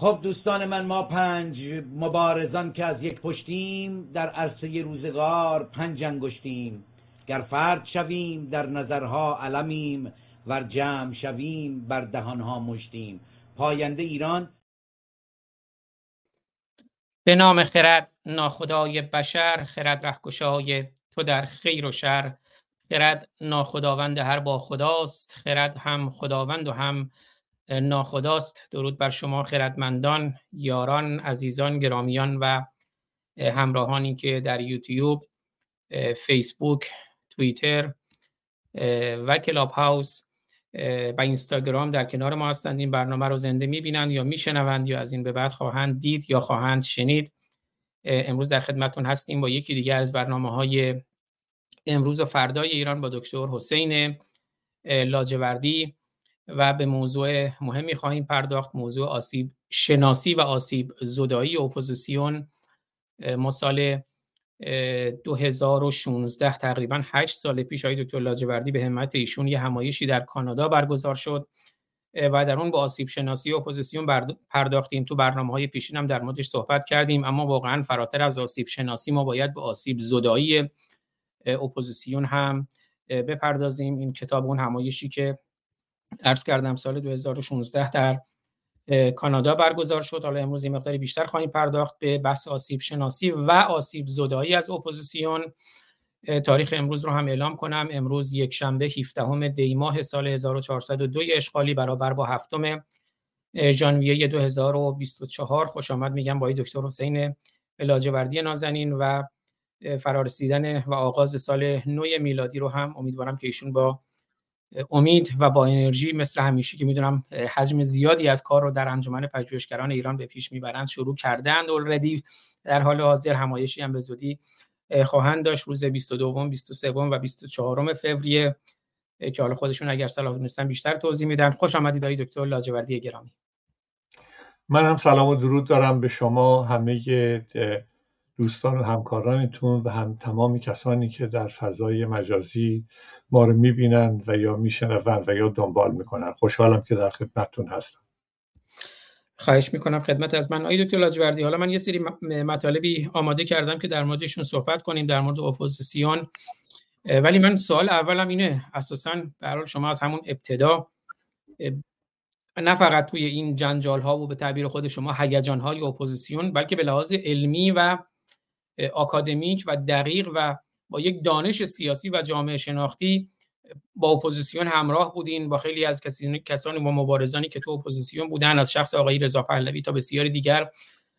خب دوستان من ما پنج مبارزان که از یک پشتیم در عرصه روزگار پنج انگشتیم. گر فرد شویم در نظرها علمیم ور جمع شویم بر دهانها مشتیم. پاینده ایران. به نام خرد ناخدای بشر خرد رهکشای تو در خیر و شر. خرد ناخداوند هر با خداست خرد هم خداوند و هم ناخداست. درود بر شما خردمندان یاران عزیزان گرامیان و همراهانی که در یوتیوب فیسبوک توییتر و کلاب هاوس و اینستاگرام در کنار ما هستند. این برنامه رو زنده می‌بینند یا میشنوند یا از این به بعد خواهند دید یا خواهند شنید. امروز در خدمتون هستیم با یکی دیگر از برنامه های امروز و فردای ایران با دکتر حسین لاجوردی. و به موضوع مهمی خواهیم پرداخت موضوع آسیب شناسی و آسیب زدایی اپوزیسیون. ما سال 2016 تقریبا 8 سال پیش آقای دکتر لاجوردی به همت ایشون یه همایشی در کانادا برگزار شد. و در اون با آسیب شناسی اپوزیسیون پرداختیم. تو برنامه های پیشین هم در موردش صحبت کردیم. اما واقعا فراتر از آسیب شناسی ما باید به آسیب زدایی اپوزیسیون هم بپردازیم. این کتاب اون همایشی که عرض کردم سال 2016 در کانادا برگزار شد. حالا امروز یه مقداری بیشتر خواهیم پرداخت به بحث آسیب شناسی و آسیب زدایی از اپوزیسیون. تاریخ امروز رو هم اعلام کنم. امروز یک شنبه 17 دی ماه سال 1402 اشغالی برابر با هفتم ژانویه 2024 خوش آمد میگم با دکتر حسین لاجوردی نازنین و فرارسیدن و آغاز سال نو میلادی رو هم امیدوارم که ایشون با امید و با انرژی مثل همیشه که می‌دونم حجم زیادی از کار رو در انجمن پژوهشگران ایران به پیش می‌برند شروع کردند اولردی در حال حاضر همایشی هم به زودی خواهند داشت روز 22 23 و 24 فوریه که حالا خودشون اگر صلاح دونستن بیشتر توضیح میدن. خوش آمدید آقای دکتر لاجوردی گرامی. من هم سلام و درود دارم به شما همه دوستان و همکارانتون و هم تمامی کسانی که در فضای مجازی ما رو می‌بینند و یا میشنوند و یا دنبال می‌کنن. خوشحالم که در خدمتتون هستم. خواهش می‌کنم خدمت از من. آقای دکتر لاجوردی حالا من یه سری مطالبی آماده کردم که در موردشون صحبت کنیم در مورد اپوزیسیون. ولی من سوال اولم اینه اساسا به شما از همون ابتدا نه فقط توی این جنجال ها و به تعبیر خود شما هیجان های اپوزیسیون بلکه به لحاظ علمی و آکادمیک و دقیق و با یک دانش سیاسی و جامعه شناختی با اپوزیسیون همراه بودین با خیلی از کسانی و مبارزانی که تو اپوزیسیون بودن از شخص آقای رضا پهلوی تا بسیاری دیگر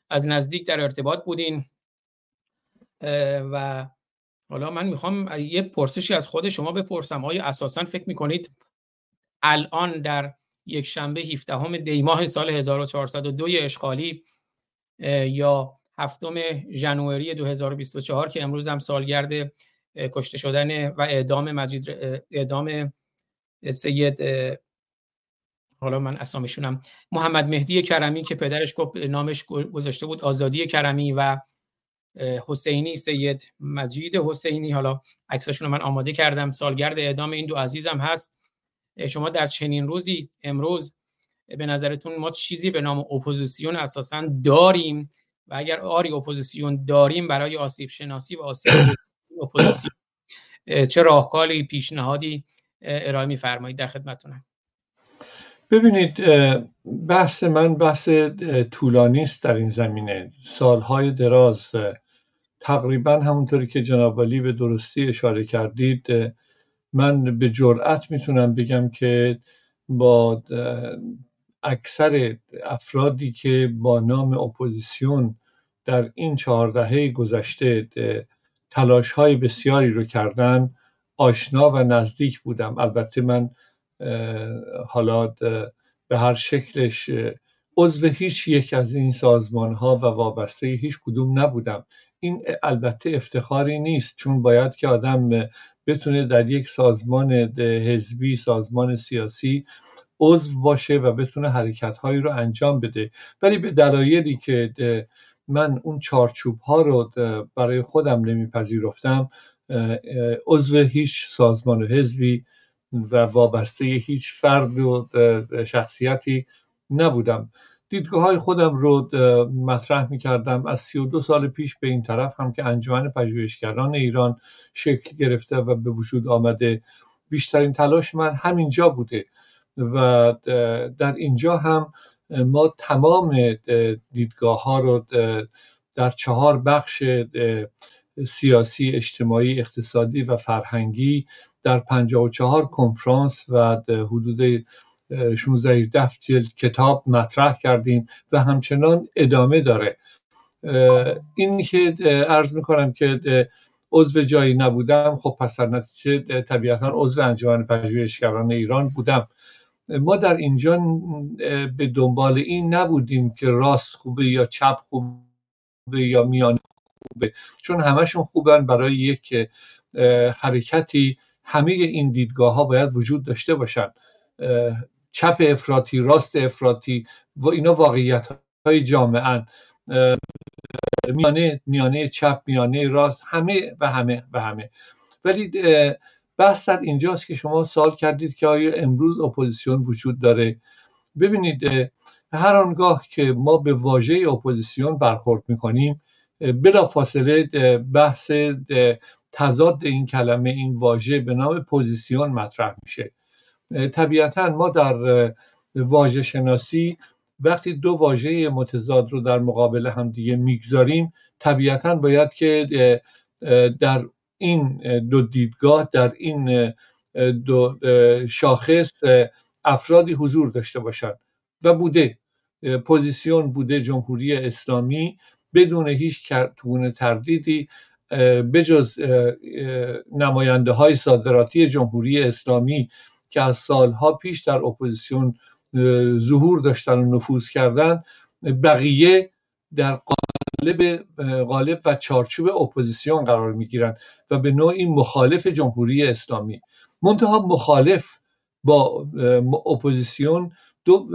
از نزدیک در ارتباط بودین. و حالا من می‌خوام یه پرسشی از خود شما بپرسم. آیا اساسا فکر می‌کنید الان در یک شنبه 17 دی ماه سال 1402 اشغالی یا هفتم ژانویه 2024 که امروز هم سالگرد کشته شدن و اعدام مجید اعدام سید حالا من اسامشونم محمد مهدی کرمی که پدرش گفت نامش گذاشته بود آزادی کرمی و حسینی سید مجید حسینی. حالا عکساشون من آماده کردم. سالگرد اعدام این دو عزیزم هست. شما در چنین روزی امروز به نظرتون ما چیزی به نام اپوزیسیون اساسا داریم؟ و اگر آری اپوزیسیون داریم برای آسیب شناسی و آسیب اپوزیسیون چه راهکاری پیشنهادی ارائه میفرمایید در خدمتتونم. ببینید بحث من بحث طولانی است در این زمینه. سالهای دراز تقریبا همونطوری که جناب علی به درستی اشاره کردید من به جرأت می‌تونم بگم که با اکثر افرادی که با نام اپوزیسیون در این چهار دهه گذشته تلاش های بسیاری رو کردن آشنا و نزدیک بودم. البته من حالا به هر شکلش عضو هیچ یک از این سازمان ها و وابسته هیچ کدوم نبودم. این البته افتخاری نیست چون باید که آدم بتونه در یک سازمان حزبی سازمان سیاسی عضو باشه و بتونه حرکت هایی رو انجام بده. ولی به دلایلی که من اون چارچوب ها رو برای خودم نمیپذیرفتم عضو هیچ سازمان و حزبی و وابسته هیچ فرد و شخصیتی نبودم. دیدگاه های خودم رو مطرح می کردم از 32 سال پیش به این طرف هم که انجمن پژوهشگران ایران شکل گرفته و به وجود آمده بیشترین تلاش من همینجا بوده. و در اینجا هم ما تمام دیدگاه ها رو در چهار بخش سیاسی اجتماعی اقتصادی و فرهنگی در 54 کنفرانس و حدود 16 17 جلد کتاب مطرح کردیم و همچنان ادامه داره. این که عرض می‌کنم که عضو جایی نبودم خب پس در نتیجه طبیعتا عضو انجمن پژوهشگران ایران بودم. ما در اینجا به دنبال این نبودیم که راست خوبه یا چپ خوبه یا میان خوبه چون همشون خوبن برای یک حرکتی. همه این دیدگاه ها باید وجود داشته باشن. چپ افراطی راست افراطی و اینا واقعیت های جامعه میانه میانه چپ میانه راست همه و همه و همه. ولی بحث در اینجاست که شما سال کردید که آیا امروز اپوزیسیون وجود داره؟ ببینید هر آنگاه که ما به واژه اپوزیسیون برخورد می‌کنیم بلا فاصله بحث تضاد این کلمه این واژه به نام پوزیسیون مطرح میشه. طبیعتا ما در واژه شناسی وقتی دو واژه متضاد رو در مقابل هم دیگه می‌گذاریم طبیعتا باید که در این دو دیدگاه در این دو شاخص افرادی حضور داشته باشند و بوده پوزیسیون بوده جمهوری اسلامی بدون هیچ گونه تردیدی بجز نماینده های صادراتی جمهوری اسلامی که از سالها پیش در اپوزیسیون ظهور داشتن و نفوذ کردن بقیه در قالب غالب و چارچوب اپوزیسیون قرار می‌گیرند و به نوعی مخالف جمهوری اسلامی. منتها مخالف با اپوزیسیون دو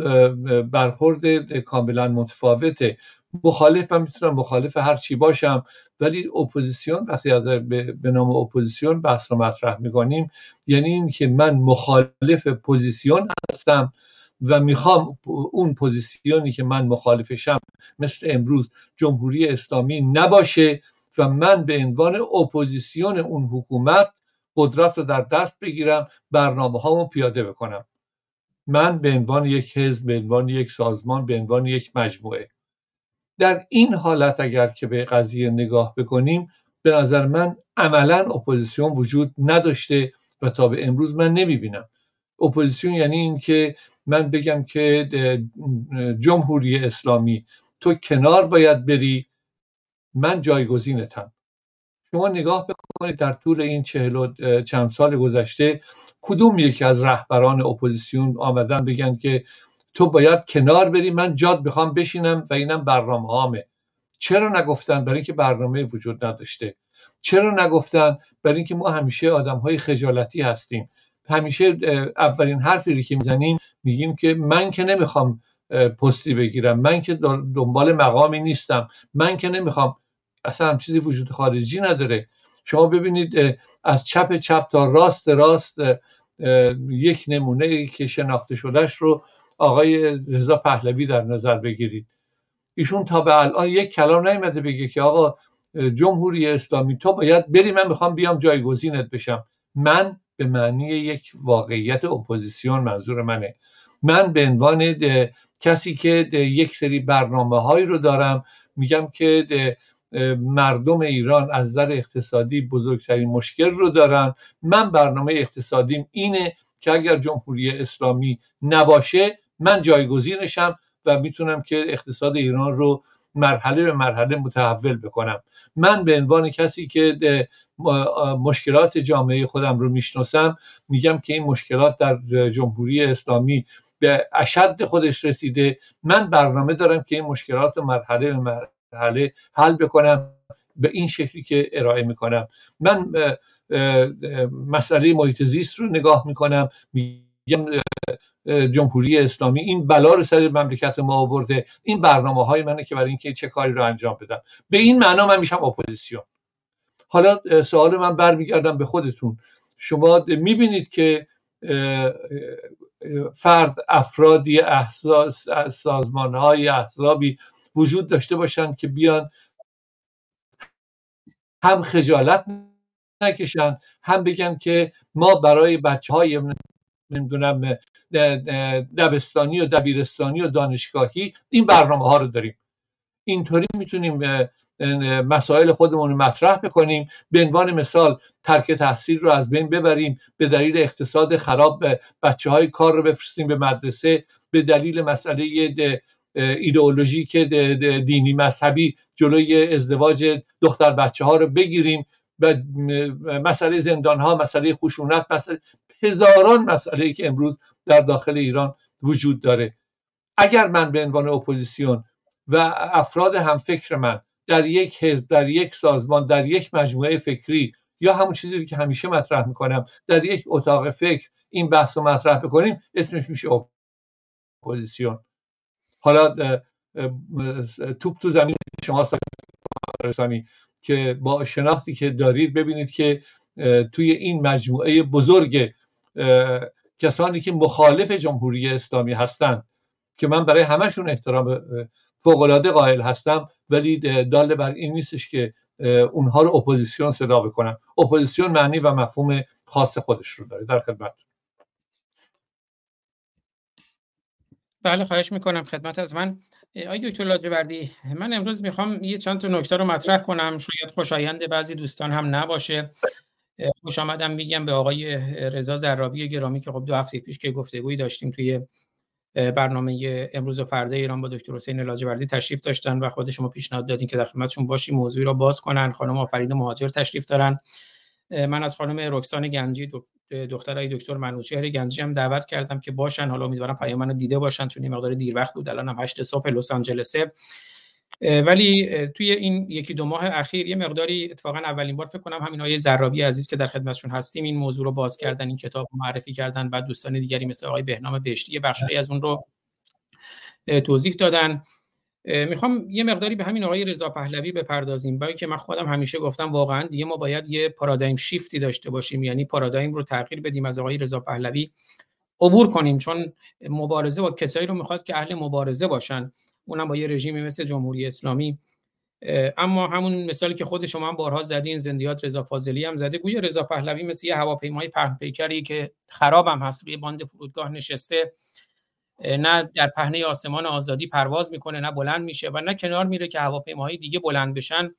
برخورد کاملا متفاوته. مخالف من می‌تونم مخالف هر چی باشم ولی اپوزیسیون وقتی از به نام اپوزیسیون بحث رو مطرح می‌کنیم یعنی این که من مخالف پوزیسیون هستم و می‌خوام اون پوزیسیونی که من مخالفشم مثل امروز جمهوری اسلامی نباشه و من به عنوان اپوزیسیون اون حکومت قدرت رو در دست بگیرم برنامه هامو پیاده بکنم. من به عنوان یک حزب به عنوان یک سازمان به عنوان یک مجموعه. در این حالت اگر که به قضیه نگاه بکنیم به نظر من عملا اپوزیسیون وجود نداشته و تا به امروز من نمی‌بینم. اپوزیسیون یعنی اینکه من بگم که جمهوری اسلامی تو کنار باید بری. من جایگزینتم. شما نگاه بکنید در طول این چهل و چند سال گذشته کدوم یکی از رهبران اپوزیسیون آمدن بگن که تو باید کنار بری من جاد بخوام بشینم و اینم برنامه هامه چرا نگفتن؟ برای اینکه برنامه وجود نداشته. چرا نگفتن؟ برای اینکه ما همیشه آدم های خجالتی هستیم. همیشه اولین حرفی رو که می‌زنیم میگیم که من که نمی‌خوام پستی بگیرم من که دنبال مقامی نیستم من که نمی‌خوام اصلا هم چیزی وجود خارجی نداره. شما ببینید از چپ چپ تا راست راست یک نمونه که شناخته شدهش رو آقای رضا پهلوی در نظر بگیرید. ایشون تا به الان یک کلام نیومده بگه که آقا جمهوری اسلامی تو باید بری من می‌خوام بیام جایگزینت بشم. من به معنی یک واقعیت اپوزیسیون منظور منه. من به عنوان کسی که یک سری برنامه هایی رو دارم میگم که مردم ایران از نظر اقتصادی بزرگترین مشکل رو دارن. من برنامه اقتصادیم اینه که اگر جمهوری اسلامی نباشه من جایگزینشم و می‌تونم که اقتصاد ایران رو مرحله به مرحله متحول بکنم. من به عنوان کسی که مشکلات جامعه خودم رو می‌شناسم. میگم که این مشکلات در جمهوری اسلامی به اشد خودش رسیده. من برنامه دارم که این مشکلات مرحله به مرحله حل بکنم به این شکلی که ارائه می‌کنم. من مسئله محیط زیست رو نگاه می‌کنم. میگم جمهوری اسلامی این بلا رو سر مملکت ما آورده. این برنامه های منه که برای اینکه چه کاری رو انجام بدم. به این معنا من میشم اپوزیسیون. حالا سوال من برمیگردم به خودتون. شما می‌بینید که فرد افرادی سازمان های احزابی وجود داشته باشند که بیان هم خجالت نکشن هم بگن که ما برای بچه های نمی‌دونم دبستانی و دبیرستانی و دانشگاهی این برنامه ها رو داریم. اینطوری می‌تونیم مسائل خودمون رو مطرح بکنیم. به عنوان مثال ترک تحصیل رو از بین ببریم به دلیل اقتصاد خراب بچه های کار رو بفرستیم به مدرسه به دلیل مسئله ایدئولوژی که دینی مذهبی جلوی ازدواج دختر بچه ها رو بگیریم. و مسئله زندان ها مسئله خشونت مسئله هزاران مسئله که امروز در داخل ایران وجود داره. اگر من به عنوان اپوزیسیون و افراد همفکر من در یک حزب در یک سازمان در یک مجموعه فکری یا همون چیزی که همیشه مطرح می‌کنم. در یک اتاق فکر این بحث رو مطرح بکنیم اسمش میشه اپوزیسیون. حالا توپ تو زمین شما رسانی که با شناختی که دارید ببینید که توی این مجموعه بزرگ کسانی که مخالف جمهوری اسلامی هستند که من برای همشون احترام فوقالعاده قائل هستم ولی دال بر این نیستش که اونها رو اپوزیسیون صدا بکنم اپوزیسیون معنی و مفهوم خاص خودش رو داره. در خدمت. بله خواهش می‌کنم خدمت از من. آقای دکتر لاجوردی من امروز می‌خوام یه چند تا نکته رو مطرح کنم. شاید خوشایند بعضی دوستان هم نباشه. خوش آمدم میگم به آقای رضا زرابی گرامی که خب دو هفته پیش که گفتگویی داشتیم توی برنامه امروز و فردا ایران با دکتر حسین لاجوردی تشریف داشتن و خود شما پیشنهاد دادین که در خدمتشون باشیم موضوعی رو باز کنن. خانم آفرین مهاجر تشریف دارن. من از خانم رکسان گنجی دخترای دکتر منوچهر گنجی هم دعوت کردم که باشن. حالا امیدوارم پیام منو دیده باشن چون این مقدار دیر وقت بود. الان هم 8 صبح لس آنجلسه. ولی توی این یکی دو ماه اخیر یه مقداری اتفاقا اولین بار فکر کنم همین آقای زرابی عزیز که در خدمتشون هستیم این موضوع رو باز کردن این کتاب معرفی کردن بعد دوستان دیگری مثل آقای بهنام بهشتی بخشی از اون رو توضیح دادن. می‌خوام یه مقداری به همین آقای رضا پهلوی بپردازیم. با که من خودم همیشه گفتم واقعا دیگه ما باید یه پارادایم شیفتی داشته باشیم یعنی پارادایم رو تغییر بدیم از آقای رضا پهلوی عبور کنیم چون مبارزه با کسایی رو می‌خواد که اهل مبارزه باشن. اونم با یه رژیمی مثل جمهوری اسلامی. اما همون مثالی که خود شما هم بارها زدین زندیات رضا فاضلی هم زده. گویا رضا پهلوی مثل یه هواپیمای پهن پیکری که خرابم هست روی باند فرودگاه نشسته. نه در پهنه آسمان آزادی پرواز می‌کنه نه بلند میشه و نه کنار میره که هواپیماهای دیگه بلند بشن.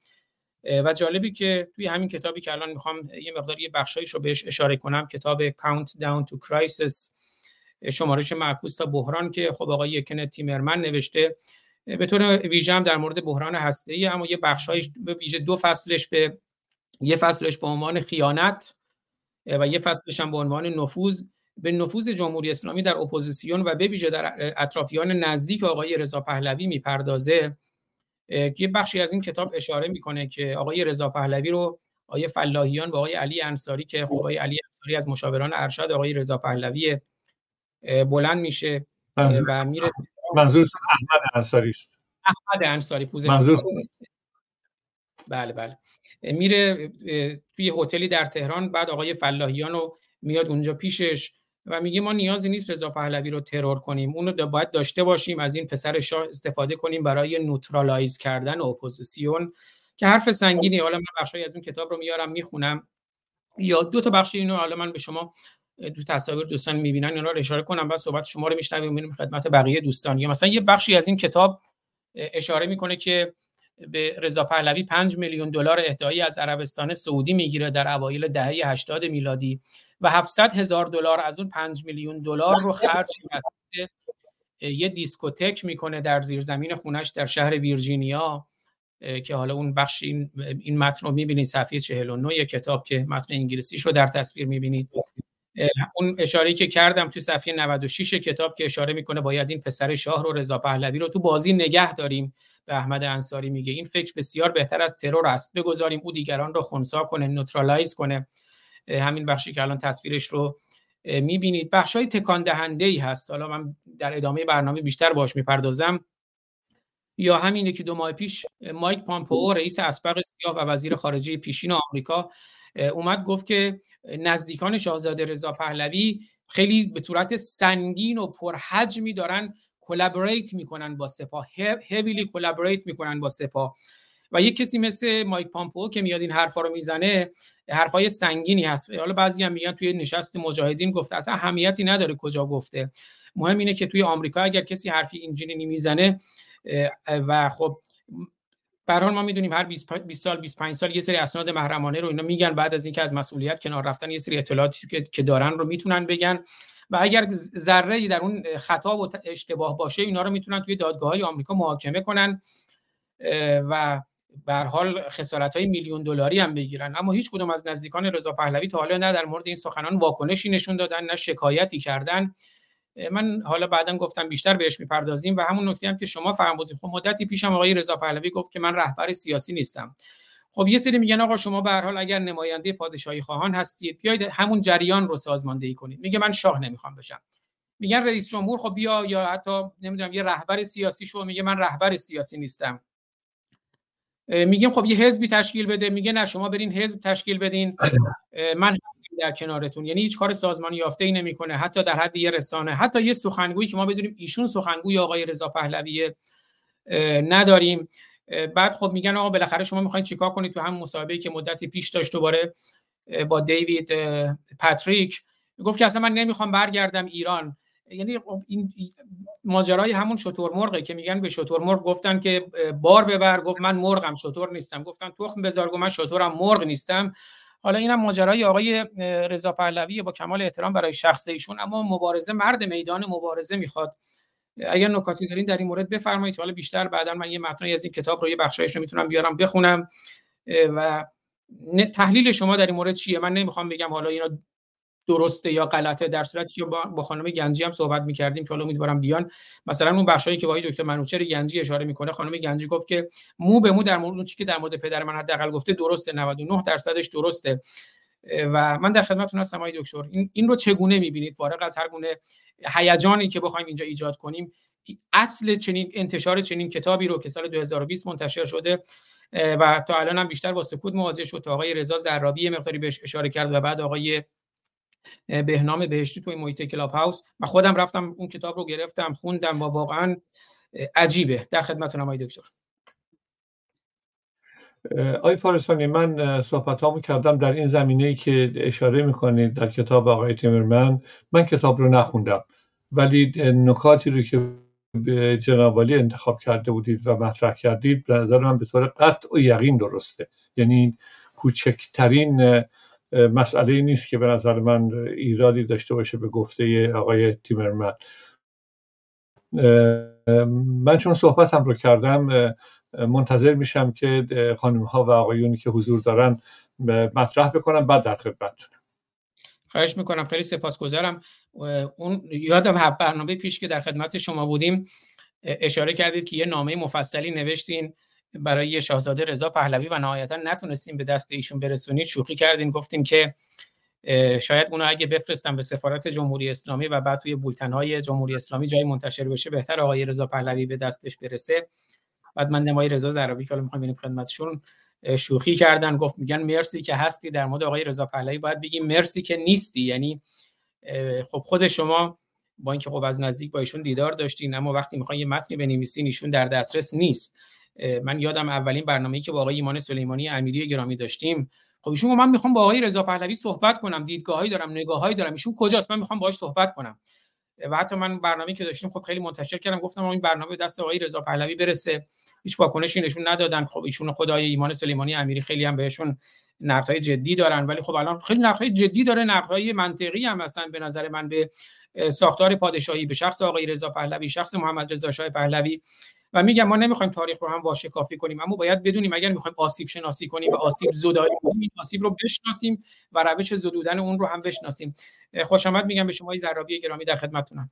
و جالبی که توی همین کتابی که الان می‌خوام یه مقداری بخشایش رو بهش اشاره کنم کتاب Count Down to Crisis. شمارش معکوس تا بحران که خب آقای کنت تیمرمن نوشته. به طور ویژه هم در مورد بحران هسته ای اما یه بخشایش به ویژه دو فصلش به یه فصلش به عنوان خیانت و یه فصلش هم به عنوان نفوذ. به نفوذ جمهوری اسلامی در اپوزیسیون و به ویژه در اطرافیان نزدیک آقای رضا پهلوی می‌پردازه. یه بخشی از این کتاب اشاره می‌کنه که آقای رضا پهلوی رو آقای فلاحیان و آقای علی انصاری که خب آقای علی انصاری از مشاوران ارشد آقای رضا پهلوی بلند میشه و میره منظور احمد انصاری است. احمد انصاری پوزش بله بله. میره توی هتلی در تهران بعد آقای فلاحیان رو میاد اونجا پیشش و میگه ما نیازی نیست رضا پهلوی رو ترور کنیم. اونو باید داشته باشیم از این پسر شاه استفاده کنیم برای neutralize کردن اپوزیسیون که حرف سنگینی. حالا من بخشی از اون کتاب رو میارم می‌خونم. یا دو تا بخش اینو حالا من به شما دو تصاویر دوستان می‌بینن اینا رو اشاره کنم بعد صحبت شما رو میشنویم میریم خدمت بقیه دوستان. یا مثلا یه بخشی از این کتاب اشاره می‌کنه که به رضا پهلوی 5 میلیون دلار اهدایی از عربستان سعودی می‌گیره در اوایل دهه 80 میلادی و 700 هزار دلار از اون 5 میلیون دلار رو خرج یه دیسکوتک می‌کنه در زیرزمین خونش در شهر ویرجینیا که حالا اون بخش این, این متن رو می‌بینید صفحه 49 کتاب که متن انگلیسیش رو در تصویر می‌بینید. اون اشاره که کردم تو صفحه 96 کتاب که اشاره می‌کنه باید این پسر شاه رو رضا پهلوی رو تو بازی نگه داریم. به احمد انصاری میگه این فکر بسیار بهتر از ترور است. بگذاریم او دیگران رو خونسا کنه نوترالایز کنه. همین بخشی که الان تصویرش رو می‌بینید. بخش های تکان دهنده ای هست. حالا من در ادامه برنامه بیشتر بهش می‌پردازم. یا همین یکی دو ماه پیش مایک پامپئو رئیس اسبق سیا و وزیر خارجه پیشین آمریکا اومد گفت که نزدیکان شاهزاده رضا پهلوی خیلی به صورت سنگین و پرحجمی دارن collaborate می‌کنن با سپاه. heavily collaborate می‌کنن با سپاه. و یک کسی مثل مایک پامپئو که میاد این حرفا رو می‌زنه حرفای سنگینی هست. حالا بعضی هم میگن توی نشست مجاهدین گفته اصلا اهمیتی نداره کجا گفته. مهم اینه که توی آمریکا اگر کسی حرفی اینجوری می‌زنه و خب به ما می‌دونیم هر 20 سال 25 سال یه سری اسناد محرمانه رو اینا میگن بعد از اینکه از مسئولیت کنار رفتن یه سری اطلاعاتی که دارن رو می‌تونن بگن. و اگر ذره در اون خطا و اشتباه باشه اینا رو می‌تونن توی دادگاه های آمریکا محاکمه کنن و به حال خسارت های میلیون دلاری هم بگیرن. اما هیچ کدوم از نزدیکان رضا پهلوی تا حالا نه در مورد این سخنان واکنشی نشون دادن نه شکایتی کردن. من حالا بعدا گفتم بیشتر بهش می‌پردازیم و همون نکته هم که شما فرمودید خب مدتی پیشم آقای رضا پهلوی گفت که من رهبر سیاسی نیستم. خب یه سری میگن آقا شما به هر حال اگر نماینده پادشاهی خواهان هستید بیاید همون جریان رو سازماندهی کنید. میگه من شاه نمی‌خوام بشم میگن رئیس جمهور خب بیا یا حتی نمی‌دونم یه رهبر سیاسی شو. میگه من رهبر سیاسی نیستم. میگیم خب یه حزبی تشکیل بده. میگه نه شما برین حزب تشکیل بدین. من در کنارتون. یعنی هیچ کار سازمانی یافته ای نمی‌کنه حتی در حد یه رسانه. حتی یه سخنگویی که ما بدونیم ایشون سخنگوی آقای رضا پهلوی نداریم. بعد خب میگن آقا بالاخره شما می‌خواین چیکار کنید تو هم مصاحبه‌ای که مدتی پیش داشت دوباره با دیوید پاتریک گفت که اصلا من نمی‌خوام برگردم ایران. یعنی خب این ماجرای همون شطور مرغه که میگن به شطور مرغ گفتن که بار ببر. گفت من مرغم شطور نیستم. گفتن تخم بذار گفت من شطورم مرغ نیستم. حالا اینم ماجرای آقای رضا پهلوی با کمال احترام برای شخص ایشون اما مبارزه مرد میدان مبارزه می‌خواد. اگر نکاتی دارین در این مورد بفرمایید حالا بیشتر بعدا من یه متنی از این کتاب رو یه بخشایش رو می‌تونم بیارم بخونم. و تحلیل شما در این مورد چیه؟ من نمی‌خوام بگم حالا اینا درسته یا غلطه در صورتی که با خانم گنجی هم صحبت می‌کردیم که حالا امیدوارم بیان. مثلا اون بخشایی که با دکتر منوچهر گنجی اشاره می‌کنه خانم گنجی گفت که مو به مو در مورد چیزی که در مورد پدر من حداقل گفته درسته 99 درصدش درسته. و من در خدمتتون هستم آقای دکتر. این, این رو چگونه می‌بینید؟ فارغ از هر گونه هیجانی که بخوایم اینجا ایجاد کنیم اصل چنین انتشار چنین کتابی رو که سال 2020 منتشر شده و تا الان هم بیشتر با سکوت مواجه شد تا آقای رضا زرابی مقداری بهش اشاره کرد و بعد آقای بهنام بهشتی توی محیط کلاب هاوس و خودم رفتم اون کتاب رو گرفتم خوندم و واقعا عجیبه. در خدمتتونم آقای دکتر. آقای فارسانی من صحبت کردم در این زمینه ای که اشاره می‌کنید در کتاب آقای تیمرمن. من کتاب رو نخوندم ولی نکاتی رو که به جنابالی انتخاب کرده بودید و مطرح کردید به نظر من به طور قطع و یقین درسته. یعنی کوچکترین مسئله نیست که به نظر من ایرادی داشته باشه به گفته آقای تیمرمن. من چون صحبتم رو کردم منتظر میشم که خانم ها و آقایونی که حضور دارن مطرح بکنم بعد در خدمتتونم خواهش می‌کنم. خیلی سپاسگزارم. اون یادم برنامه پیش که در خدمت شما بودیم اشاره کردید که یه نامه مفصلی نوشتین. برای شاهزاده رضا پهلوی و نهایتا نتونستیم به دست ایشون برسونید شوخی کردین گفتیم که شاید اونو اگه بفرستم به سفارت جمهوری اسلامی و بعد توی بولتن جمهوری اسلامی جای منتشر بشه بهتر آقای رضا پهلوی به دستش برسه. بعد من نمای رضا زرابی که حالا می‌خوایم ببینیم خدمتشون شوخی کردن گفت میگن مرسی که هستی در مورد آقای رضا پهلوی باید بگیم مرسی که نیستی. یعنی خب خود شما با اینکه خب از نزدیک با ایشون دیدار داشتین اما وقتی می‌خواین یه متنی بنویسین ایشون در دسترس نیست. من یادم اولین برنامه‌ای که با آقای ایمان سلیمانی امیری گرامی داشتیم. خب ایشون من می‌خوام با آقای رضا پهلوی صحبت کنم دیدگاهایی دارم نگاهایی دارم ایشون کجاست؟ من می‌خوام باهاش صحبت کنم. و حتی من برنامه‌ای که داشتیم خب خیلی منتشر کردم گفتم این برنامه دست آقای رضا پهلوی برسه. هیچ واکنشی نشون ندادن. خب ایشون خدای ایمان سلیمانی امیری خیلی هم بهشون نقدهای جدی دارن. ولی خب الان خیلی نقدهای جدی داره نقدهای منطقی هم مثلا به نظر من به ساختار پادشاهی به شخص آقای رضا پهلوی شخص محمد رضا شاه پهلوی. و میگم ما نمی‌خوایم تاریخ رو هم واشه کافی کنیم اما باید بدونیم اگر می‌خوایم آسیب شناسی کنیم و آسیب زدایی کنیم آسیب رو بشناسیم و روش زدودن اون رو هم بشناسیم. خوش آمد میگم به شما زرابی گرامی در خدمتتونم.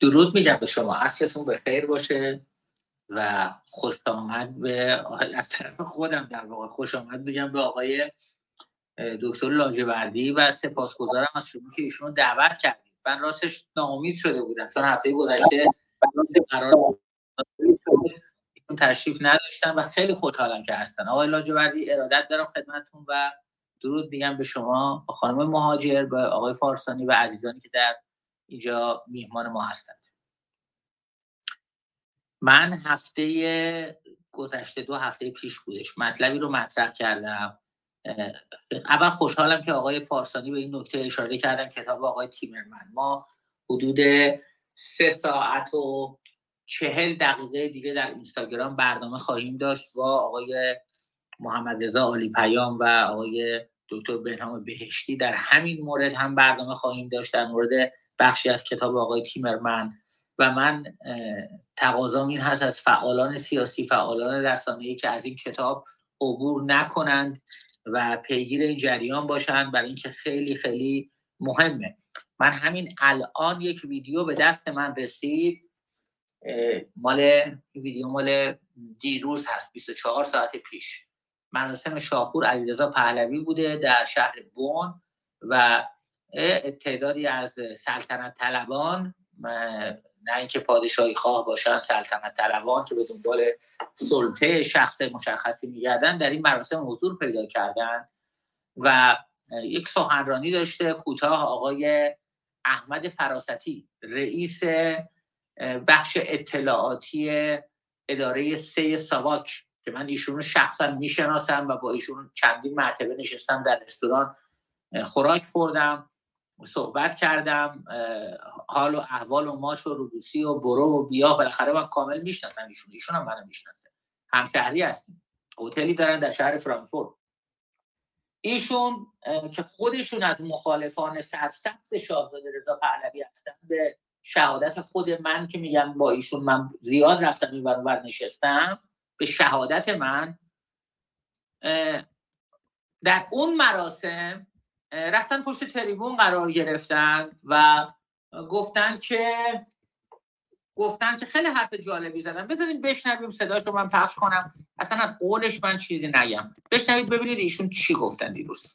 درود میگم به شما. اصلتون به خیر باشه و خوش آمد به از طرف خودم در واقع خوش آمد میگم به آقای دکتر لاجوردی و سپاسگزارم از شما که ایشونو دعوت کردید. من راستش ناامید شده بودم. چون هفته گذشته قرار تشریف نداشتم و خیلی خوشحالم که هستن. آقای لاجوردی ارادت دارم خدمتتون و درود میگم به شما خانم مهاجر به آقای فارسانی و عزیزانی که در اینجا میهمان ما هستند. من هفته گذشته دو هفته پیش بودش مطلبی رو مطرح کردم. اول خوشحالم که آقای فارسانی به این نکته اشاره کردن. کتاب آقای تیمرمن. ما حدود سه ساعت و چهل دقیقه دیگه در اینستاگرام برنامه خواهیم داشت با آقای محمد رضا علی پیام و آقای دکتر بهنام بهشتی. در همین مورد هم برنامه خواهیم داشت در مورد بخشی از کتاب آقای تیمرمن. و من تقاضام این هست از فعالان سیاسی فعالان رسانه‌ای که از این کتاب عبور نکنند. و پیگیر این جریان باشند برای اینکه خیلی خیلی مهمه. من همین الان یک ویدیو به دست من رسید. مال ویدیو مال دیروز هست 24 ساعت پیش. مراسم شاپور علیرضا پهلوی بوده در شهر بون و تعدادی از سلطنت طلبان نه اینکه پادشاهی خواه باشن سلطنت طلبان که به دنبال سلطه شخص مشخصی میگردن در این مراسم حضور پیدا کردن. و یک سخنرانی داشته کوتاه آقای احمد فراستی رئیس بخش اطلاعاتی اداره سه سواک که من ایشون رو شخصا می‌شناسم و با ایشون چندین مرتبه نشستم در رستوران خوراک خوردم. صحبت کردم حال و احوال و ماش و روبوسی و برو و بیا بالاخره من کامل می‌شناسم ایشون ایشون هم منو می‌شناسه. همشهری هستیم. هتلی دارن در شهر فرانکفورت. ایشون که خودشون از مخالفان سرسخت شاهزاده رضا پهلوی هستن به شهادت خود من که میگم با ایشون من زیاد رفتم این بر نشستم به شهادت من در اون مراسم رفتن پشت تریبون قرار گرفتن و گفتن که گفتن که خیلی حرف جالبی زدن. بذارید بشنویم صداش رو من پخش کنم. اصلا از قولش من چیزی نگم. بشنوید ببینید ایشون چی گفتن دیروز.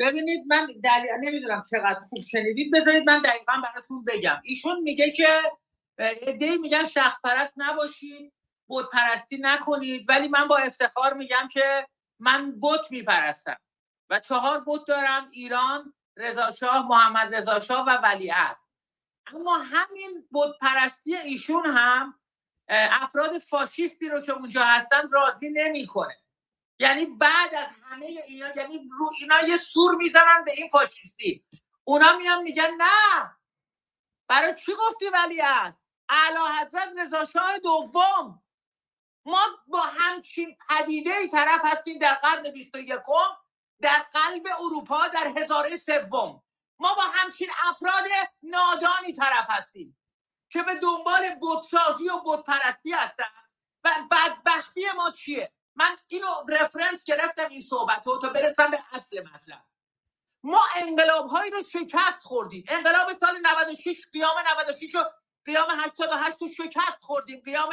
ببینید من دلیل نمی‌دونم چقدر خوب شنیدید بذارید من دقیقا براتون بگم. ایشون میگه که ایده میگن شخص پرست نباشید بود پرستی نکنید ولی من با افتخار میگم که من بت میپرستم و چهار بت دارم ایران رضا شاه محمد رضا شاه و ولیعهد. اما همین بود پرستی ایشون هم افراد فاشیستی رو که اونجا هستن راضی نمی‌کنه. یعنی بعد از همه اینا یعنی رو اینا یه سور می‌زنن به این فاشیستی. اونا میان میگن نه. برای چی گفتی ولیعت اعلی حضرت رضا شاه دوم. ما با همچین پدیده ای طرف هستیم در قرن 21 در قلب اروپا در هزاره سوم. ما با همچین افراد نادانی طرف هستیم که به دنبال بودسازی و بودپرستی هستن. و بدبختی ما چیه؟ من اینو رفرنس گرفتم این صحبت رو تا برسم به اصل مطلب. ما انقلاب هایی رو شکست خوردیم. انقلاب سال 96 قیام 96 رو قیام 88 رو شکست خوردیم. قیام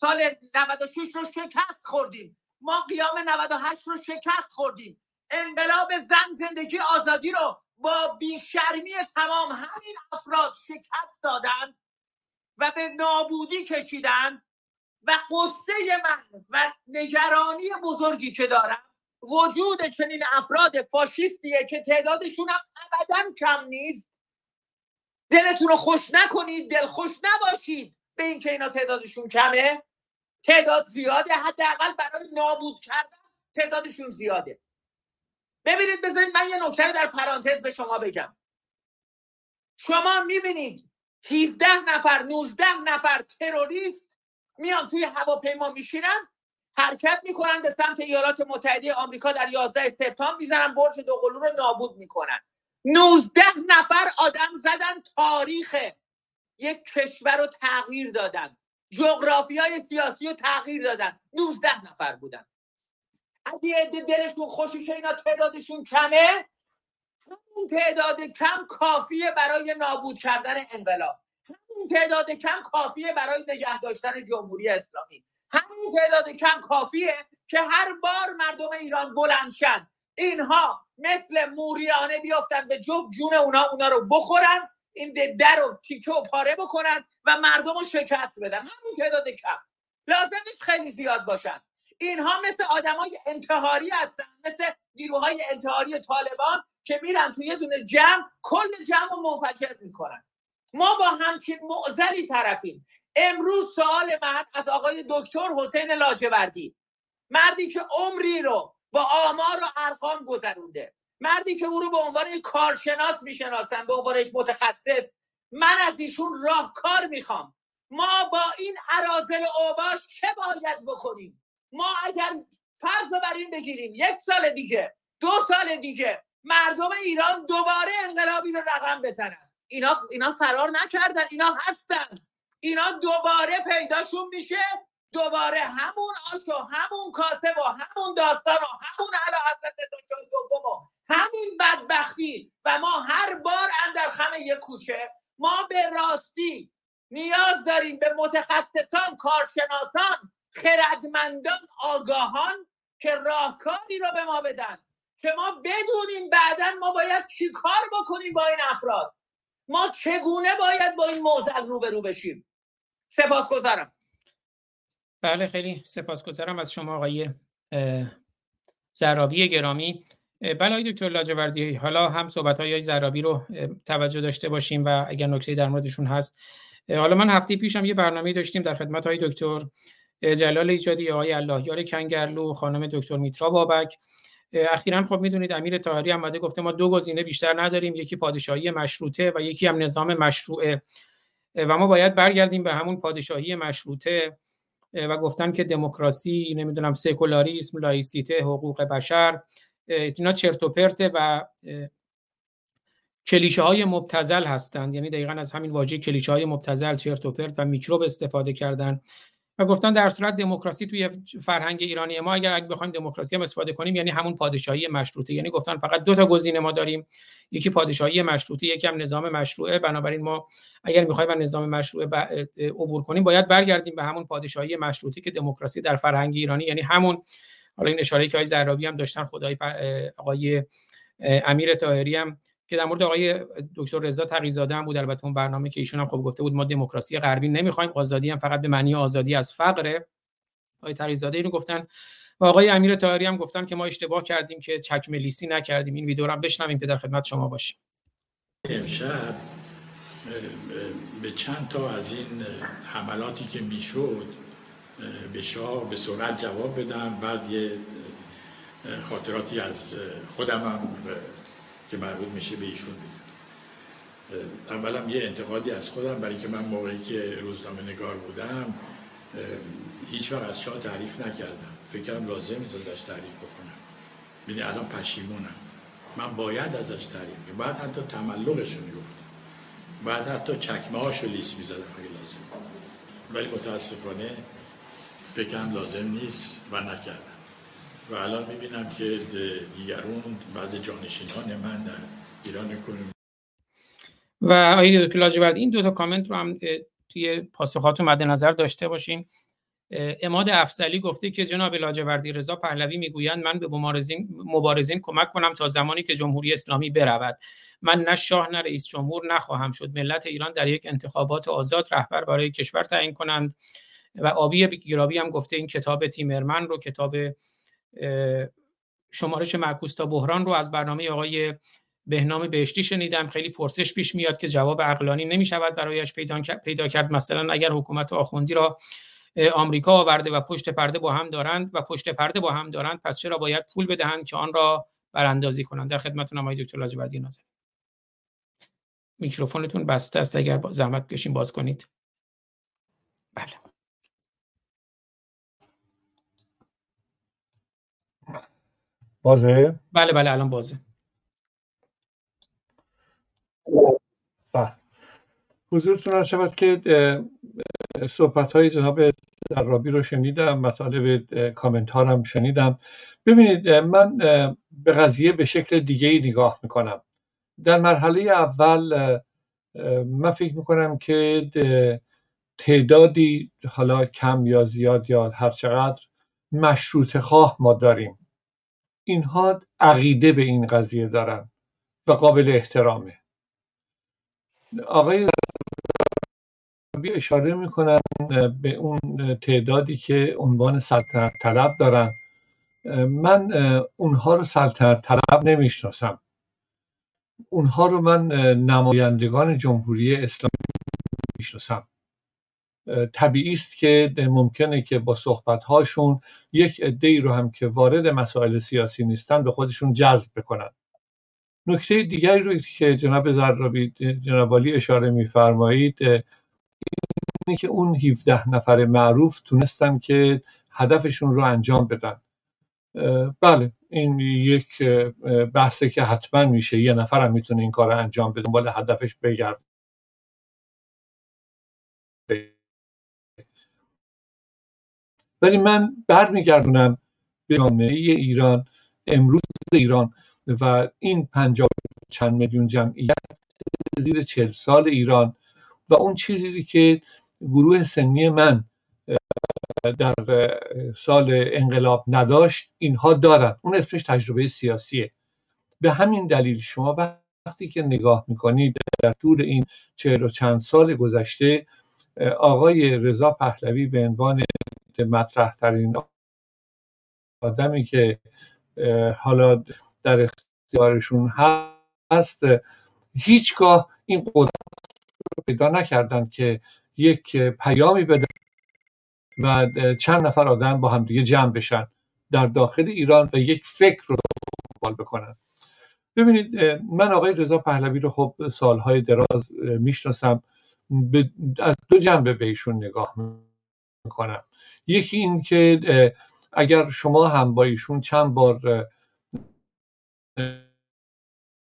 سال 96 رو شکست خوردیم. ما قیام 98 رو شکست خوردیم. انقلاب زن زندگی آزادی رو با بیشرمی تمام همین افراد شکست دادن و به نابودی کشیدن و قصه من و نگرانی بزرگی که دارم وجود چنین افراد فاشیستیه که تعدادشون هم ابدا کم نیست. دلتون رو خوش نکنید دل خوش نباشید به اینکه اینا تعدادشون کمه. تعداد زیاده حداقل برای نابود کردن تعدادشون زیاده. ببینید بذارید من یه نکته در پرانتز به شما بگم. شما می‌بینید 17 نفر 19 نفر تروریست میان توی هواپیما میشینن حرکت می‌کنن به سمت ایالات متحده آمریکا در 11 سپتامبر می‌زنن برج دوقلو رو نابود می‌کنن. 19 نفر آدم زدن تاریخ یک کشور رو تغییر دادن. جغرافی های سیاسی رو تغییر دادن. 19 نفر بودن. اگه عده دلشون خوشی که اینا تعدادشون کمه؟ همون تعداد کم کافیه برای نابود کردن انقلاب. همین تعداد کم کافیه برای نگه داشتن جمهوری اسلامی. همین تعداد کم کافیه که هر بار مردم ایران بلندشن اینها مثل موریانه بیافتن به جفت جون اونا اونا رو بخورن این در رو تیکه و پاره بکنن و مردم رو شکست بدن. همین تعداد کم. لازم نیست خیلی زیاد باشن. اینها مثل آدمای انتحاری هستن مثل نیروهای انتحاری طالبان که میرن توی یه دونه جمع کل جمع رو منفجر می‌کنن. ما با همچین معزلی طرفیم. امروز سوال من از آقای دکتر حسین لاجوردی. مردی که عمری رو با آمار و ارقام گذرونده. مردی که او رو به عنوان کارشناس می‌شناسن به عنوان یک متخصص. من از ایشون راهکار می‌خوام. ما با این عرازل اوباش چه باید بکنیم؟ ما اگر فرض رو بر این بگیریم یک سال دیگه دو سال دیگه مردم ایران دوباره انقلابی رو رقم بزنن. اینا اینا فرار نکردن اینا هستن. اینا دوباره پیداشون میشه دوباره همون آش و همون کاسه و همون داستان و همون علا حضرت دوم و همین بدبختی و ما هر بار اندر خم یک کوچه ما به راستی نیاز داریم به متخصصان کارشناسان خردمندان آگاهان که راهکاری رو به ما بدن. که ما بدونیم بعدا ما باید چی کار بکنیم با این افراد. ما چگونه باید با این موزل روبرو بشیم؟ سپاسگزارم. بله خیلی سپاسگزارم از شما آقای زرابی گرامی. بله دکتر لاجوردی حالا هم صحبت های زرابی رو توجه داشته باشیم و اگر نکته در موردشون هست. حالا من هفته پیشم یه برنامه داشتیم در خدمت های دکتر. جلال ایجادی آقای اللهیار کنگرلو خانم دکتر میترا بابک. اخیرا خب می‌دونید امیر طاهری هم گفته ما دو گزینه بیشتر نداریم یکی پادشاهی مشروطه و یکی هم نظام مشروعه. و ما باید برگردیم به همون پادشاهی مشروطه و گفتن که دموکراسی نمی‌دونم سکولاریسم لایسیته حقوق بشر اینا چرت و پرته و کلیشه های مبتزل هستند. یعنی دقیقا از همین واژه کلیشه های مبتزل چرت و پرت و میکروب استفاده کردن. و گفتن در صورت دموکراسی توی فرهنگ ایرانی ما اگر اگه بخوایم دموکراسی هم استفاده کنیم یعنی همون پادشاهی مشروطه. یعنی گفتن فقط دو تا گزینه ما داریم. یکی پادشاهی مشروطه یکی هم نظام مشروعه. بنابراین ما اگر می‌خوایم از نظام مشروعه عبور کنیم باید برگردیم به همون پادشاهی مشروطه که دموکراسی در فرهنگ ایرانی یعنی همون حالا این اشاره که های زرابی هم داشتن خدای آقای امیر طاهری هم که در مورد آقای دکتر رضا تقیزاده هم بود. البته اون برنامه که ایشون هم خب گفته بود ما دموکراسی غربی نمی‌خوایم آزادی هم فقط به معنی آزادی از فقره. آقای تقیزاده اینو گفتن و آقای امیر طاهری هم گفتن که ما اشتباه کردیم که چکمه لیسی نکردیم. این ویدیو رو هم بشنویم که در خدمت شما باشیم. امشب به چند تا از این حملاتی که می‌شد به شاه به سرعت جواب بدم. بعد یه خاطراتی از خودم هم که مربوط میشه به ایشون بگم اولم یه انتقادی از خودم برای که من موقعی که روزنامه نگار بودم هیچ وقت از شاه تعریف نکردم. فکرم لازم نیست ازش تعریف بکنم. بینی الان پشیمونم. من باید ازش تعریف کنم. بعد حتی تملقش رو می‌گفتم. بعد حتی چکمه هاشو لیس می‌زدم اگه لازم. ولی متاسفانه فکرم لازم نیست و نکردم. و الان می‌بینم که دیگرون بعض جانشینان من در ایران کنیم و آقای دکتر لاجورد این دو تا کامنت رو هم توی پاسخات مد نظر داشته باشیم اماد افزلی گفته که جناب لاجوردی رضا پهلوی می‌گویند من به مبارزین مبارزین کمک کنم تا زمانی که جمهوری اسلامی برود. من نه شاه نه رئیس جمهور نخواهم شد. ملت ایران در یک انتخابات آزاد رهبر برای کشور تعیین کنند. و آبی گیرابی هم گفته این کتاب تیمرمن رو کتاب شمارش معکوس تا بحران رو از برنامه آقای بهنام بهشتی شنیدم. خیلی پرسش پیش میاد که جواب عقلانی نمی شود برایش پیدا کرد. مثلا اگر حکومت آخوندی را آمریکا آورده و پشت پرده با هم دارند و پشت پرده با هم دارند پس چرا باید پول بدهند که آن را براندازی کنن در خدمتتون آقای دکتر لاجوردی ناظر. میکروفونتون بسته است. اگر زحمت کشین باز کنید. بله. بازه؟ بله بله الان بازه. بله حضورتون را شود که صحبت های جناب درابی رو شنیدم مطالب کامنت ها هم شنیدم. ببینید من به قضیه به شکل دیگه ای نگاه می‌کنم. در مرحله اول من فکر می‌کنم که تعدادی حالا کم یا زیاد یا هر چقدر مشروط خواه ما داریم. اینها عقیده به این قضیه دارن و قابل احترامه. آقای اشاره می‌کنن به اون تعدادی که عنوان سلطنت طلب دارن. من اونها رو سلطنت طلب نمی‌شناسم. اونها رو من نمایندگان جمهوری اسلامی می‌شناسم طبیعی است که ممکنه که با صحبت هاشون یک عده رو هم که وارد مسائل سیاسی نیستن به خودشون جذب بکنن. نکته دیگری رو که جناب زرابی جناب اشاره میفرمایید اینه که اون 17 نفر معروف تونستن که هدفشون رو انجام بدن. بله این یک بحثه که حتما میشه. یه نفر هم می‌تونه این کار رو انجام بده دنبال هدفش بگرد. ولی من برمیگردونم به جامعه ایران امروز ایران و این پنجاه چند میلیون جمعیت زیر چهل سال ایران و اون چیزی که گروه سنی من در سال انقلاب نداشت اینها دارن. اون اسمش تجربه سیاسیه. به همین دلیل شما وقتی که نگاه می‌کنید در طول این چهل و چند سال گذشته آقای رضا پهلوی به عنوان مطرح ترین آدمی که حالا در اختیارشون هست هیچگاه این قدرت رو پیدا نکردن که یک پیامی بده و چند نفر آدم با همدیگه جمع بشن در داخل ایران و یک فکر رو دنبال بکنن. ببینید من آقای رضا پهلوی رو خب سالهای دراز می‌شناسم. از دو جنبه به ایشون نگاه می‌کنم یکی این که اگر شما هم با ایشون چند بار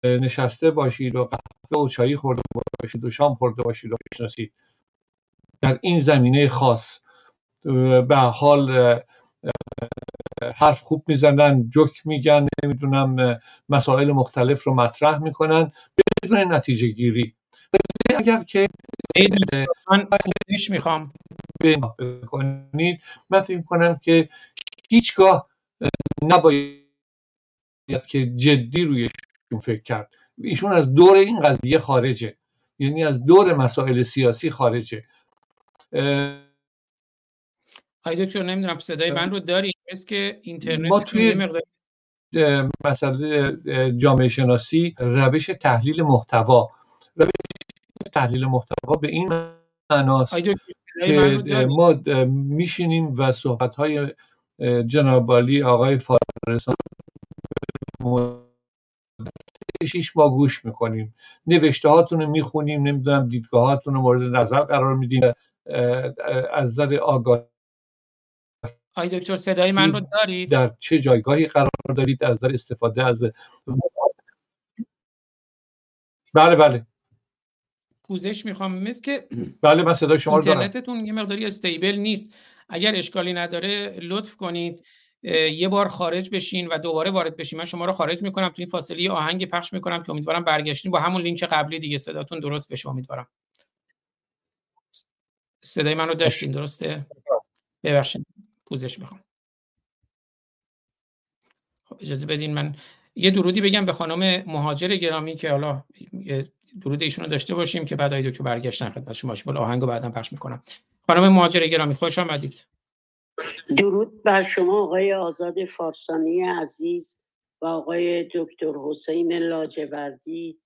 نشسته باشید و قهوه و چایی خورده باشید و شام خورده باشید و بشناسید در این زمینه خاص به حال حرف خوب می‌زنن جک میگن نمی‌دونم مسائل مختلف رو مطرح می‌کنن بدون نتیجه گیری. اگر که من می‌خوام. بکنید. من فکر کنم که هیچگاه نباید که جدی روی فکر کرد. ایشون از دور این قضیه خارجه. یعنی از دور مسائل سیاسی خارجه. آی دکتر نمی‌دونم صدای من رو داری است که اینترنت ما توی مسئله جامعه شناسی روش تحلیل محتوا. روش تحلیل محتوا به این معناست که ما میشینیم و صحبت های جنابالی آقای فارسان شیش ما گوش می‌کنیم. نوشته هاتون رو می‌خونیم نمی‌دونم دیدگاهاتون رو مورد نظر قرار میدیم. از نظر آگاه آی دکتر صدای من رو دارید؟ در چه جایگاهی قرار دارید؟ از نظر استفاده از بله بله. پوزش می‌خوام مثل که بله من صدای شما اینترنتتون یه مقداری استیبل نیست. اگر اشکالی نداره لطف کنید یه بار خارج بشین و دوباره وارد بشین. من شما رو خارج می‌کنم تو این فاصله آهنگ پخش می‌کنم که امیدوارم برگشتین با همون لینک قبلی دیگه. صداتون درست بشه امیدوارم. صدای من رو داشتین درسته؟ ببخشید پوزش می‌خوام. خب اجازه بدین من یه درودی بگم به خانم مهاجر گرامی که حالا درود ایشون رو داشته باشیم که بعد دکتر برگشتن خدمت شما. بالا آهنگو بعدا پخش می‌کنم. خانم مهاجر گرامی خوش آمدید. درود بر شما آقای آزاد فارسانی عزیز و آقای دکتر حسین لاجوردی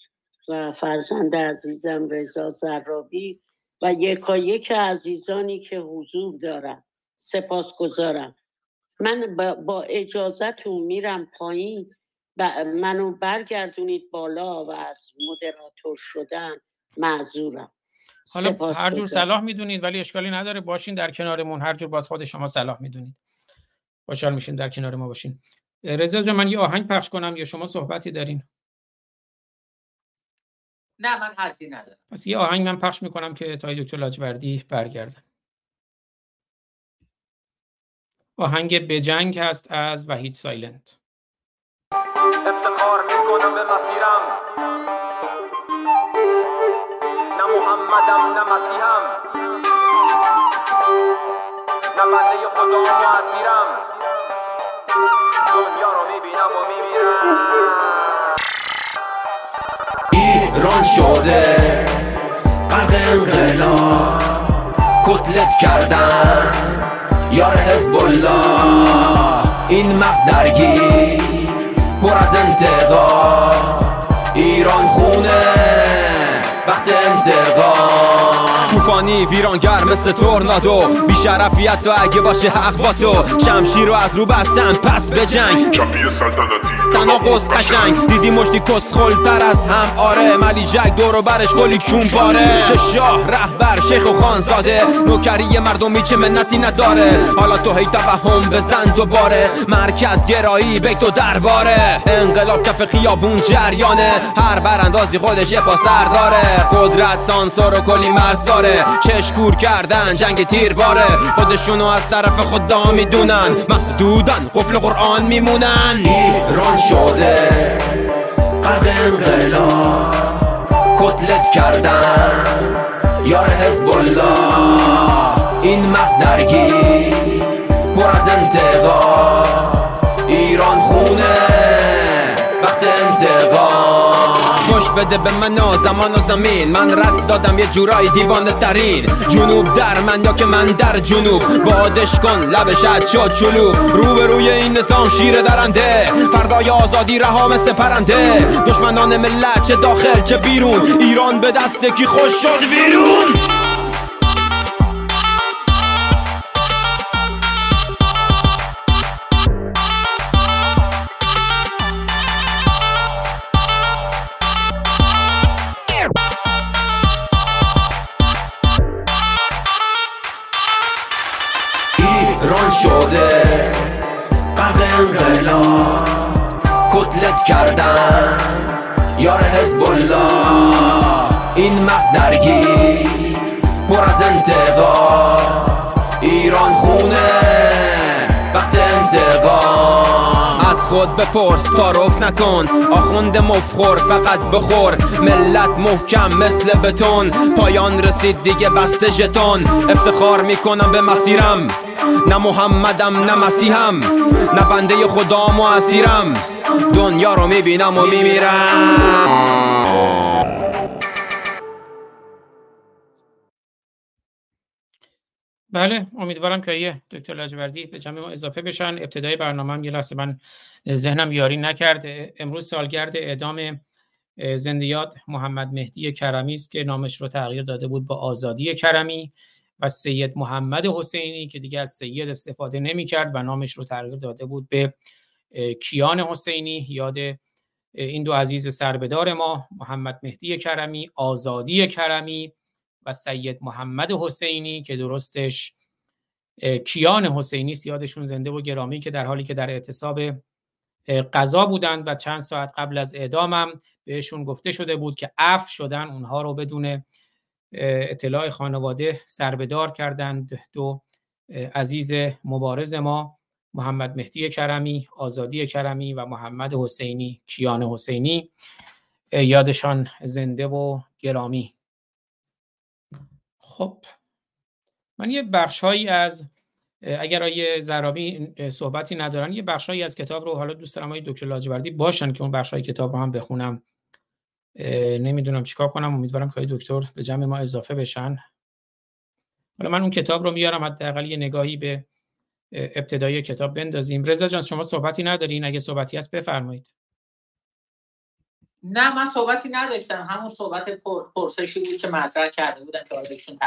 و فرزند عزیزم رضا زرابی و یکایک عزیزانی که حضور دارن سپاس گذارم من با اجازتون میرم پایین. منو برگردونید بالا و از مدراتور شدن معذورم. حالا هر جور صلاح می‌دونید ولی اشکالی نداره. باشین در کنارمون. هر جور باز خود شما صلاح می‌دونید. خوشحال میشین در کنار ما باشین. رضا جان من یه آهنگ پخش کنم یا شما صحبتی دارین؟ نه من حرفی ندارم. پس یه آهنگ من پخش می‌کنم که تای دکتر لاجوردی برگردن. آهنگ بجنگ هست از وحید سایلنت. افتخار می‌کنم به مسیرم. نه محمدم نه مسیحم. نه بنده خدا و اسیرم دنیا رو می‌بینم و میمیرم. ایران شده غرق انقلاب. کتلت کردن یار حزب الله. این مغز درگیر. پر از انتقاد ایران خونه وقت انتقام طوفانی ویرانگر مثل تورنادو. بیشرفیت تو اگه باشه حق با تو. شمشیر رو از رو بستن پس به جنگ. تناقض قشنگ. دیدی مشتی کس تر از هم. آره ملی جک دور برش گلی کون باره چه شاه رهبر شیخ و خانزاده نوکری مردمی چه منتی نداره. حالا تو هی توهم بزن دوباره. مرکز گرایی بیت و درباره. انقلاب کف خیابون جریانه. هر براندازی خودش یه پا سر داره. قدرت سانسور و کلی مرز داره. چشکور کردن جنگ تیر باره. خودشونو از طرف خدا می‌دونن. محدودن قفل قرآن میمونن. ایران شده غرق انقلاب. کتلت کردن یار حزب الله این مغز درگیر پر از ایران بده به من زمان و زمین من رد دادم یه جورایی دیوانه ترین. جنوب در من یا که من در جنوب. بادش کن لبش شد چلوب رو به روی این نظام شیر درنده. فردای آزادی رها مثل پرنده. دشمنان ملت چه داخل چه بیرون. ایران به دست کی خوش شد بیرون. انقلاب کتلت کردن یار حزب الله این مغز درگیر پر از انتقاد ایران خونه وقت انتقام از خود بپرس تعارف نکن. آخوند مفخور فقط بخور. ملت محکم مثل بتون. پایان رسید دیگه بس ژتون افتخار می‌کنم به مسیرم. نه محمدم نه مسیحم نه بنده خدام و اسیرم. دنیا رو می‌بینم و میمیرم. بله امیدوارم که یه دکتر لاجوردی به جمع ما اضافه بشن. ابتدای برنامه هم یه لحظه من ذهنم یاری نکرد امروز سالگرد اعدام زندیات محمد مهدی کرمی است که نامش رو تغییر داده بود با آزادی کرمی. و سید محمد حسینی که دیگه از سید استفاده نمی کرد و نامش رو تغییر داده بود به کیان حسینی. یاد این دو عزیز سربدار ما محمد مهدی کرمی آزادی کرمی و سید محمد حسینی که درستش کیان حسینی یادشون زنده و گرامی که در حالی که در اعتصاب قضا بودند و چند ساعت قبل از اعدامم بهشون گفته شده بود که عفو شدن اونها رو بدون اطلاع خانواده سربدار کردند. دو عزیز مبارز ما محمد مهدی کرمی آزادی کرمی و محمد حسینی. کیان حسینی یادشان زنده و گرامی. خب من یه بخشهایی از اگر آیه زرابی صحبتی ندارن یه بخشهایی از کتاب رو حالا دوست دارم آیه دکتر لاجوردی باشن که اون بخشهای کتاب رو هم بخونم. نمی‌دونم چیکار کنم. امیدوارم که دکتر به جمع ما اضافه بشن. حالا من اون کتاب رو میارم حداقل یه نگاهی به ابتدای کتاب بندازیم. رضا جان شما صحبتی ندارین؟ اگه صحبتی هست بفرمایید. نه من صحبتی نداشتم. همون صحبت پرسشی بود که مطرح کرده بودن که آرزوشون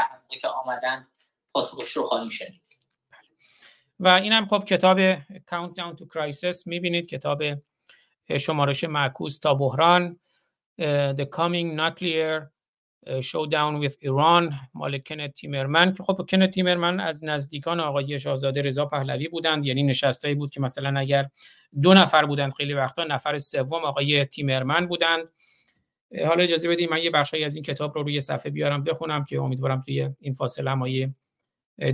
که آمدن پاسخش رو خواهیم شنید. و این هم خب کتاب Countdown to Crisis. می‌بینید کتاب شمارش معکوس تا بحران. The Coming Nuclear Showdown with Iran مال کنت تیمرمن. که خب کنت تیمرمن از نزدیکان آقای شاهزاده رضا پهلوی بودند. یعنی نشستایی بود که مثلا اگر دو نفر بودند خیلی وقتا نفر سوم آقای تیمرمن بودند. حالا اجازه بدید من یه بخشی از این کتاب رو روی صفحه بیارم بخونم که امیدوارم توی این فاصله هم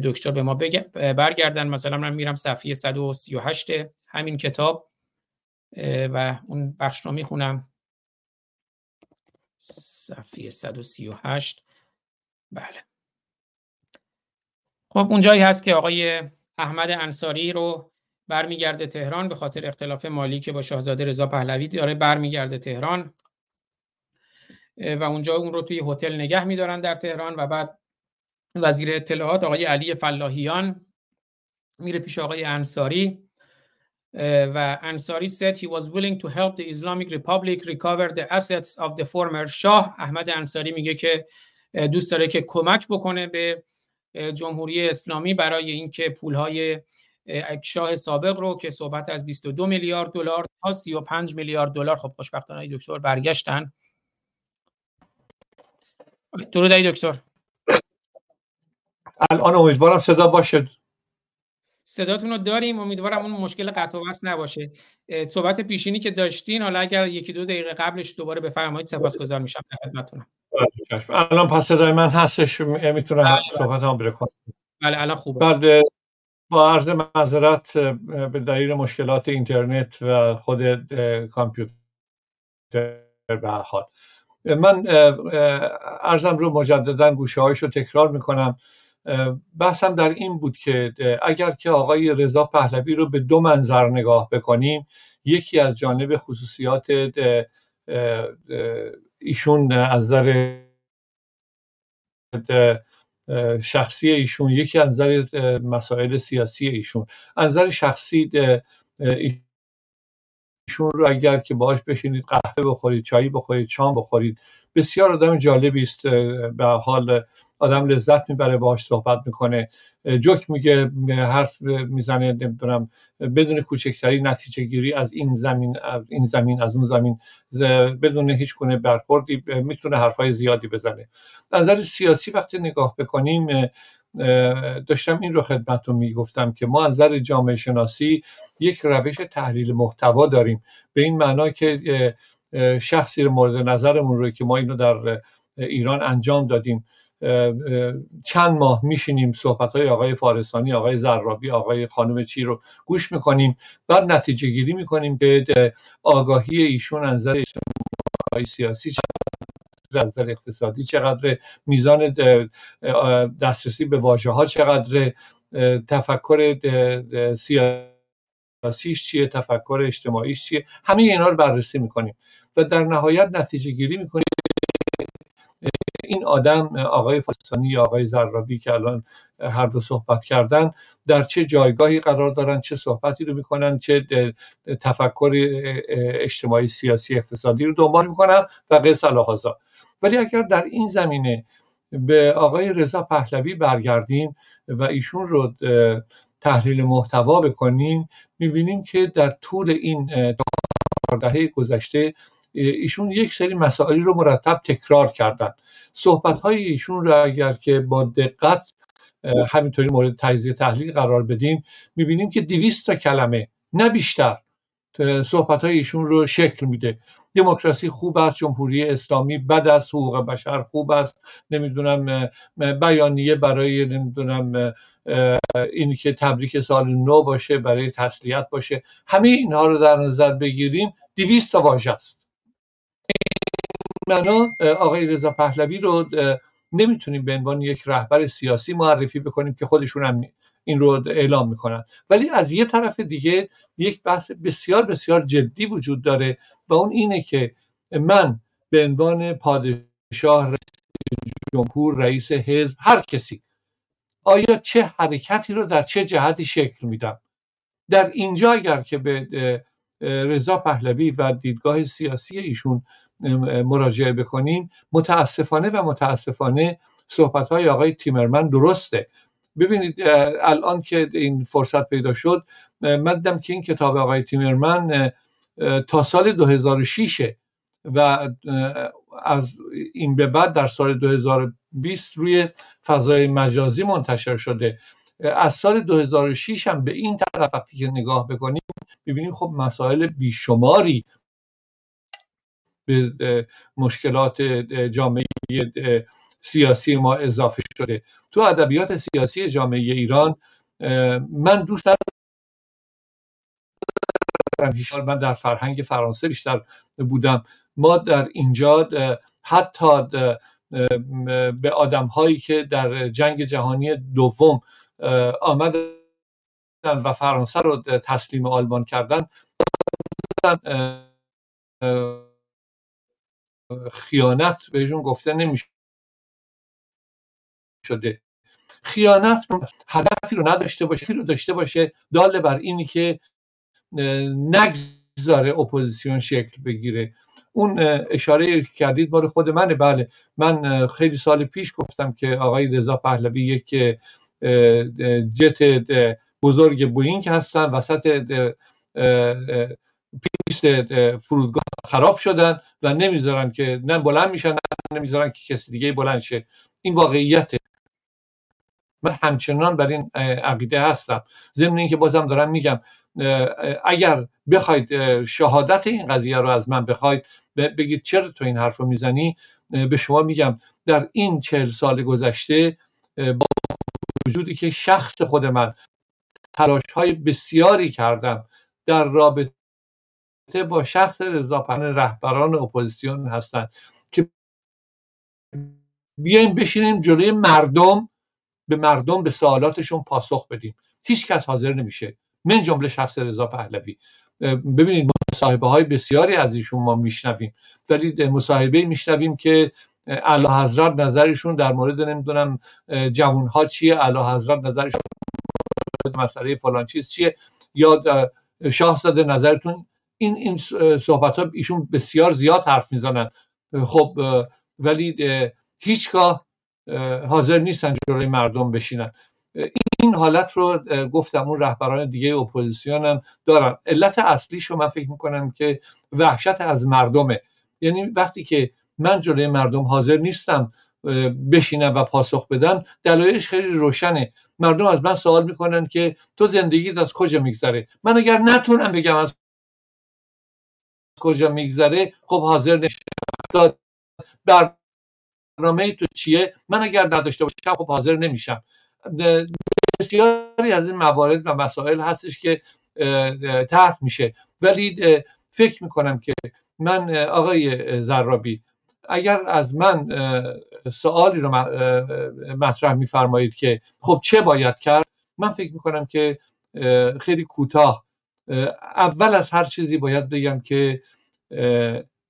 دکتر به ما برگردن. مثلا من میرم صفحه 138 همین کتاب و اون بخش رو می‌خونم. صفحه 138 بله. خب اونجایی هست که آقای احمد انصاری رو برمیگرده تهران به خاطر اختلاف مالی که با شاهزاده رضا پهلوی داره برمیگرده تهران. و اونجا اون رو توی هتل نگه میدارن در تهران و بعد وزیر اطلاعات آقای علی فلاحیان میره پیش آقای انصاری. و انصاری said he was willing to help the Islamic Republic recover the assets of the former شاه. احمد انصاری میگه که دوست داره که کمک بکنه به جمهوری اسلامی برای اینکه پولهای شاه سابق رو که صحبت از 22 میلیارد دلار تا 35 میلیارد دلار. خب خوشبختانه دکتر برگشتن. درود دکتر. الان امیدوارم صدا باشه. صداتون رو داریم. امیدوارم اون مشکل قطع و وصل نباشه. صحبت پیشینی که داشتین حالا اگر یکی دو دقیقه قبلش دوباره بفرمایید سپاسگزار میشم خدمتتونم. الان پس صدای من هستش می‌تونم بله. صحبت هم بره بله الان خوبه. بعد با عرض معذرت به دلیل مشکلات اینترنت و خود کامپیوتر به حال. من ارزم رو مجددا گوشه رو تکرار می‌کنم. بحثم در این بود که اگر که آقای رضا پهلوی رو به دو منظر نگاه بکنیم یکی از جانب خصوصیات ایشون از نظر شخصی ایشون یکی از نظر مسائل سیاسی ایشون. از نظر شخصی ایشون رو اگر که باش بشینید قهوه بخورید چایی بخورید شام بخورید بسیار آدم جالبی است به حال آدم لذت می‌بره باهاش صحبت می‌کنه. جوک میگه حرف می‌زنه نمی‌دونم بدون کوچکتری نتیجه گیری از این زمین از این زمین از اون زمین. بدون هیچ گونه برخوردی می‌تونه حرفای زیادی بزنه. از نظر سیاسی وقتی نگاه بکنیم داشتم این رو خدمتتون می‌گفتم که ما از نظر جامعه شناسی یک روش تحلیل محتوا داریم. به این معنا که شخصی مورد نظرمون رو که ما اینو در ایران انجام دادیم. چند ماه میشینیم صحبت های آقای فارسانی آقای زرابی آقای خانم چی رو گوش می‌کنیم. بعد نتیجه گیری می‌کنیم که آگاهی ایشون از نظر اجتماعی سیاسی از نظر اقتصادی چقدر میزان دسترسی به واژه ها چقدر تفکر سیاسیش چیه تفکر اجتماعیش چیه همه اینا رو بررسی می‌کنیم. و در نهایت نتیجه گیری می‌کنیم این آدم آقای فاسانی یا آقای زرابی که الان هر دو صحبت کردن در چه جایگاهی قرار دارن چه صحبتی رو می‌کنن چه تفکر اجتماعی سیاسی اقتصادی رو دنبال می‌کنن و قصه الهازا ولی اگر در این زمینه به آقای رضا پهلوی برگردیم و ایشون رو تحلیل محتوا بکنیم می‌بینیم که در طول این دهه گذشته ایشون یک سری مسائلی رو مرتب تکرار کردن. صحبت های ایشون رو اگر که با دقت همینطوری مورد تجزیه تحلیل قرار بدیم می‌بینیم که دویست تا کلمه نه بیشتر صحبت های ایشون رو شکل میده. دموکراسی خوب است جمهوری اسلامی بد است حقوق بشر خوب است نمی‌دونم بیانیه برای نمی‌دونم اینی که تبریک سال نو باشه برای تسلیت باشه. همه اینها رو در نظر بگیریم دویست تا واژه است. معنا آقای رضا پهلوی رو نمی‌تونیم به عنوان یک رهبر سیاسی معرفی بکنیم که خودشون هم این رو اعلام می‌کنن. ولی از یه طرف دیگه یک بحث بسیار بسیار جدی وجود داره و اون اینه که من به عنوان پادشاه جمهور رئیس حزب هر کسی آیا چه حرکتی رو در چه جهتی شکل میدم؟ در اینجا اگر که به رضا پهلوی و دیدگاه سیاسی ایشون مراجعه بکنیم متاسفانه و متاسفانه صحبت های آقای تیمرمن درسته. ببینید الان که این فرصت پیدا شد من دیدم که این کتاب آقای تیمرمن تا سال 2006 و از این به بعد در سال 2020 روی فضای مجازی منتشر شده. از سال 2006 هم به این طرف وقتی که نگاه بکنیم ببینیم خب مسائل بیشماری به مشکلات جامعه سیاسی ما اضافه شده. تو ادبیات سیاسی جامعه ایران من دوست دارم من در فرهنگ فرانسه بیشتر بودم. ما در اینجا حتی به آدم هایی که در جنگ جهانی دوم آمدن و فرانسه رو تسلیم آلمان کردن خیانت بهشون گفته نمیشه شده خیانت هدفی رو نداشته باشه رو داشته باشه داله بر اینی که نگذاره اپوزیسیون شکل بگیره. اون اشاره کردید بار خود منه. بله من خیلی سال پیش گفتم که آقای رضا پهلوی یک جت بزرگ بوینگ هستن. وسط پیست فرودگاه خراب شدن و نمی‌ذارن که نه بلند میشن نمی‌ذارن که کسی دیگه بلند شه. این واقعیته. من همچنان بر این عقیده هستم. ضمن اینکه بازم دارم میگم اگر بخواید شهادت این قضیه رو از من بخواید بگید چرا تو این حرف رو می‌زنی به شما میگم در این چهل سال گذشته با وجودی که شخص خود من تلاش های بسیاری کردم در رابطه با شخص رضا رهبران اپوزیسیون هستند که بیایم بشینیم جلوی مردم به مردم به سوالاتشون پاسخ بدیم. هیچ کس حاضر نمیشه. من جمله شخص رضا پهلوی ببینید مصاحبه های بسیاری از ایشون ما میشنویم. ولی مصاحبه میشنویم که اعلی حضرت نظرشون در مورد نمی‌دونم جوون ها چیه اعلی حضرت نظرشون مسئله فلان چیز چیه یا شاهزاده نظرتون این این صحبت ها ایشون بسیار زیاد حرف می‌زنن. خب ولی هیچگاه حاضر نیستن جلوی مردم بشینن. این حالت رو گفتم اون رهبران دیگه اپوزیسیون هم دارن. علت اصلیش رو من فکر می‌کنم که وحشت از مردمه. یعنی وقتی که من جلوی مردم حاضر نیستم بشینم و پاسخ بدم دلایلش خیلی روشنه. مردم از من سوال می‌کنن که تو زندگیت از کجا میگذره؟ من اگر نتونم بگم از کجا میگذره خب حاضر نشم برنامه تو چیه؟ من اگر نداشته باشم خب حاضر نمیشم. بسیاری از این موارد و مسائل هستش که طرح میشه. ولی فکر می‌کنم که من آقای زرابی اگر از من سوالی رو مطرح میفرمایید که خب چه باید کرد من فکر می‌کنم که خیلی کوتاه اول از هر چیزی باید بگم که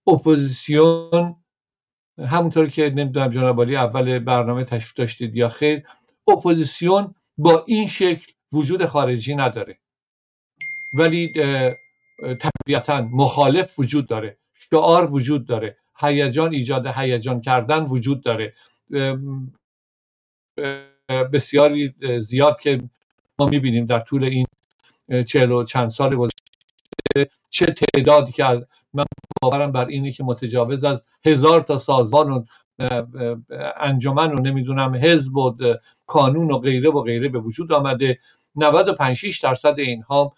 اپوزیسیون همونطور که نمی‌دونم جناب اول برنامه تشریف داشتید یا خیر اپوزیسیون با این شکل وجود خارجی نداره. ولی طبیعتا مخالف وجود داره. شعار وجود داره. هیجان ایجاد هیجان کردن وجود داره. بسیاری زیاد که ما می‌بینیم در طول این چهل و چند سال گذشته. چه تعدادی که من باورم بر اینه که متجاوز از هزار تا سازمان و انجمن و نمی‌دونم حزب و کانون و غیره و غیره به وجود آمده. 95 6 درصد اینها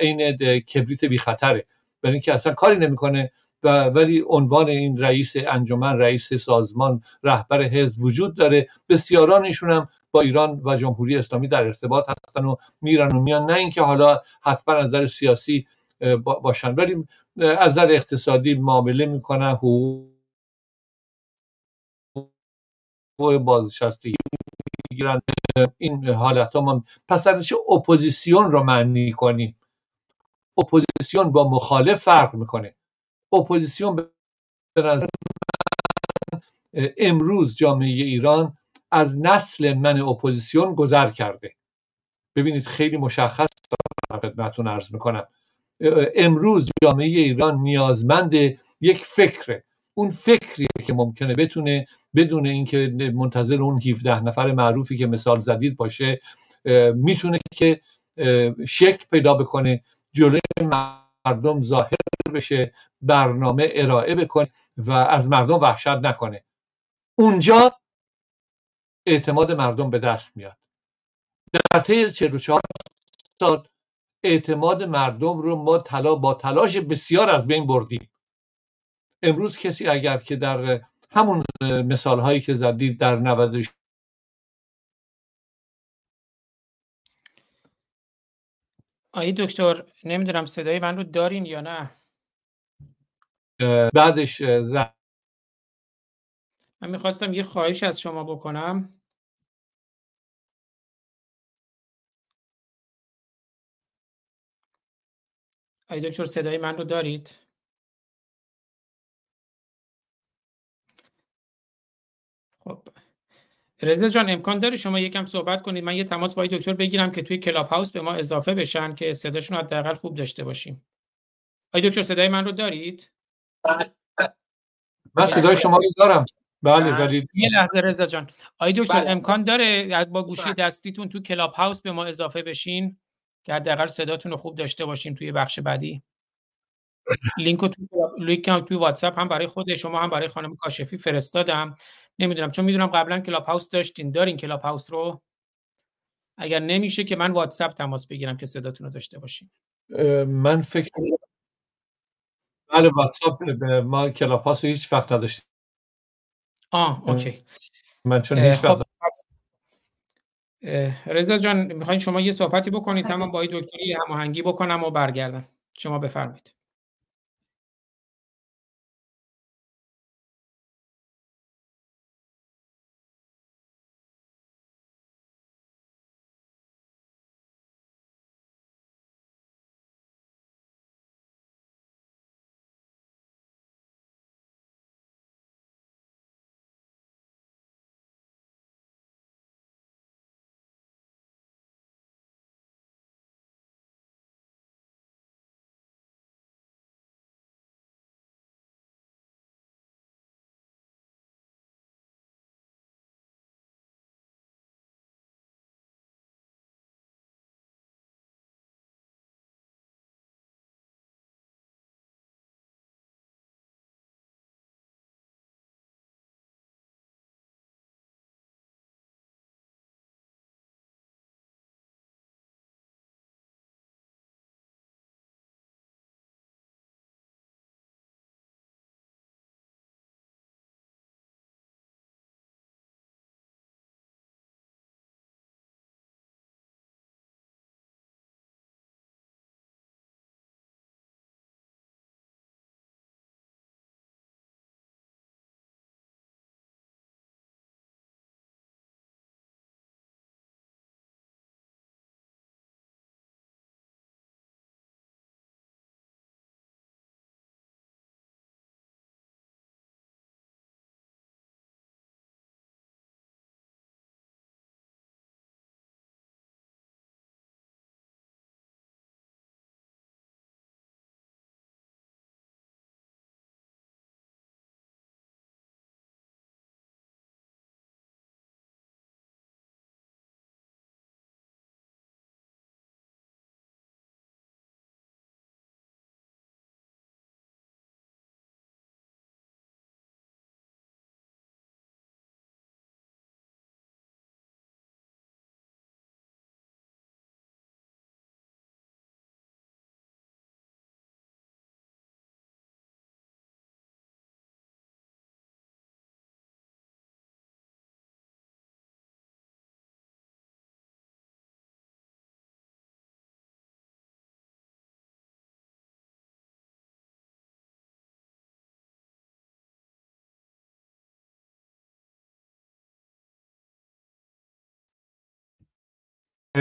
عین کبریت بی خطره. برای اینکه اصلا کاری نمی‌کنه و ولی عنوان این رئیس انجمن رئیس سازمان رهبر حزب وجود داره. بسیارانشون هم با ایران و جمهوری اسلامی در ارتباط هستن و میرن و میان. نه اینکه حالا حتما از نظر سیاسی باشن ولی از نظر اقتصادی معامله می‌کنن. حقوق بازنشستگی می‌گیرن. این حالت ها ما پس در اپوزیسیون رو معنی کنیم اپوزیسیون با مخالف فرق می‌کنه. اپوزیسیون به نظر امروز جامعه ایران از نسل من اپوزیسیون گذر کرده. ببینید خیلی مشخص خدمتتون عرض می‌کنم. امروز جامعه ایران نیازمند یک فکره. اون فکریه که ممکنه بتونه بدون اینکه منتظر اون 17 نفر معروفی که مثال زدید باشه می‌تونه که شکل پیدا بکنه جلوی مردم ظاهر بشه برنامه ارائه بکنه و از مردم وحشت نکنه. اونجا اعتماد مردم به دست میاد. در طی 44 سال اعتماد مردم رو ما تلا با تلاش بسیار از بین بردیم. امروز کسی اگر که در همون مثال هایی که زدید در 90 آیه دکتر نمی‌دونم صدای من رو دارین یا نه؟ بعدش من می‌خواستم یه خواهش از شما بکنم. آقای دکتر صدای من رو دارید؟ خب. رضا جان امکان داره شما یکم صحبت کنید. من یه تماس با دکتر بگیرم که توی کلاب هاوس به ما اضافه بشن که صداشون حداقل خوب داشته باشیم. آقای دکتر صدای من رو دارید؟ من صدای شما رو دارم. بله ولی یه لحظه رضا جان. آقای دکتر بله. امکان داره با گوشی بله. دستیتون تو کلاب هاوس به ما اضافه بشین؟ که حداقل صداتون رو خوب داشته باشیم توی بخش بعدی. لینک رو توی لینک توی واتساپ هم برای خود شما هم برای خانم کاشفی فرستادم. نمی‌دونم چون می‌دونم قبلا کلاب هاوس داشتین. دارین کلاب هاوس رو؟ اگر نمیشه که من واتساپ تماس بگیرم که صداتون رو داشته باشیم من فکر بله واتساپ ما کلاب هاوس هیچ وقت نداشتیم. آه okay. من چون هیچ خب. رضا جان می‌خواین شما یه صحبتی بکنید؟ تمام با دکتری هماهنگی بکنم و برگردم. شما بفرمایید.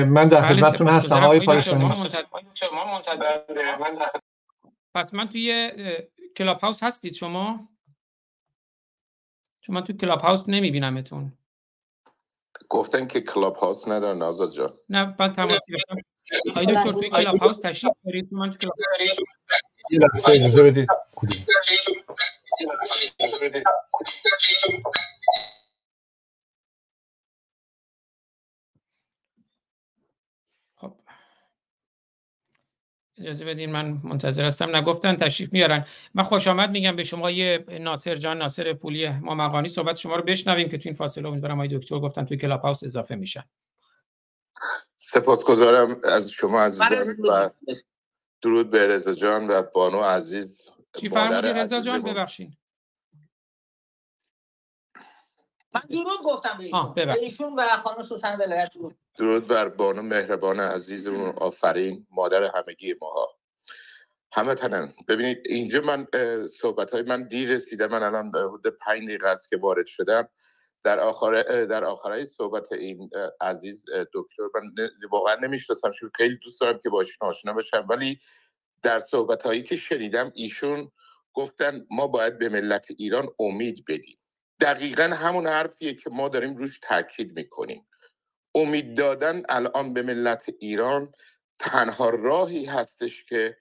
من در بله، خدمتتون هستم. آقای پاکستانی پس من توی کلاب هاوس هستید شما؟ چون من توی کلاب هاوس نمیبینمتون. گفتن که کلاب هاوس ندارن آزاد جان. نه من تماس گرفتم. آقای دکتر توی کلاب هاوس تشریف دارید؟ من توی کلاب یه لحظه اجازه بدید. اجازه بدین من منتظر هستم. نگفتن تشریف میارن. من خوش آمد میگم به شما یه ناصر جان ناصر پولی ما مقانی صحبت شما رو بشنویم که تو این فاصله امیدوارم آقای دکتر گفتن توی کلاب هاوس اضافه میشن. سپاسگزارم از شما عزیزان و درود. به رضا جان و بانو عزیز چی فرمودی رضا جان؟ ببخشید. من درود گفتم به ایشون و خانم سوسن ولایت درود بر بانو مهربان عزیزمون آفرین مادر همگی ماها. همه تنن. ببینید اینجا من صحبت های من دیر رسیده. من الان حدود پنج دقیقه است که وارد شدم. در آخر در آخرای صحبت این عزیز دکتر من واقعا نمی‌شناسم خیلی دوست دارم که باشون آشنا بشم. ولی در صحبت هایی که شنیدم ایشون گفتن ما باید به ملت ایران امید بدیم. دقیقا همون حرفیه که ما داریم روش تاکید می‌کنیم. امید دادن الان به ملت ایران تنها راهی هستش که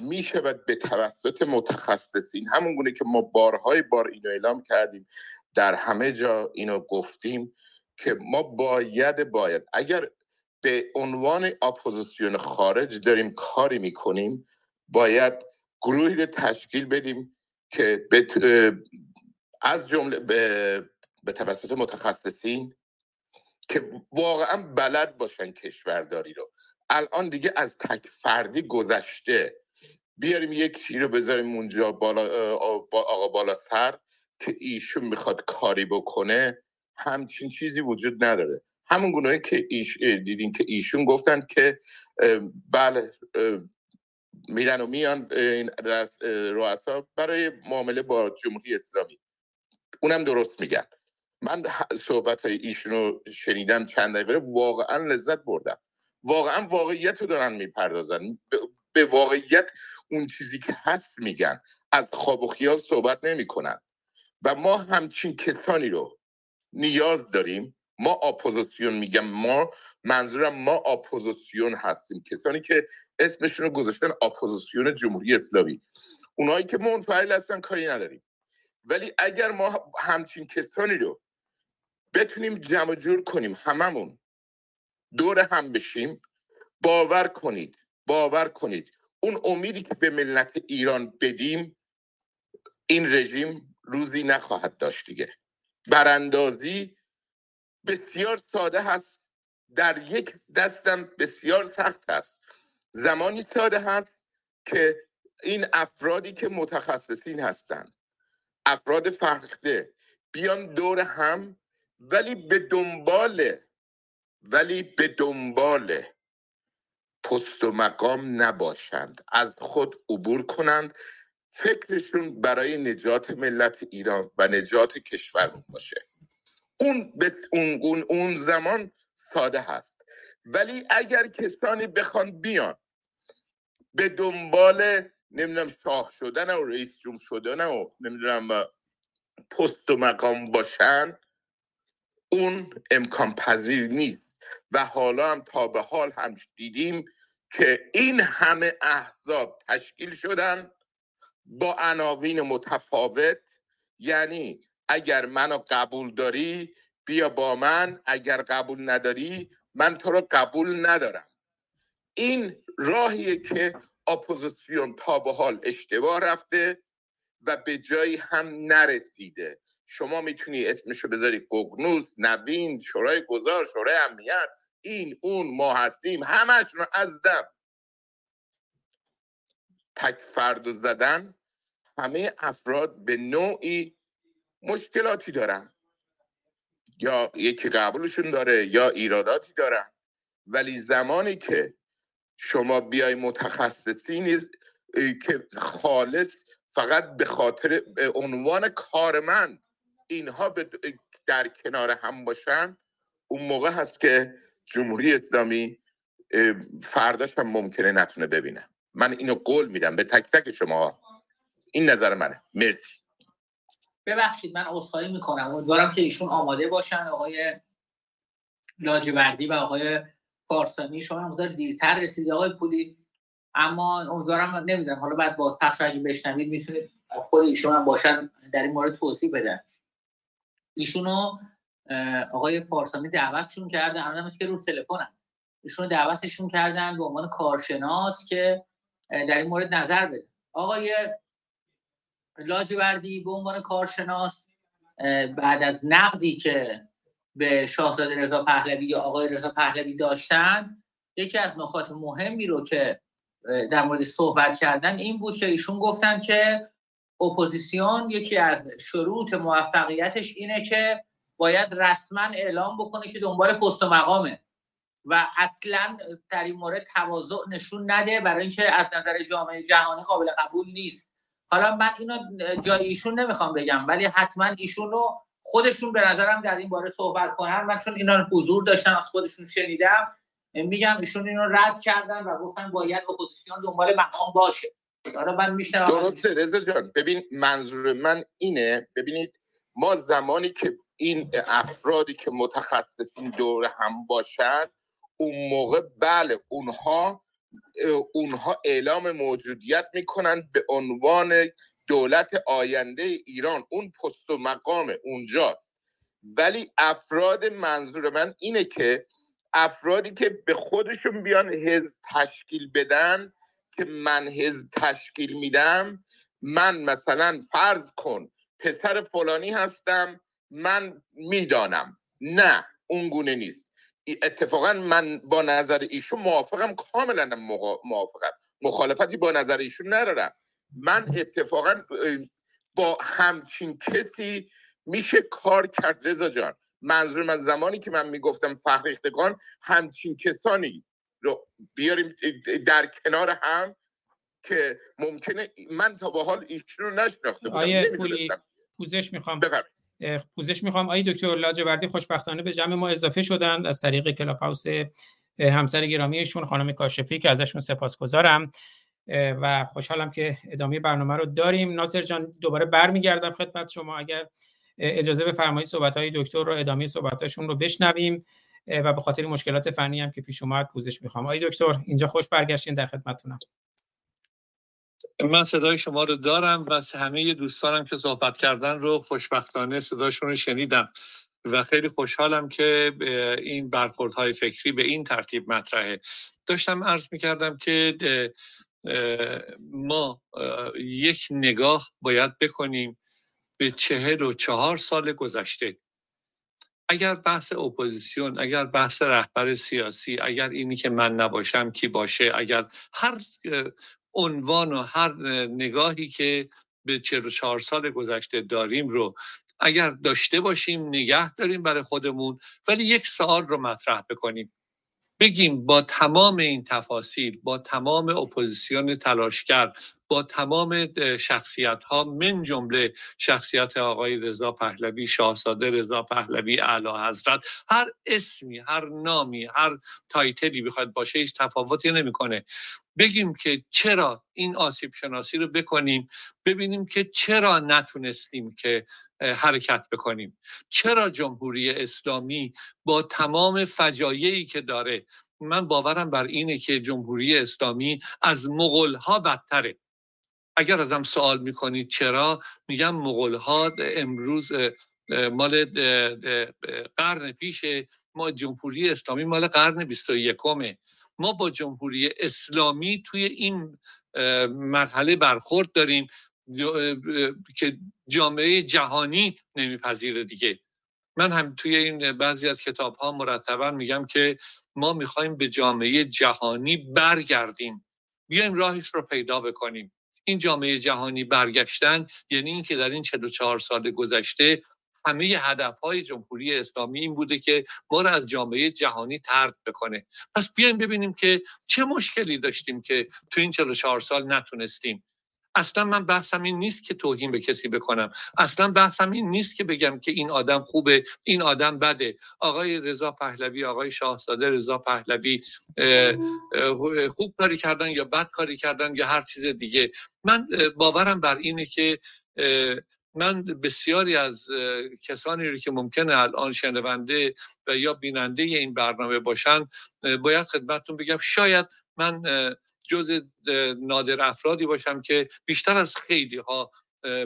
می شود به توسط متخصصین همون گونه که ما بارهای بار اینو اعلام کردیم در همه جا اینو گفتیم که ما باید باید. اگر به عنوان اپوزیسیون خارج داریم کاری می‌کنیم باید گروهی رو تشکیل بدیم که از جمله به, به توسط متخصصین که واقعا بلد باشن کشورداری رو. الان دیگه از تک فردی گذشته. بیاریم یک چی رو بذاریم اونجا بالا آقا بالا سر که ایشون می‌خواد کاری بکنه. همچین چیزی وجود نداره. همون گونه که ایش دیدین که ایشون گفتن که بله میرن و میان رؤسا برای معامله با جمهوری اسلامی. اونم درست میگن. من صحبت های ایشون رو شنیدم چند دقیقه واقعا لذت بردم. واقعا واقعیت رو دارن می‌پردازن. به واقعیت اون چیزی که هست میگن. از خواب و خیال صحبت نمی‌کنن. و ما همچین کسانی رو نیاز داریم. ما اپوزیسیون میگم ما منظورم ما اپوزیسیون هستیم. کسانی که اسمشون رو گذاشتن اپوزیسیون جمهوری اسلامی. اونایی که منفعل هستن کاری نداریم. ولی اگر ما همچین کسانی رو بتونیم جمع جور کنیم هممون دور هم بشیم باور کنید باور کنید. اون امیدی که به ملت ایران بدیم این رژیم روزی نخواهد داشت دیگه. براندازی بسیار ساده هست. در یک دستم بسیار سخت هست. زمانی ساده هست که این افرادی که متخصصین هستند افراد فرخته بیان دور هم ولی به دنبال ولی به دنبال پست و مقام نباشند. از خود عبور کنند. فکرشون برای نجات ملت ایران و نجات کشور باشه. اون اون اون زمان ساده هست. ولی اگر کسانی بخوان بیان به دنبال نمی‌دونم شاه شدن و رئیس جمهور شدن و نمی‌دونم پست و مقام باشن. اون امکان پذیر نیست. و حالا هم تا به حال هم دیدیم که این همه احزاب تشکیل شدن با عناوین متفاوت. یعنی اگر منو قبول داری بیا با من. اگر قبول نداری من تو رو قبول ندارم. این راهیه که اپوزیسیون تا به حال اشتباه رفته و به جایی هم نرسیده. شما می‌تونی اسمشو بذاری ققنوس نوین شورای گذار شورای امنیت این اون ما هستیم همشون از دم. تک فرد زدن همه افراد به نوعی مشکلاتی دارن. یا یکی قبولشون داره یا ایراداتی دارن. ولی زمانی که شما بیای متخصصی نیست که خالص فقط به خاطر عنوان کارمند اینها در کنار هم باشن. اون موقع هست که جمهوری اسلامی فرداش هم ممکنه نتونه ببینه. من اینو قول میدم. به تک تک شما. این نظر منه. مرسی. ببخشید من عذرخواهی می‌کنم. امیدوارم که ایشون آماده باشن. آقای لاجوردی و آقای فارسانی شما مقدار دیرتر رسیدی. آقای پولی اما امیدوارم نمی‌دونم. حالا بعد باز پخش اگه بشنوید می‌تونید خود ایشون هم باشن در این مورد توضیح بدن. ایشونو آقای فارسانی دعوتشون کردن همش که رو تلفنن ایشونو دعوتشون کردن به عنوان کارشناس که در این مورد نظر بده. آقای لاجوردی به عنوان کارشناس بعد از نقدی که به شاهزاده رضا پهلوی یا آقای رضا پهلوی داشتن یکی از نکات مهمی رو که در مورد صحبت کردن این بود که ایشون گفتن که اپوزیسیون یکی از شروط موفقیتش اینه که باید رسما اعلام بکنه که دنبال پست و مقامه و اصلا در این مورد تواضع نشون نده برای اینکه از نظر جامعه جهانی قابل قبول نیست. حالا من اینو جای ایشون نمی‌خوام بگم ولی حتما ایشون رو خودشون به نظرم در این باره صحبت کنن. من چون اینا حضور داشتم از خودشون شنیدم میگم ایشون اینو رد کردن و گفتن باید اپوزیسیون دنبال مقام باشه. حالا من میشنم درسته رضا جان. ببین منظور من اینه ببینید ما زمانی که این افرادی که متخصصین دور هم باشن اون موقع بله اونها اونها اعلام موجودیت می‌کنن به عنوان دولت آینده ایران اون پست و مقام اونجاست. ولی افراد منظور من اینه که افرادی که به خودشون بیان حزب تشکیل بدن که من حزب تشکیل میدم من مثلا فرض کن پسر فلانی هستم من می‌دانم. نه اون گونه نیست. اتفاقا من با نظر ایشون موافقم کاملا موافقم. مخالفتی با نظر ایشون ندارم. من اتفاقا با همچین کسی میشه کار کرد رضا جان. منظور من زمانی که من می‌گفتم فهرختگان همچین کسانی رو بیاریم در کنار هم که ممکنه من تا به حال ایشون رو نشناخته بودم پوزش می‌خوام. پوزش می‌خوام. آقای دکتر لاجوردی خوشبختانه به جمع ما اضافه شدند از طریق کلاب هاوس همسر گرامیشون خانم کاشفی که ازشون سپاسگزارم. و خوشحالم که ادامه برنامه رو داریم. ناصر جان دوباره برمیگردم خدمت شما. اگر اجازه بفرمایید صحبت های دکتر رو ادامه صحبت رو بشنویم. و به خاطر مشکلات فنی هم که پیش اومد پوزش می‌خوام. آقای دکتر اینجا خوش برگشتین در خدمتتونم. من صدای شما رو دارم و همه دوستانم که صحبت کردن رو خوشبختانه صداشون رو شنیدم. و خیلی خوشحالم که این برخوردهای فکری به این ترتیب مطرحه. داشتم عرض می‌کردم که ما یک نگاه باید بکنیم به چهل و چهار سال گذشته. اگر بحث اپوزیسیون اگر بحث رهبر سیاسی اگر اینی که من نباشم کی باشه اگر هر عنوان و هر نگاهی که به 44 سال گذشته داریم رو اگر داشته باشیم نگه داریم برای خودمون ولی یک سوال رو مطرح بکنیم. بگیم با تمام این تفاصیل با تمام اپوزیسیون تلاشگر با تمام شخصیت ها من جمله شخصیت آقای رضا پهلوی شاهزاده رضا پهلوی اعلی حضرت هر اسمی هر نامی هر تایتلی بخواد باشه هیچ تفاوتی نمی‌کنه. بگیم که چرا این آسیب شناسی رو بکنیم ببینیم که چرا نتونستیم که حرکت بکنیم. چرا جمهوری اسلامی با تمام فجایعی که داره من باورم بر اینه که جمهوری اسلامی از مغول ها بدتره. اگر ازم سوال می‌کنید چرا میگم مغول ها امروز مال قرن پیش ما جمهوری اسلامی مال قرن 21 ما با جمهوری اسلامی توی این مرحله برخورد داریم که جامعه جهانی نمیپذیره دیگه. من هم توی این بعضی از کتاب ها مرتبا میگم که ما می‌خوایم به جامعه جهانی برگردیم. بیایم راهش رو پیدا بکنیم. این جامعه جهانی برگشتن یعنی اینکه در این 44 سال گذشته همه هدف های جمهوری اسلامی این بوده که ما رو از جامعه جهانی ترد بکنه. پس بیایم ببینیم که چه مشکلی داشتیم که تو این 44 سال نتونستیم. اصلا من بحثم این نیست که توهین به کسی بکنم. اصلا بحثم این نیست که بگم که این آدم خوبه این آدم بده. آقای رضا پهلوی آقای شاهزاده رضا پهلوی خوب کاری کردن یا بد کاری کردن یا هر چیز دیگه. من باورم بر اینه که من بسیاری از کسانی رو که ممکنه الان شنونده و یا بیننده این برنامه باشن باید خدمتتون بگم شاید من جز نادر افرادی باشم که بیشتر از خیلی ها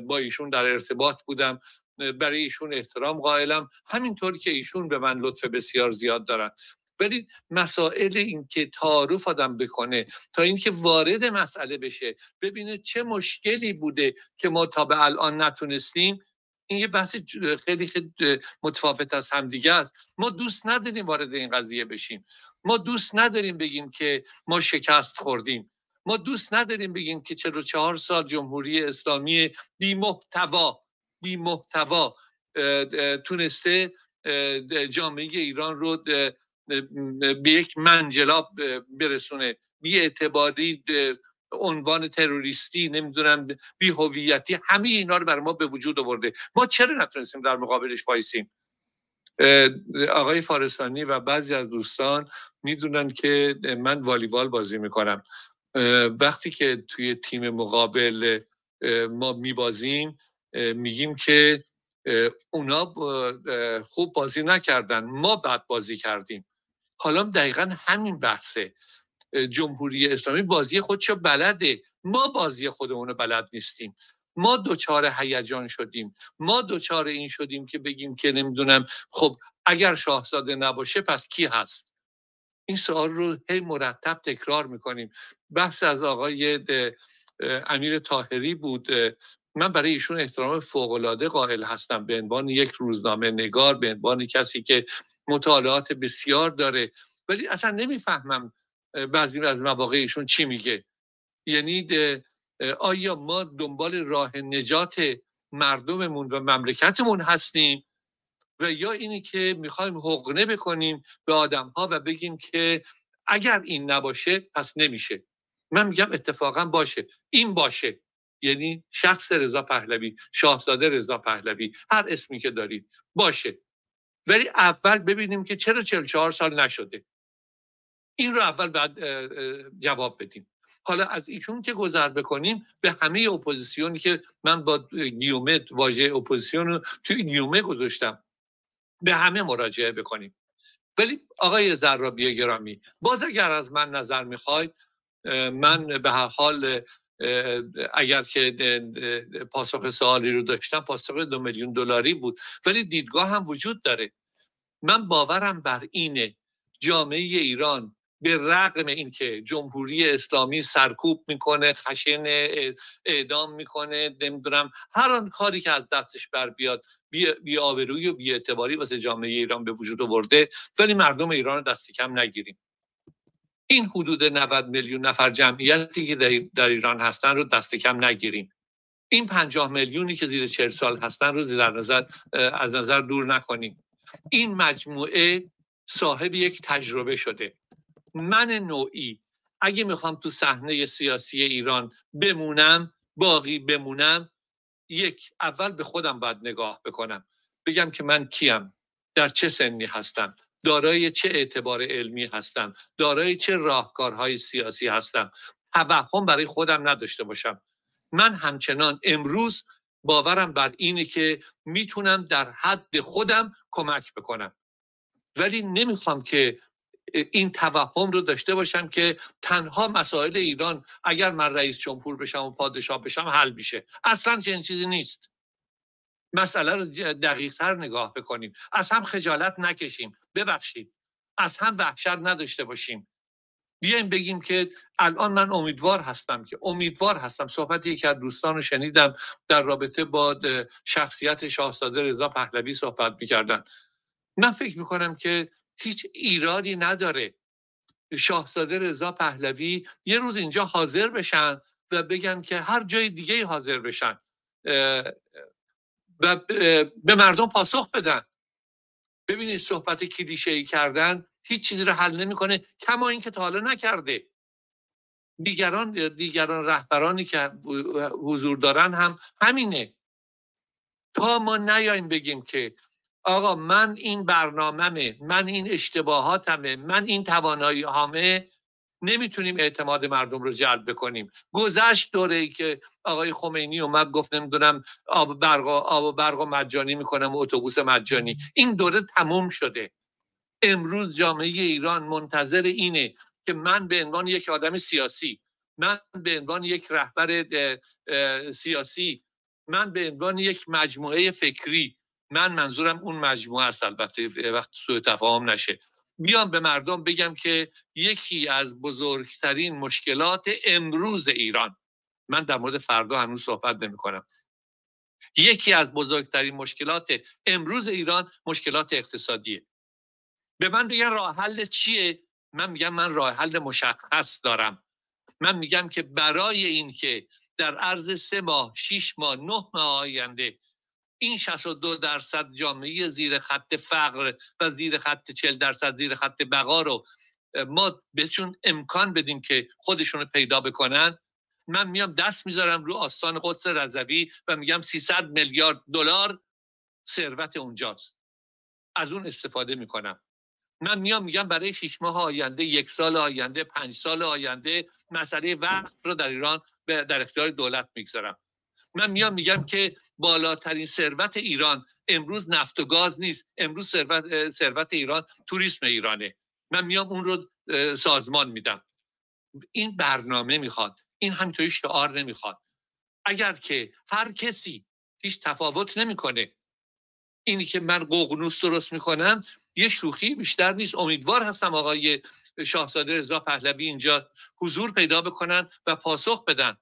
با ایشون در ارتباط بودم برای ایشون احترام قائلم همینطور که ایشون به من لطف بسیار زیاد دارن. ولی مسائل این که تعارف آدم بکنه تا اینکه وارد مسئله بشه ببینه چه مشکلی بوده که ما تا به الان نتونستیم این یه بحث خیلی خیلی متفاوت از همدیگه است. ما دوست نداریم وارد این قضیه بشیم. ما دوست نداریم بگیم که ما شکست خوردیم. ما دوست نداریم بگیم که 44 سال جمهوری اسلامی بی محتوا بی محتوا تونسته جامعه ایران رو به یک منجلاب برسونه. بی اعتباری عنوان تروریستی نمی‌دونم بی هویتی همه اینا رو برای ما به وجود آورده. ما چرا نتونستیم در مقابلش وایسیم؟ آقای فارستانی و بعضی از دوستان می‌دونن که من والیبال بازی می‌کنم. وقتی که توی تیم مقابل ما میبازیم میگیم که اونا خوب بازی نکردن. ما بد بازی کردیم. حالا دقیقا همین بحثه جمهوری اسلامی بازی خودشو بلده. ما بازی خودمون بلد نیستیم. ما دوچار هیجان شدیم. ما دوچار این شدیم که بگیم که نمی‌دونم خب اگر شاهزاده نباشه پس کی هست؟ این سوال رو هی مرتب تکرار می‌کنیم. بحث از آقای امیر تاهری بود. من برای ایشون احترام فوقالعاده قائل هستم. به عنوان یک روزنامه نگار به عنوان کسی که مطالعات بسیار داره. ولی اصلا نمی‌فهمم بعضی از مواقع ایشون چی میگه. یعنی آیا ما دنبال راه نجات مردممون و مملکتمون هستیم؟ و یا اینی که می‌خوایم حقنه بکنیم به آدم ها و بگیم که اگر این نباشه پس نمیشه. من میگم اتفاقا باشه. این باشه. یعنی شخص رضا پهلوی شاهزاده رضا پهلوی هر اسمی که دارید باشه. ولی اول ببینیم که چرا 44 سال نشده. این رو اول بعد جواب بدیم. حالا از ایشون که گذر بکنیم به همه اپوزیسیونی که من با گیومه واژه اپوزیسیون رو توی گیومه گذاشتم به همه مراجعه بکنیم. ولی آقای زرابی گرامی باز اگر از من نظر می‌خواید من به هر حال اگر که پاسخ سوالی رو داشتم پاسخ دو میلیون دلاری بود. ولی دیدگاه هم وجود داره. من باورم بر اینه جامعه ایران به رغم اینکه جمهوری اسلامی سرکوب می‌کنه خشن اعدام می‌کنه نمی‌دونم هر آن کاری که از دستش بر بیاد بی, بی آبروی و بی اعتباری واسه جامعه ایران به وجود آورده ولی مردم ایران رو دست کم نگیریم. این حدود 90 میلیون نفر جمعیتی که در ایران هستن رو دست کم نگیریم. این 50 میلیونی که زیر 40 سال هستن رو در نظر از نظر دور نکنیم. این مجموعه صاحب یک تجربه شده. من نوعی اگه می‌خوام تو صحنه سیاسی ایران بمونم باقی بمونم یک اول به خودم باید نگاه بکنم. بگم که من کیم. در چه سنی هستم؟ دارای چه اعتبار علمی هستم؟ دارای چه راهکارهای سیاسی هستم؟ توهم برای خودم نداشته باشم. من همچنان امروز باورم بر اینه که می‌تونم در حد خودم کمک بکنم. ولی نمی‌خوام که این توهم رو داشته باشم که تنها مسائل ایران اگر من رئیس جمهور بشم و پادشاه بشم حل میشه. اصلا چنین چیزی نیست. مسئله رو دقیق تر نگاه بکنیم. از هم خجالت نکشیم. ببخشید. از هم وحشت نداشته باشیم. بیایم بگیم که الان من امیدوار هستم که امیدوار هستم. صحبت یکی از دوستان رو شنیدم. در رابطه با شخصیت شاهزاده رضا پهلوی صحبت می‌کردن. من فکر می‌کنم که هیچ ایرادی نداره شاهزاده رضا پهلوی یه روز اینجا حاضر بشن و بگن که هر جای دیگه حاضر بشن. و به مردم پاسخ بدن. ببینید صحبت کلیشه ای کردن هیچ چیزی رو حل نمی‌کنه کما اینکه تا حالا نکرده. دیگران دیگران رهبرانی که حضور دارن هم همینه. تا ما نیایم بگیم که آقا من این برنامهمه من این اشتباهاتمه من این توانایی هامه نمی‌تونیم اعتماد مردم رو جلب بکنیم. گذشت دوره ای که آقای خمینی اومد گفت نمی‌دونم آب برق آب برق مجانی می‌کنم اتوبوس مجانی. این دوره تموم شده. امروز جامعه ایران منتظر اینه که من به عنوان یک آدم سیاسی من به عنوان یک رهبر سیاسی من به عنوان یک مجموعه فکری من منظورم اون مجموعه است. البته وقت سوء تفاهم نشه. بیام به مردم بگم که یکی از بزرگترین مشکلات امروز ایران. من در مورد فردا هنوز صحبت نمی کنم یکی از بزرگترین مشکلات امروز ایران مشکلات اقتصادیه. به من بگن راه حل چیه؟ من میگم من راه حل مشخص دارم. من میگم که برای این که در عرض سه ماه شیش ماه نه ماه آینده این 62 درصد جامعه زیر خط فقر و زیر خط 40 درصد زیر خط بقا رو ما بهشون امکان بدیم که خودشون رو پیدا بکنن. من میام دست می‌ذارم رو آستان قدس رضوی و میگم 300 میلیارد دلار ثروت اونجاست. از اون استفاده می‌کنم. من میام میگم برای شش ماه آینده یک سال آینده پنج سال آینده مسئله وقت رو در ایران در اختیار دولت می‌گذارم. من میام میگم که بالاترین ثروت ایران امروز نفت و گاز نیست. امروز ثروت ثروت ایران توریسم ایرانه. من میام اون رو سازمان میدم. این برنامه می‌خواد. این همینطوری شعار نمی‌خواد. اگر که هر کسی هیچ تفاوت نمی‌کنه. اینی که من ققنوس درست می‌کنم یه شوخی بیشتر نیست. امیدوار هستم آقای شاهزاده رضا پهلوی اینجا حضور پیدا بکنن و پاسخ بدن.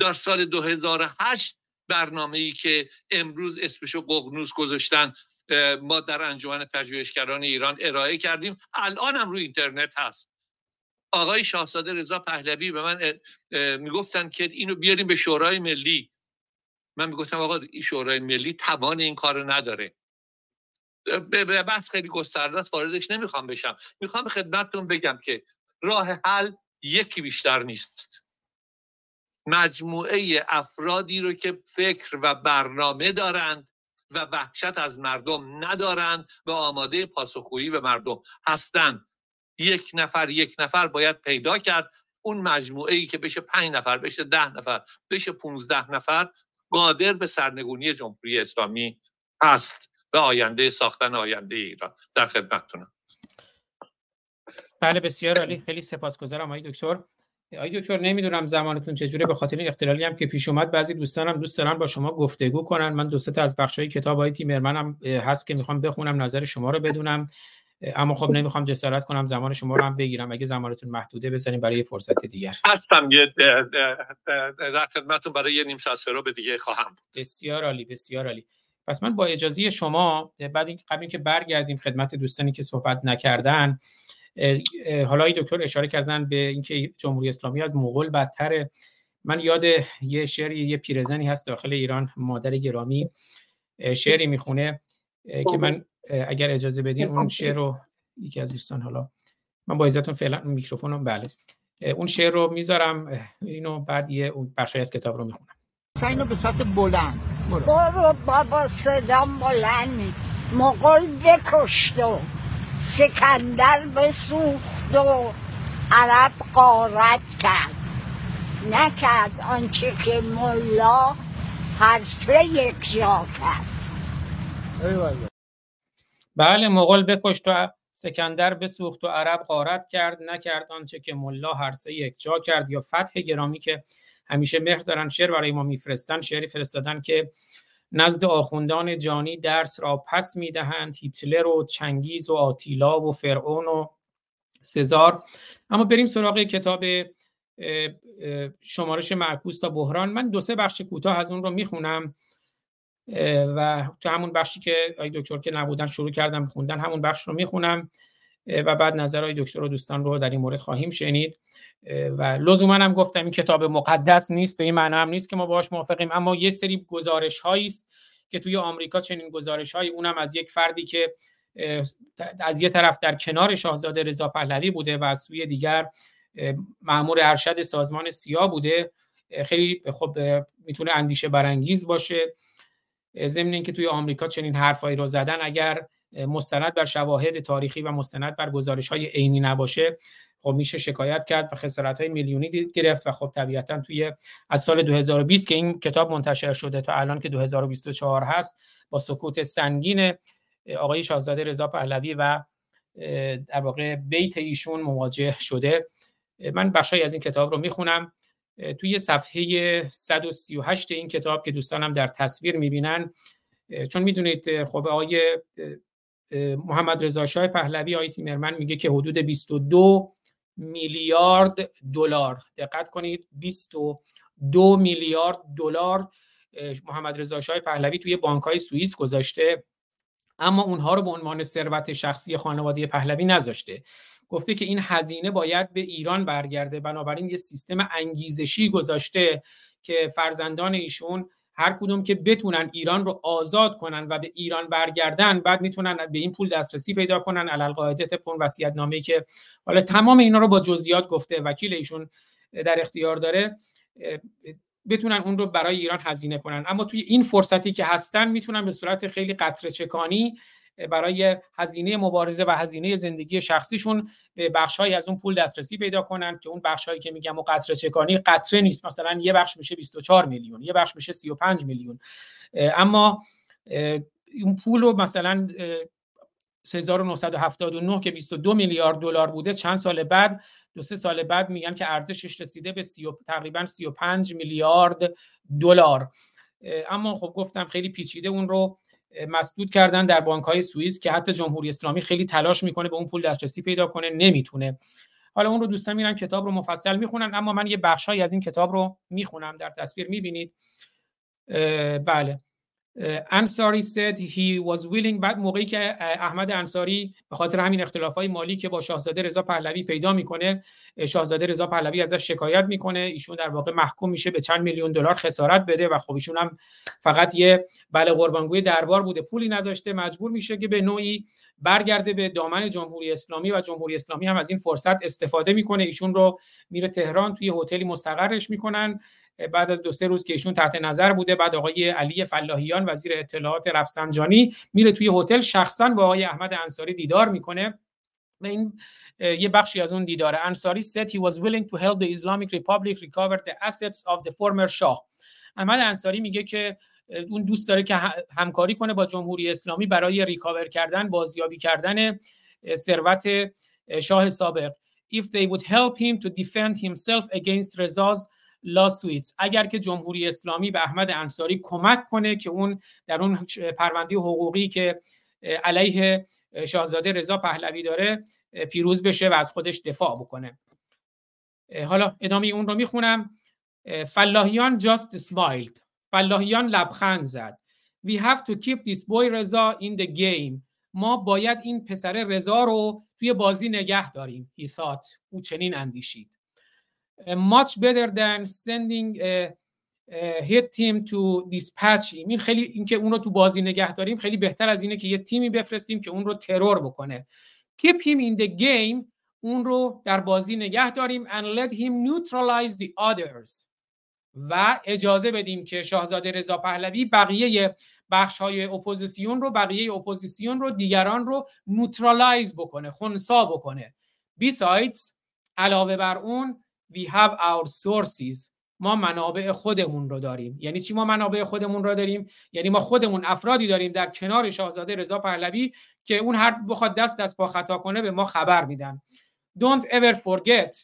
در سال 2008 برنامه ای که امروز اسمشو ققنوس گذاشتن ما در انجمن پژوهشگران ایران ارائه کردیم. الان هم روی اینترنت هست. آقای شاهزاده رضا پهلوی به من می‌گفتن که اینو بیاریم به شورای ملی. من می‌گفتم آقا شورای ملی توان این کارو نداره. به بحث خیلی گسترده است واردش نمی‌خوام بشم. می‌خوام خدمتتون بگم که راه حل یکی بیشتر نیست. مجموعه افرادی رو که فکر و برنامه دارند و وحشت از مردم ندارند و آماده پاسخگویی به مردم هستند. یک نفر یک نفر باید پیدا کرد. اون مجموعه ای که بشه پنج نفر بشه ده نفر بشه پونزده نفر قادر به سرنگونی جمهوری اسلامی هست و آینده ساختن آینده ایران. در خدمتتونم. بله بسیار عالی. خیلی سپاسگزارم آقای دکتر. آقای دکتر نمی‌دونم زمانتون چجوره به خاطر این اختلالی هم که پیش اومد بعضی دوستانم دوست دارن با شما گفتگو کنن. من دو تا از بخشای کتاب های تیمرمن هم هست که می‌خوام بخونم نظر شما رو بدونم. اما خب نمی‌خوام جسارت کنم زمان شما رو هم بگیرم. اگه زمانتون محدوده بزنیم برای فرصت دیگر. هستم. یه در خدمتتون برای یه نیم ساعت رو به دیگه خواهم بسیار عالی بسیار عالی. پس من با اجازه شما بعد قبل اینکه برگردیم خدمت دوستانی که صحبت نکردن حالا ای دکتر اشاره کردن به اینکه جمهوری اسلامی از مغول بدتره. من یاد یه شعری یه پیرزنی هست داخل ایران مادر گرامی شعری می‌خونه که من اگر اجازه بدین اون شعر رو یکی از دوستان حالا من با عزتون فعلا میکروفونم بله. اون شعر رو می‌ذارم اینو بعد یه بخشی از کتاب رو می‌خونم. اینو به سطح بلند. برو. بابا صدام بلند مغل بکشت و سکندر بسوخت و عرب قارت کرد. نکرد آنچه که ملا هر سه یک جا کرد. بله مغول بکشت و سکندر بسوخت و عرب غارت کرد. نکرد آنچه که ملا هر سه یک جا کرد. یا فتح گرامی که همیشه مهر دارن شعر برای ما میفرستن شعری فرستادن که نزد آخوندان جانی درس را پس می‌دهند هیتلر و چنگیز و آتیلا و فرعون و سزار. اما بریم سراغ کتاب شمارش معکوس تا بحران. من دو سه بخش کوتاه از اون رو می‌خونم و تو همون بخشی که آی دکتر که نبودن شروع کردم خوندن همون بخش رو می‌خونم و بعد نظرهای دکتر و دوستان رو در این مورد خواهیم شنید. و لزوما هم گفتم این کتاب مقدس نیست به این معنی هم نیست که ما باهاش موافقیم اما یه سری گزارش هایی است که توی آمریکا چنین گزارش هایی اونم از یک فردی که از یه طرف در کنار شاهزاده رضا پهلوی بوده و از سوی دیگر مأمور ارشد سازمان سیا بوده. خیلی خب می‌تونه اندیشه برانگیز باشه. ضمن اینکه توی آمریکا چنین حرفایی رو زدن اگر مستند بر شواهد تاریخی و مستند بر گزارش های عینی نباشه خب میشه شکایت کرد و خسارت های میلیونی گرفت و خب طبیعتا توی از سال 2020 که این کتاب منتشر شده تا الان که 2024 هست با سکوت سنگین آقای شاهزاده رضا پهلوی و در واقع بیت ایشون مواجه شده. من بخشی از این کتاب رو می‌خونم. توی صفحه 138 این کتاب که دوستانم در تصویر می‌بینن چون می‌دونید خب آقای محمد رضا شاه پهلوی آقای تیمرمن میگه که حدود 22 میلیارد دلار. دقت کنید 22 میلیارد دلار محمد رضا شاه پهلوی توی بانک های سوئیس گذاشته. اما اونها رو به عنوان ثروت شخصی خانواده پهلوی نذاشته. گفته که این هزینه باید به ایران برگرده. بنابراین یه سیستم انگیزشی گذاشته که فرزندان ایشون هر کدوم که بتونن ایران رو آزاد کنن و به ایران برگردن بعد می‌تونن به این پول دسترسی پیدا کنن. علل قاعده طبق اون وصیت که حالا تمام اینا رو با جزئیات گفته وکیل ایشون در اختیار داره بتونن اون رو برای ایران هزینه کنن. اما توی این فرصتی که هستن می‌تونن به صورت خیلی قطره چکانی برای هزینه مبارزه و هزینه زندگی شخصیشون به بخشهایی از اون پول دسترسی پیدا کنن که اون بخشهایی که میگم و قطره چکانی قطره نیست. مثلا یه بخش میشه 24 میلیون یه بخش میشه 35 میلیون. اما اون پول رو مثلا 1979 که 22 میلیارد دلار بوده چند سال بعد دو سه سال بعد میگن که ارزشش رسیده به سی تقریبا 35 میلیارد دلار. اما خب گفتم خیلی پیچیده اون رو مسدود کردن در بانک های سوئیس که حتی جمهوری اسلامی خیلی تلاش می‌کنه به اون پول دسترسی پیدا کنه نمی‌تونه. حالا اون رو دوستان میرن کتاب رو مفصل می‌خونن اما من یه بخشهایی از این کتاب رو می‌خونم در تصویر می‌بینید. بله. انصاری said he was willing بعد موقعی که احمد انصاری به خاطر همین اختلافات مالی که با شاهزاده رضا پهلوی پیدا می‌کنه شاهزاده رضا پهلوی ازش شکایت می‌کنه. ایشون در واقع محکوم میشه به چند میلیون دلار خسارت بده و خب ایشون هم فقط یه بله قربانگوی دربار بوده. پولی نداشته مجبور میشه که به نوعی برگرده به دامن جمهوری اسلامی و جمهوری اسلامی هم از این فرصت استفاده می‌کنه. ایشون رو میره تهران توی هتلی مستقرش می‌کنن. بعد از دو سه روز که ایشون تحت نظر بوده بعد آقای علی فلاحیان وزیر اطلاعات رفسنجانی میره توی هتل شخصا با آقای احمد انصاری دیدار می‌کنه. و این یه بخشی از اون دیدار انصاری said he was willing to help the Islamic Republic recover the assets of the former Shah. احمد انصاری میگه که اون دوست داره که همکاری کنه با جمهوری اسلامی برای ریکاور کردن بازیابی کردن ثروت شاه سابق. If they would help him to defend himself against Reza's لاسویتس اگر که جمهوری اسلامی به احمد انصاری کمک کنه که اون در اون پرونده حقوقی که علیه شاهزاده رضا پهلوی داره پیروز بشه و از خودش دفاع بکنه. حالا ادامه اون رو می‌خونم. فلاحیان just smiled. فلاحیان لبخند زد. We have to keep this boy رضا in the game. ما باید این پسر رضا رو توی بازی نگه داریم. He thought. او چنین اندیشید. Much better than sending a, a hit team to dispatch این خیلی اینکه اون رو تو بازی نگه داریم خیلی بهتر از اینه که یه تیمی بفرستیم که اون رو ترور بکنه. Keep him in the game اون رو در بازی نگه داریم and let him neutralize the others. و اجازه بدیم که شاهزاده رضا پهلوی بقیه بخش های اپوزیسیون رو بقیه اپوزیسیون رو دیگران رو neutralize بکنه خونسا بکنه. Besides علاوه بر اون we have our sources ما منابع خودمون رو داریم. یعنی چی ما منابع خودمون رو داریم؟ یعنی ما خودمون افرادی داریم در کنار شاهزاده رضا پهلوی که اون هر بخواد دست از پا خطا کنه به ما خبر میدن. Don't ever forget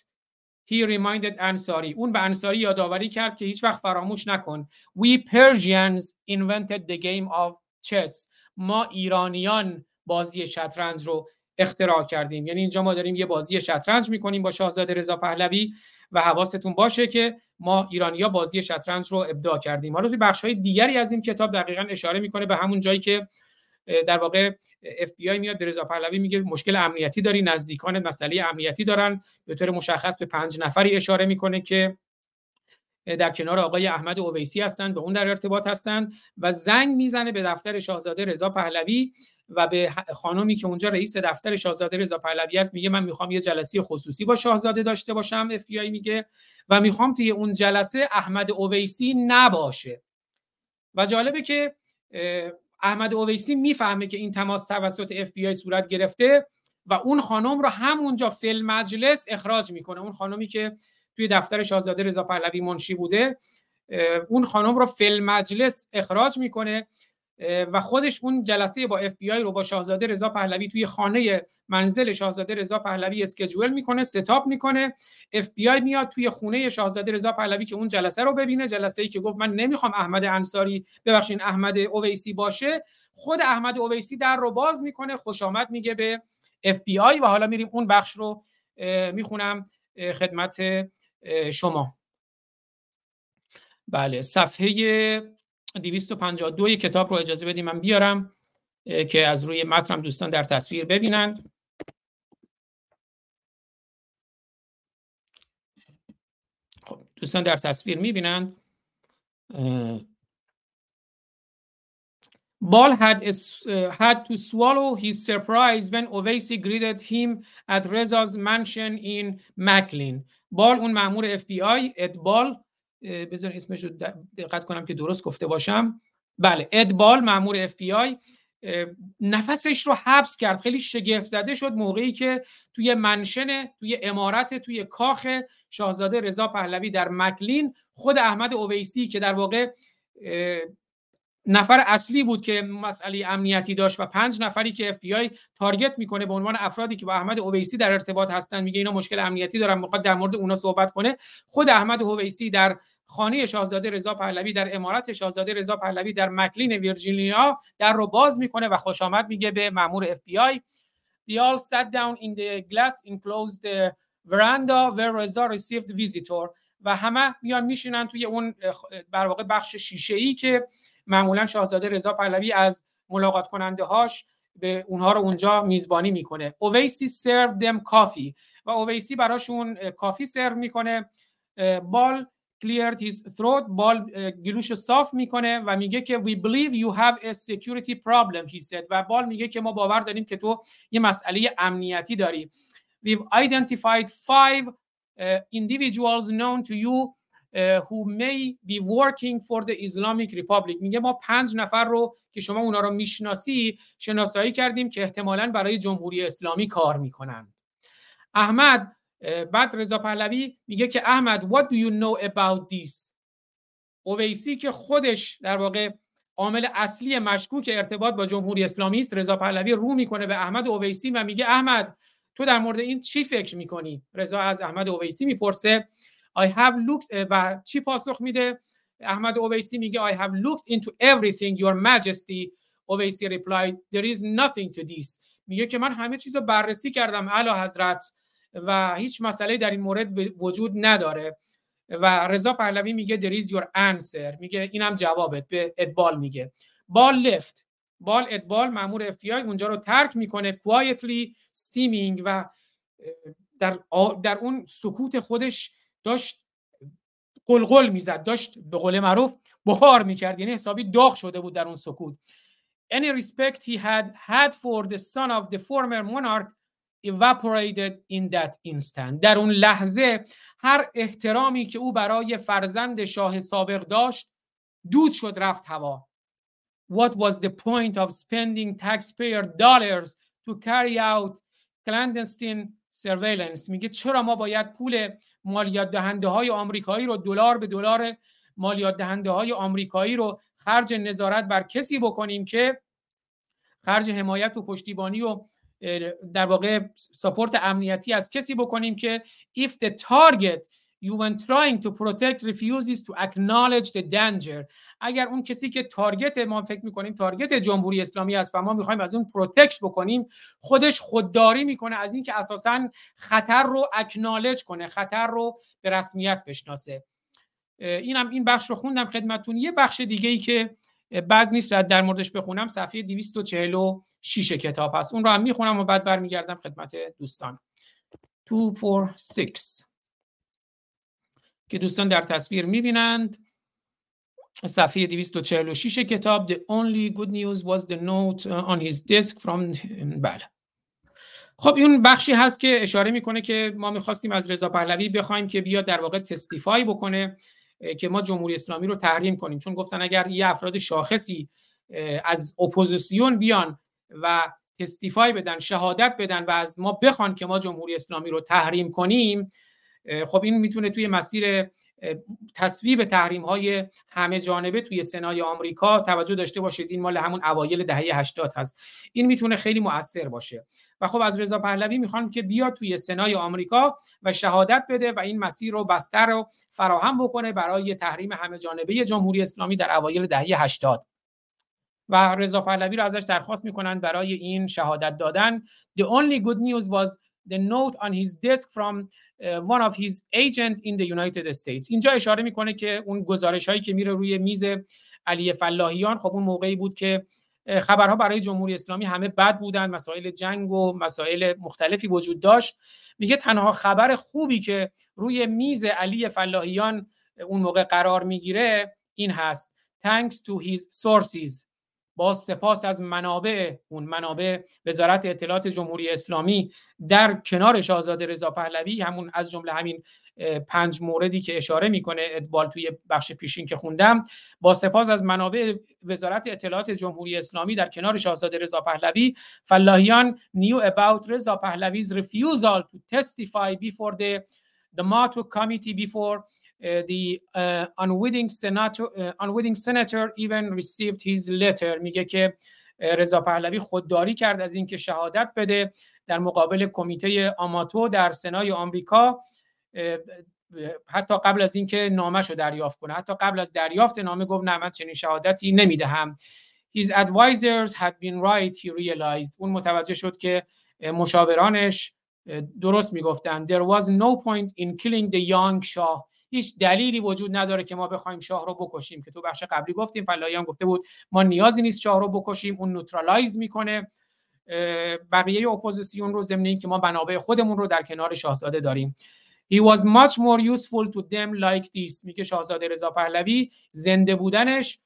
he reminded انصاری اون به انصاری یادآوری کرد که هیچ وقت فراموش نکن. We Persians invented the game of chess. ما ایرانیان بازی شطرنج رو اختراع کردیم. یعنی اینجا ما داریم یه بازی شطرنج می‌کنیم با شاهزاده رضا پهلوی و حواستون باشه که ما ایرانیا بازی شطرنج رو ابداع کردیم. حالا توی بخش های دیگری از این کتاب دقیقا اشاره می‌کنه به همون جایی که در واقع اف بی آی میاد به رضا پهلوی میگه مشکل امنیتی داری نزدیکان مسئله امنیتی دارن. به طور مشخص به پنج نفری اشاره می‌کنه که در کنار آقای احمد اویسی هستند به اون در ارتباط هستند و زنگ می‌زنه به دفتر شاهزاده رضا پهلوی و به خانمی که اونجا رئیس دفتر شاهزاده رضا پهلوی است میگه من می‌خوام یه جلسه خصوصی با شاهزاده داشته باشم اف میگه و می‌خوام توی اون جلسه احمد اویسی نباشه. و جالبه که احمد اویسی می‌فهمه که این تماس توسط اف صورت گرفته و اون خانم رو همونجا فی‌المجلس اخراج می‌کنه. اون خانمی که توی دفتر شاهزاده رضا پهلوی منشی بوده. اون خانم رو فی‌المجلس اخراج می‌کنه و خودش اون جلسه با اف بی آی رو با شاهزاده رضا پهلوی توی خانه منزل شاهزاده رضا پهلوی schedule می‌کنه set up می‌کنه. اف بی آی میاد توی خونه شاهزاده رضا پهلوی که اون جلسه رو ببینه جلسه ای که گفت من نمی‌خوام احمد انصاری ببخشین احمد اویسی باشه. خود احمد اویسی در رو باز می‌کنه خوش آمد میگه به اف بی آی و حالا میریم اون بخش رو می‌خونم خدمت شما. بله صفحه 252 کتاب رو اجازه بدیم من بیارم که از روی متنم دوستان در تصویر ببینند. خب دوستان در تصویر می‌بینند. Ball had, uh, had to swallow his surprise when Owaisi greeted him at Reza's mansion in McLean. بال اون مامور اف بی آی اد بال بذار اسمش رو دقت کنم که درست گفته باشم بله اد بال مامور اف بی آی نفسش رو حبس کرد خیلی شگفت زده شد موقعی که توی mansion توی امارت توی کاخ شاهزاده رضا پهلوی در مکلین خود احمد اویسی که در واقع نفر اصلی بود که مسئله امنیتی داشت و پنج نفری که اف تارگت می‌کنه به عنوان افرادی که با احمد اویسی در ارتباط هستن میگه اینا مشکل امنیتی دارن می‌خواد در مورد اونا صحبت کنه. خود احمد اویسی در خانه شاهزاده رضا پهلوی در امارت شاهزاده رضا پهلوی در مکلین ویرجینیا در رو باز می‌کنه و خوش آمد میگه به مامور آی They all sat down in the glass enclosed veranda where Reza received visitor. و همه میان میشینن توی اون بر واقع بخش شیشه ای که معمولا شاهزاده رضا پهلوی از ملاقات کننده هاش به اونها رو اونجا میزبانی می‌کنه. اویسی سرو دم کافی و اویسی براشون کافی سرو می‌کنه. بال cleared his throat بال گلوش صاف می‌کنه و میگه که we believe you have a security problem he said. و بال میگه که ما باور داریم که تو یه مسئله امنیتی داری. We've identified five individuals known to you who may be working for the Islamic Republic. میگه ما پنج نفر رو که شما اونا رو می‌شناسی شناسایی کردیم که احتمالا برای جمهوری اسلامی کار می‌کنند. احمد بعد رضا پهلوی میگه که احمد what do you know about this? اویسی که خودش در واقع عامل اصلی مشکوک ارتباط با جمهوری اسلامی است رضا پهلوی رو می‌کنه به احمد اویسی و میگه احمد تو در مورد این چی فکر می‌کنی؟ رضا از احمد اویسی می‌پرسه I have looked و چی پاسخ میده؟ احمد اویسی میگه I have looked into everything your majesty اویسی replied there is nothing to this. میگه که من همه چیز رو بررسی کردم اعلی حضرت و هیچ مسئله در این مورد وجود نداره. و رضا پهلوی میگه there is your answer. میگه اینم جوابت به ادبال میگه. بال لفت بال ادبال مامور اف اونجا رو ترک می‌کنه quietly steaming و در در اون سکوت خودش داشت قلقل می‌زد داشت به قول معروف بخار می‌کرد یعنی حسابی داغ شده بود در اون سکوت any respect he had had for the son of the former monarch evaporated in that instant در اون لحظه هر احترامی که او برای فرزند شاه سابق داشت دود شد رفت هوا What was the point of spending taxpayer dollars to carry out clandestine surveillance میگه چرا ما باید پول مالیات دهنده های آمریکایی رو دلار به دلار مالیات دهنده های آمریکایی رو خرج نظارت بر کسی بکنیم که خرج حمایت و پشتیبانی و در واقع سپورت امنیتی از کسی بکنیم که if the target you when trying to protect refuses to acknowledge the danger. اگر اون کسی که target ما فکر می‌کنیم target جمهوری اسلامی است و ما می‌خوایم از اون protect بکنیم خودش خودداری می‌کنه از اینکه اساسا خطر رو acknowledge کنه خطر رو به رسمیت بشناسه. اینم این بخش رو خوندم خدمتتون یه بخش دیگه ای که بد نیست در موردش بخونم صفحه 246 کتاب هست. اون رو هم می‌خونم و بعد برمیگردم خدمت دوستان. 246 که دوستان در تصویر می‌بینند. صفحه 246 کتاب The only good news was the note on his desk from بله. خب این بخشی هست که اشاره می‌کنه که ما می‌خواستیم از رضا پهلوی بخوایم که بیاد در واقع testify بکنه که ما جمهوری اسلامی رو تحریم کنیم. چون گفتن اگر یه افراد شاخصی از اپوزیسیون بیان و تستیفای بدن شهادت بدن و از ما بخوان که ما جمهوری اسلامی رو تحریم کنیم خب این می‌تونه توی مسیر تصویب تحریم های همه جانبه توی سنای آمریکا توجه داشته باشید. این مال همون اوایل دهه 80 هست. این می‌تونه خیلی مؤثر باشه. و خب از رضا پهلوی می‌خوام که بیاد توی سنای آمریکا و شهادت بده و این مسیر رو بستر رو فراهم بکنه برای تحریم همه جانبه جمهوری اسلامی در اوایل دهه 80 و رضا پهلوی رو ازش درخواست می‌کنن برای این شهادت دادن. The only good news was the note on his desk from one of his agent in the United States. اینجا اشاره می‌کنه که اون گزارش هایی که میره روی میز علی فلاحیان خب اون موقعی بود که خبرها برای جمهوری اسلامی همه بد بودن مسائل جنگ و مسائل مختلفی وجود داشت. میگه تنها خبر خوبی که روی میز علی فلاحیان اون موقع قرار می‌گیره این هست. Thanks to his sources. با سپاس از منابع اون منابع وزارت اطلاعات جمهوری اسلامی در کنار شاهزاده رضا پهلوی همون از جمله همین پنج موردی که اشاره می‌کنه ادبال توی بخش پیشین که خوندم. با سپاس از منابع وزارت اطلاعات جمهوری اسلامی در کنار شاهزاده رضا پهلوی فلاحیان knew about رضا پهلوی's refusal to testify before the the Mato committee before the uh, unwitting senator uh, unwitting senator even received his letter. میگه که رضا پهلوی خودداری کرد از اینکه شهادت بده در مقابل کمیته آماتو در سنای آمریکا. حتی قبل از اینکه نامش رو دریافت کنه. حتی قبل از دریافت نامه گفت نه من چنین شهادتی نمی‌دهم. His advisors had been right he realized. اون متوجه شد که مشاورانش درست می‌گفتن there was no point in killing the young shah. هیچ دلیلی وجود نداره که ما بخوایم شاه رو بکشیم که تو بخش قبلی گفتیم فلاحیان گفته بود ما نیازی نیست شاه رو بکشیم اون neutralize می‌کنه. بقیه اپوزیسیون رو ضمن که ما منابع خودمون رو در کنار شاهزاده داریم. He was much more useful to them like this میگه شاهزاده رضا پهلوی. زنده بودنش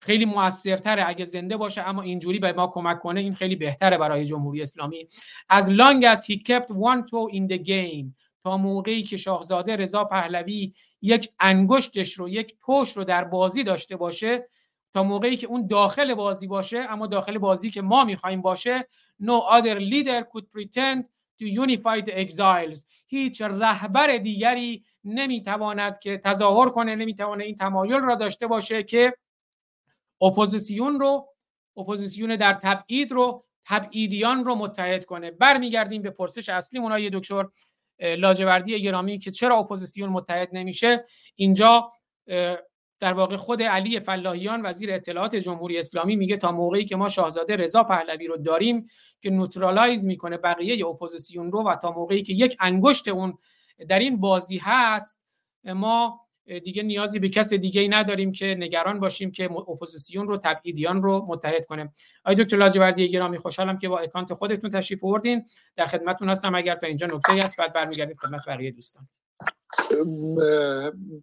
خیلی موثرتره اگه زنده باشه اما اینجوری به ما کمک کنه این خیلی بهتره برای جمهوری اسلامی. As long as he kept one toe in the game تا موقعی که شاهزاده رضا پهلوی یک انگشتش رو یک توش رو در بازی داشته باشه تا موقعی که اون داخل بازی باشه اما داخل بازی که ما می‌خوایم باشه no other leader could pretend to unify the exiles. هیچ رهبر دیگری نمی‌تواند که تظاهر کنه نمی‌تواند این تمایل را داشته باشه که اپوزیسیون رو اپوزیسیون در تبعید رو تبعیدیان رو متحد کنه. برمیگردیم به پرسش اصلی آقای دکتر. لاجوردی گرامی که چرا اپوزیسیون متحد نمیشه اینجا در واقع خود علی فلاحیان وزیر اطلاعات جمهوری اسلامی میگه تا موقعی که ما شاهزاده رضا پهلوی رو داریم که neutralize می‌کنه بقیه اپوزیسیون رو و تا موقعی که یک انگشت اون در این بازی هست ما دیگه نیازی به کس دیگه نداریم که نگران باشیم که اپوزیسیون رو تبعیدیان رو متحد کنه آقای دکتر لاجوردی گرامی خوشحالم که با اکانت خودتون تشریف آوردین. در خدمتتون هستم. اگر تا اینجا نکته هست بعد برمیگردیم خدمت بقیه دوستان.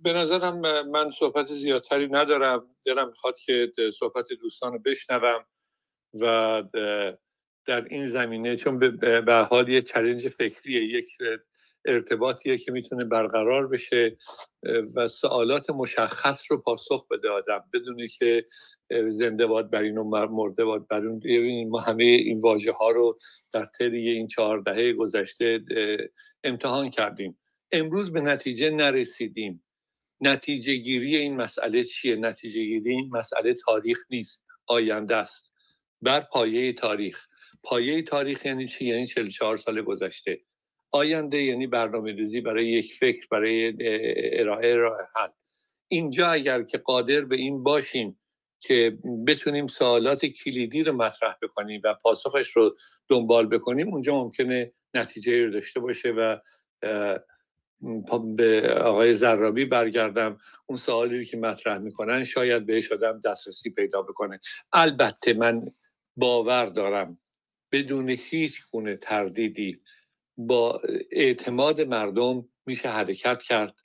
به نظرم من صحبت زیادتری ندارم. دلم می‌خواد که صحبت دوستان رو بشنوم و در این زمینه چون به حال یه چلنج فکریه یک ارتباطیه که می‌تونه برقرار بشه و سوالات مشخص رو پاسخ بده آدم. بدونی که زنده باد بر این و مرده باد بر اون ما همه این واژه ها رو در طی این چهار دهه گذشته امتحان کردیم. امروز به نتیجه نرسیدیم. نتیجه گیری این مسئله چیه؟ نتیجه گیری این مسئله تاریخ نیست آینده است. بر پایه تاریخ. پایه تاریخ یعنی چی؟ یعنی 44 سال گذشته. آینده یعنی برنامه ریزی برای یک فکر برای ارائه راه حل. اینجا اگر که قادر به این باشیم که بتونیم سوالات کلیدی رو مطرح بکنیم و پاسخش رو دنبال بکنیم اونجا ممکنه نتیجه رو داشته باشه و به آقای زرابی برگردم اون سوالی که مطرح می‌کنن شاید بهش آدم دسترسی پیدا بکنه. البته من باور دارم بدون هیچ گونه تردیدی با اعتماد مردم میشه حرکت کرد.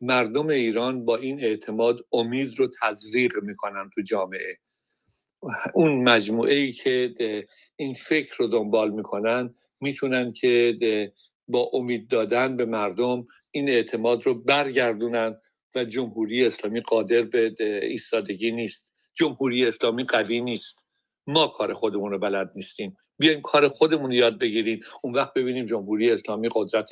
مردم ایران با این اعتماد امید رو تزریق می‌کنن تو جامعه. اون مجموعه ای که این فکر رو دنبال می‌کنن می‌تونن که با امید دادن به مردم این اعتماد رو برگردونن و جمهوری اسلامی قادر به ایستادگی نیست. جمهوری اسلامی قوی نیست. ما کار خودمون رو بلد نیستیم. بیایم کار خودمون یاد بگیریم اون وقت ببینیم جمهوری اسلامی قدرت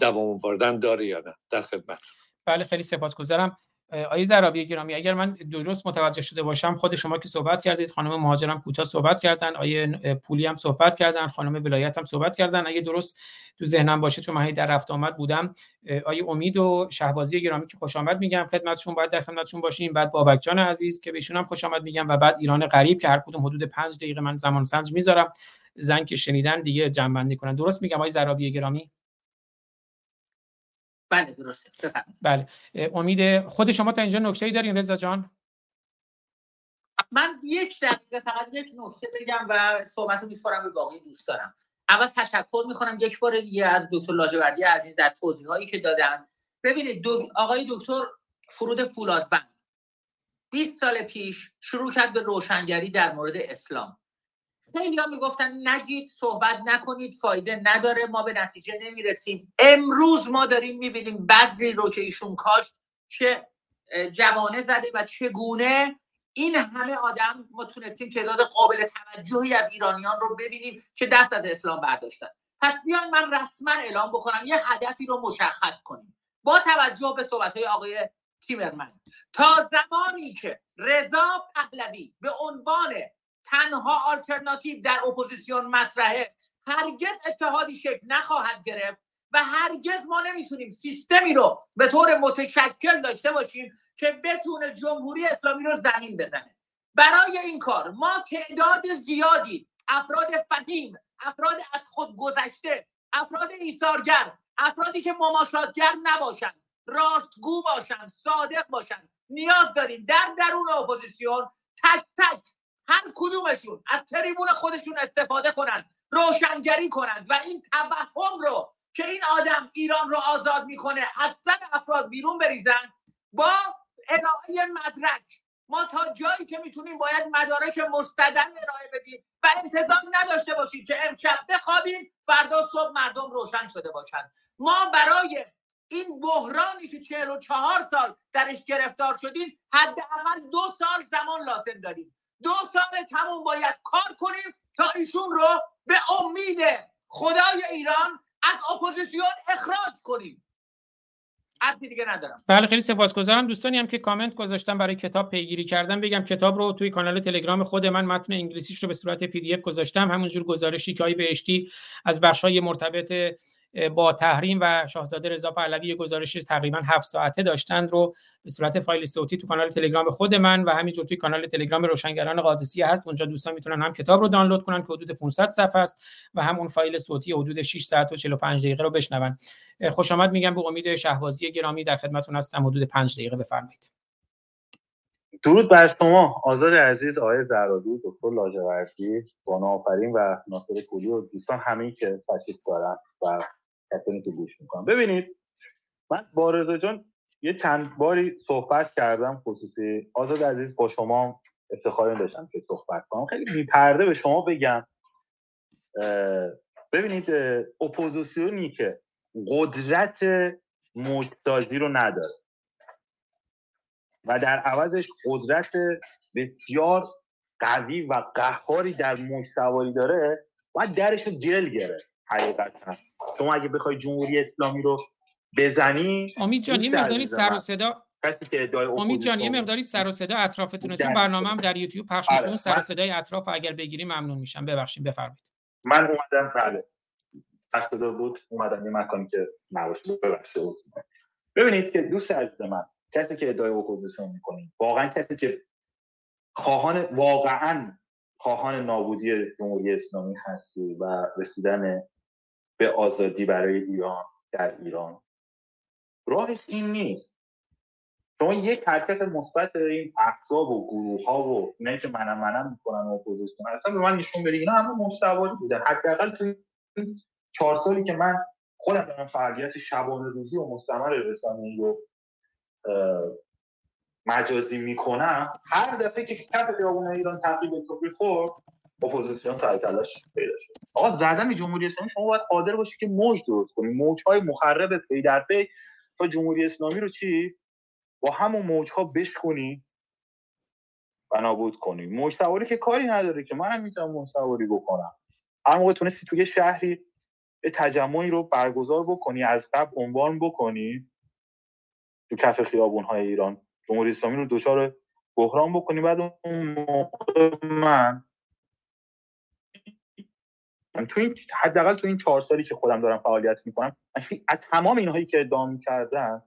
دوام آوردن داره یا نه. در خدمت. بله خیلی سپاسگزارم. آقای زرابی گرامی اگر من درست متوجه شده باشم خود شما که صحبت کردید خانم مهاجرم کوتاه صحبت کردن آیه پولی هم صحبت کردن خانم ولایت هم صحبت کردن. اگه درست تو ذهنم باشه چون من در رفت آمد بودم آیه امید و شهبازی گرامی که خوش آمد میگم خدمتشون باید در خدمتشون باشیم. بعد بابک جان عزیز که بهشون هم خوش آمد میگم و بعد ایران غریب که هر کدوم حدود 5 دقیقه من زمان سنج می‌ذارم. زن که شنیدن دیگه جنبندی کنن. درست میگم آقای زرابی گرامی؟ بله درسته. بله. امید خود شما تا اینجا نکته ای دارین رضا جان؟ من یک دقیقه فقط یک نکته بگم و صحبت رو میسپارم به باقی دوستانم اول تشکر می‌کنم یک بار دیگه از دکتر لاجوردی عزیز در توضیح هایی که دادن. ببینید دو... آقای دکتر فرود فولادوند 20 سال پیش شروع کرد به روشنگری در مورد اسلام. خیلی ها می‌گفتن نگید صحبت نکنید فایده نداره ما به نتیجه نمی‌رسیم. امروز ما داریم می‌بینیم بعضی رو که ایشون کاشت چه جوانه زده و چگونه این همه آدم ما تونستیم تعداد قابل توجهی از ایرانیان رو ببینیم که دست از اسلام برداشتن. پس بیان من رسما اعلام بکنم یه هدفی رو مشخص کنیم. با توجه به صحبت های آقای تیمرمن تا زمانی که رضا پهلوی به عنوان تنها آلترناتیو در اپوزیسیون مطرحه. هرگز اتحادی شکل نخواهد گرفت و هرگز ما نمی‌تونیم سیستمی رو به طور متشکل داشته باشیم که بتونه جمهوری اسلامی رو زمین بزنه. برای این کار ما تعداد زیادی افراد فهیم افراد از خود گذشته افراد ایثارگر افرادی که مماشاتگر نباشن راستگو باشن صادق باشن نیاز داریم در درون اپوزیسیون تک تک هر کدومشون از تریبون خودشون استفاده کنند روشنگری کنند و این توهم رو که این آدم ایران رو آزاد می‌کنه از صد افراد بیرون بریزن با ارائه مدرک. ما تا جایی که می‌تونیم باید مدارک مستدل ارائه بدیم و انتظار نداشته باشید که امشب بخوابیم فردا صبح مردم روشن شده باشند ما برای این بحرانی که چهل و چهار سال درش گرفتار شدیم حداقل دو سال زمان لازم داریم. دو سال تموم باید کار کنیم تا ایشون رو به امید خدای ایران از اپوزیسیون اخراج کنیم. دیگه ندارم. بله خیلی سپاسگزارم. دوستانی هم که کامنت گذاشتن برای کتاب پیگیری کردن بگم کتاب رو توی کانال تلگرام خود من متن انگلیسیش رو به صورت پی دی اف گذاشتم. همونجور گزارشی که آقای بهشتی از بخشای مرتبط با تحریم و شاهزاده رضا پهلوی گزارش تقریبا هفت ساعته داشتند رو به صورت فایل صوتی تو کانال تلگرام خود من و همینجور توی کانال تلگرام روشنگران قادسی هست. اونجا دوستان می‌تونن هم کتاب رو دانلود کنن که حدود 500 صفحه است و هم اون فایل صوتی حدود 6 ساعت و 45 دقیقه رو بشنون. خوش آمد. میگم به امید شهبازی گرامی در خدمتتون هستم. حدود 5 دقیقه بفرمایید. درود بر شما. آزاد عزیز آقای زرادی دکتر لاجوردی بانو آفرین و ناصر کولی و دوستان همه که تشریف دارن و کسانی که گوش می‌کنم ببینید من با رضا جان یه چند باری صحبت کردم خصوصی. آزاد عزیز با شما افتخاری داشتم که صحبت کنم. خیلی بیپرده به شما بگم. ببینید اپوزیسیونی که قدرت موجسازی رو نداره و در عوضش قدرت بسیار قوی و قهاری در موج داره باید درش رو گل گرفت حقیقتا. شما اگه بخوای جمهوری اسلامی رو بزنی امید جان یه مقداری سر و صدا امید جان یه مقداری سر و صدا اطرافتونه چون برنامه هم در یوتیوب پخش میشه. آره. سر و صدای اطراف اگر بگیری ممنون میشم. ببخشید بفرمایید. من اومدم بله. صدا بود اومدم یه مکانی که نباشه. ببخشید ببینید که دوست عزیز من کسی که ادعای اپوزیسیون می‌کنید واقعا کسی که خواهان واقعا خواهان نابودی جمهوری اسلامی هستی و رسیدن به آزادی برای ایران در ایران. راهش این نیست. شما یک حرکت مثبت این احزاب و گروه ها و اینایی که منم منم می‌کنن و اپوزیسیون اصلا به من نشون بدید اینا همه مستواری بودن. حداقل تو چهار سالی که من خودم دارم فعالیت شبانه روزی و مستمر رسانه‌ای رو مجازی می‌کنم هر دفعه که کف خیابون ایران تقریباً توپی خورد اپوزیسیون سر کلاش پیدا شد. آقا زدن جمهوری اسلامی شما باید قادر باشی که موج درست کنی. موج های مخرب پی در پی. تا جمهوری اسلامی رو چی؟ با همون موج ها بشکنی و نابود کنی موج سواری که کاری نداره که. منم می‌تونم موج سواری بکنم. هر موقع تونستی توی شهری تجمعی رو برگزار بکنی از قبل عنوان بکنی. تو کف خیابون های ایران. جمهوری اسلامی رو دچار بحران بکنی. بعد اون موقع من تو این حداقل تو این چهار سالی که خودم دارم فعالیت می‌کنم از تمام اینهایی که ادعا می‌کردن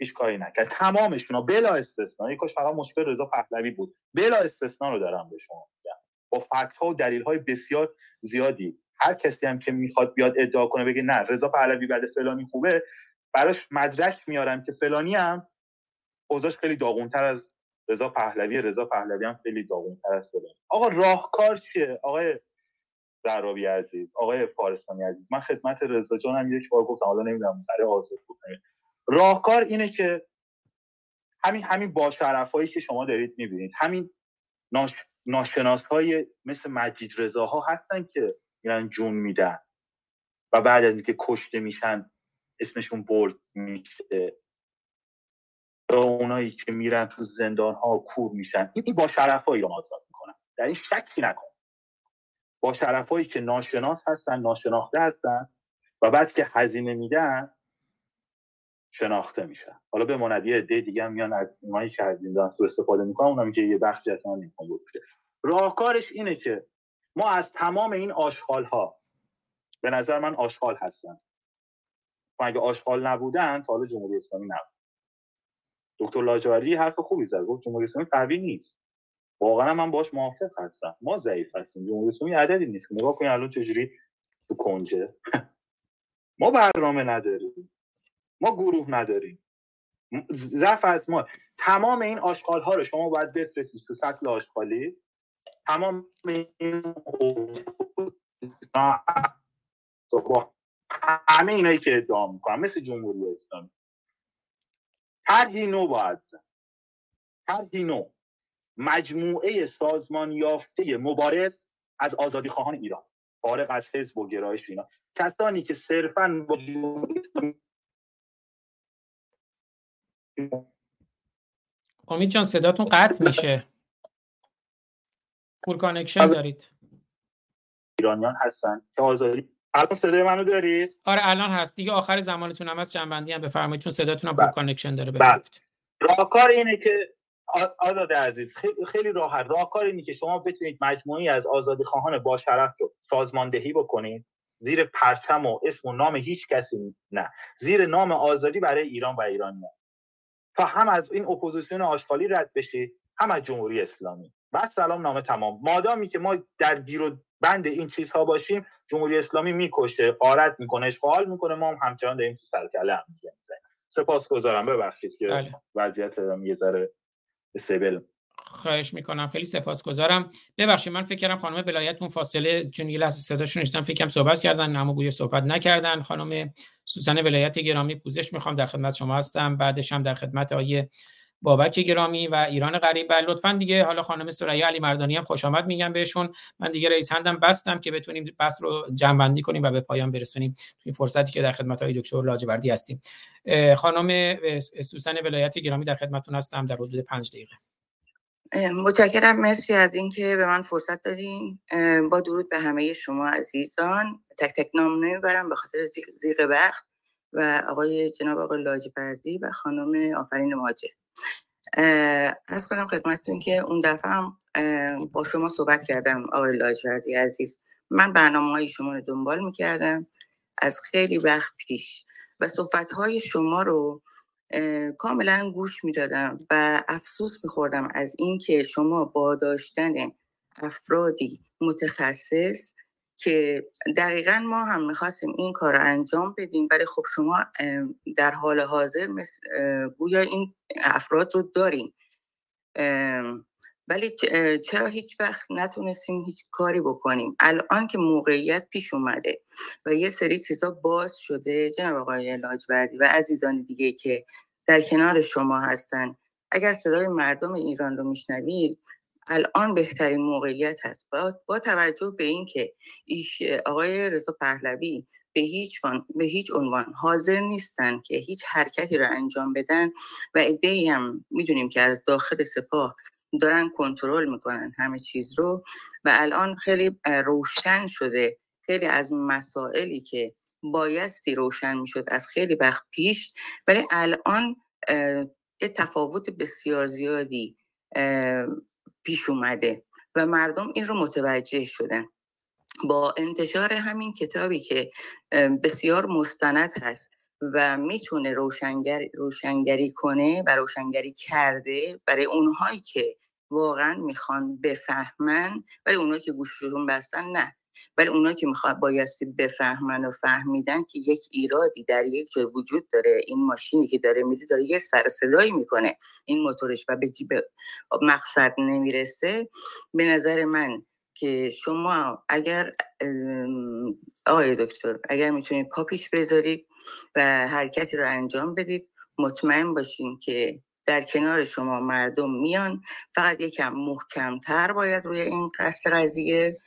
هیچ کاری نکرد تمامشون بلا استثنا یک فقط مشکل رضا پهلوی بود. بلا استثنا رو دارم به شما میگم. با فکت ها و دلیل های بسیار زیادی. هر کسی هم که می‌خواد بیاد ادعا کنه بگه نه رضا پهلوی بعد فلانی خوبه براش مدرک میارم که فلانی هم اوضاعش خیلی داغونتر از رضا پهلوی. رضا پهلوی هم خیلی داغونتر از فلانی. آقا راهکار چیه؟ آقای زرابی عزیز آقای فارستانی عزیز. من خدمت رضا جانم یک بار گفتم حالا نمی‌دونم برای آزاد بکنم راهکار اینه که همین همین با هایی که شما دارید می‌بینید همین ناش... ناشناس های مثل مجید رضاها هستن که میرن جون میدن و بعد از اینکه کشته میشن اسمشون برد میشه. و اونایی که میرن تو زندان ها کور میشن. این با شرف هایی آزاد می‌کنن. در این شکی نکن. با شرف هایی که ناشناس هستن ناشناخته هستن و بعد که هزینه میدن شناخته میشن. حالا به مندی عده دیگه هم میان از اونایی که از این سو استفاده می‌کنن اونم که یه بخشی از اون بود راهکارش اینه که ما از تمام این آشغال ها به نظر من آشغال هستن. و اگه آشغال نبودن تا حالا جمهوری اسلامی نبود. دکتر لاجوردی حرف خوبی زد گفت جمهوری اسلامی قوی نیست. واقعا من باش موافق هستم. ما ضعیف هستیم. جمهوری اسلامی عددی نیست. نگاه کنید الان چجوری تو کنجه. ما برنامه نداریم. ما گروه نداریم. ضعف از ما. تمام این آشغال ها رو شما باید بفرستید تو سطل آشغالی. تمام این همه اینایی که ادعا می‌کنم مثل جمهوری اسلامی. طرحی نو باید طرحی نو. مجموعه سازمان یافته مبارز از آزادی خواهان ایران فارغ از حزب و گرایش اینا. کسانی که صرفا با امید جان صداتون قطع میشه. poor connection دارید. ایرانیان هستن که آزادی الان صدای منو دارید؟ آره الان هست. دیگه آخر زمانتون هم از جمع‌بندی هم بفرمایید چون صداتون هم poor connection داره. بله. راهکار اینه که آزاد عزیز خیلی, خیلی راحت. راهکار اینه که شما بتونید مجموعه‌ای از آزادی خواهان با شرف رو سازماندهی بکنید. زیر پرچم و اسم و نام هیچ کسی نه. زیر نام آزادی برای ایران و ایرانیان تا هم از این اپوزیسیون آشغالی رد بشید هم از جمهوری اسلامی. و سلام نامه تمام. مادامی که ما در گیر و بند این چیزها باشیم جمهوری اسلامی می‌کشه قارت می‌کنه اشغال می‌کنه ما هم همچنان داریم تو سرکله هم سپاس گذارم ببخشید که بله. وضعیت یه ذره استیبل. خواهش می‌کنم. خیلی سپاسگزارم. ببخشید من فکر کردم خانم بلایتون فاصله چون یه لحظه صداشون نشدم فکرم صحبت کردن اما گویا صحبت نکردن. خانم سوسن ولایت گرامی پوزش می‌خوام در خدمت شما هستم. بعدش هم در خدمت آقای بابک گرامی و ایران غریب. و لطفا دیگه حالا خانم سریا علی مردانی هم خوش آمد میگم بهشون. من دیگه رئیس هندم بستم که بتونیم بس رو جمع کنیم و به پایان برسونیم. توی فرصتی که در خدمت های دکتر لاجوردی هستیم. خانم سوسن ولایت گرامی در خدمتتون هستم در حدود پنج دقیقه. متشکرم. مرسی از اینکه به من فرصت دادین. با درود به همه شما عزیزان. تک تک نام نمی‌برم به خاطر زیغ وقت و آقای جناب آقای لاجوردی و خانم آفرین ماجه از کنم خدمتتون که اون دفعه هم با شما صحبت کردم آقای لاجوردی عزیز. من برنامه های شما رو دنبال می‌کردم از خیلی وقت پیش و صحبت های شما رو کاملا گوش می‌دادم و افسوس میخوردم از اینکه شما با داشتن افرادی متخصص که دقیقا ما هم می‌خواستیم این کار رو انجام بدیم ولی خب شما در حال حاضر مثل گویا این افراد رو داریم ولی چرا هیچ وقت نتونستیم هیچ کاری بکنیم؟ الان که موقعیت پیش اومده و یه سری چیزا باز شده جناب آقای لاجوردی و عزیزان دیگه که در کنار شما هستن. اگر صدای مردم ایران رو میشنوید الان بهترین موقعیت هست. با, با توجه به اینکه آقای رضا پهلوی به هیچ, به هیچ عنوان حاضر نیستن که هیچ حرکتی رو انجام بدن و ایده هم می‌دونیم که از داخل سپاه دارن کنترل می‌کنن همه چیز رو و الان خیلی روشن شده. خیلی از مسائلی که بایستی روشن می‌شد از خیلی وقت پیش ولی الان یه تفاوت بسیار زیادی پیش اومده و مردم این رو متوجه شدن. با انتشار همین کتابی که بسیار مستند هست و می‌تونه روشنگر، روشنگری کنه و روشنگری کرده برای اونهایی که واقعا می‌خوان بفهمن ولی اونهایی که گوششون بستن نه. ولی اونا که می‌خواد بایستی بفهمن و فهمیدن که یک ایرادی در یک جای وجود داره. این ماشینی که داره میره داره یه سر صدایی می‌کنه. این موتورش و به جیب مقصد نمی‌رسه. به نظر من که شما اگر آقای دکتر اگر می‌تونید پاپیش بذارید و حرکتی رو انجام بدید مطمئن باشین که در کنار شما مردم میان. فقط یکم محکمتر باید روی این قصد قضیه.